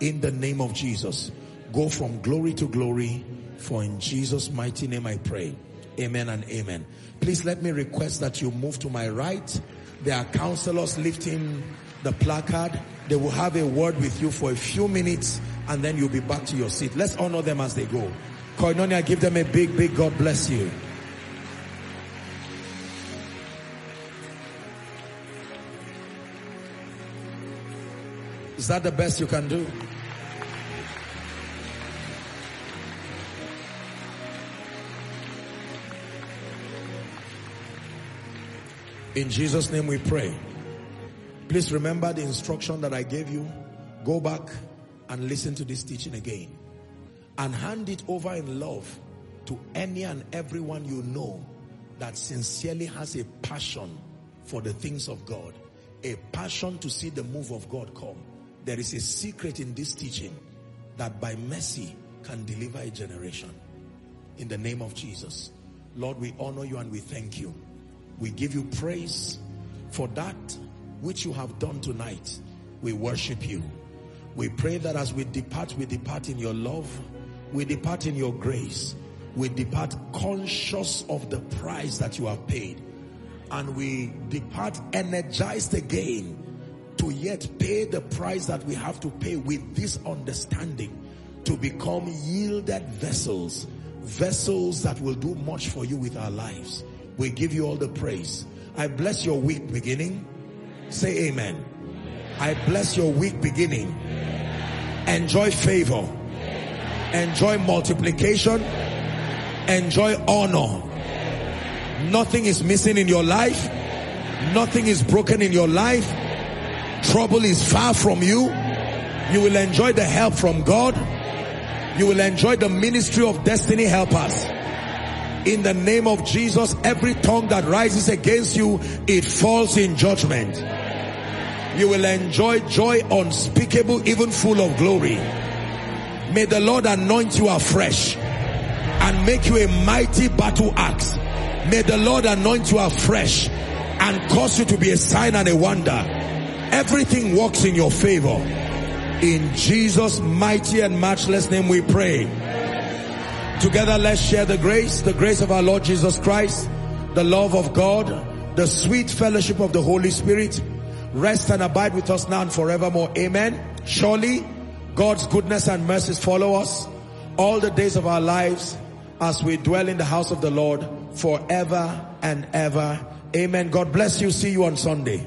In the name of Jesus, go from glory to glory. For in Jesus' mighty name I pray. Amen and amen. Please let me request that you move to my right. There are counselors lifting the placard. They will have a word with you for a few minutes and then you'll be back to your seat. Let's honor them as they go. Koinonia, give them a big, big God bless you. Is that the best you can do? In Jesus' name we pray. Please remember the instruction that I gave you. Go back and listen to this teaching again. And hand it over in love to any and everyone you know that sincerely has a passion for the things of God, a passion to see the move of God come. There is a secret in this teaching that by mercy can deliver a generation. In the name of Jesus. Lord, we honor you and we thank you. We give you praise for that which you have done tonight. We worship you. We pray that as we depart, we depart in your love. We depart in your grace. We depart conscious of the price that you have paid. And we depart energized again to yet pay the price that we have to pay with this understanding to become yielded vessels, vessels that will do much for you with our lives. We give you all the praise. I bless your week beginning. Say amen. I bless your week beginning. Enjoy favor. Enjoy multiplication. Enjoy honor. Nothing is missing in your life. Nothing is broken in your life. Trouble is far from you. You will enjoy the help from God. You will enjoy the ministry of destiny helpers. In the name of Jesus, every tongue that rises against you, it falls in judgment. You will enjoy joy unspeakable, even full of glory. May the Lord anoint you afresh and make you a mighty battle axe. May the Lord anoint you afresh and cause you to be a sign and a wonder. Everything works in your favor. In Jesus' mighty and matchless name we pray. Together let's share the grace, the grace of our Lord Jesus Christ, the love of God, the sweet fellowship of the Holy Spirit, rest and abide with us now and forevermore. Amen. Surely God's goodness and mercies follow us all the days of our lives as we dwell in the house of the Lord forever and ever. Amen. God bless you. See you on Sunday.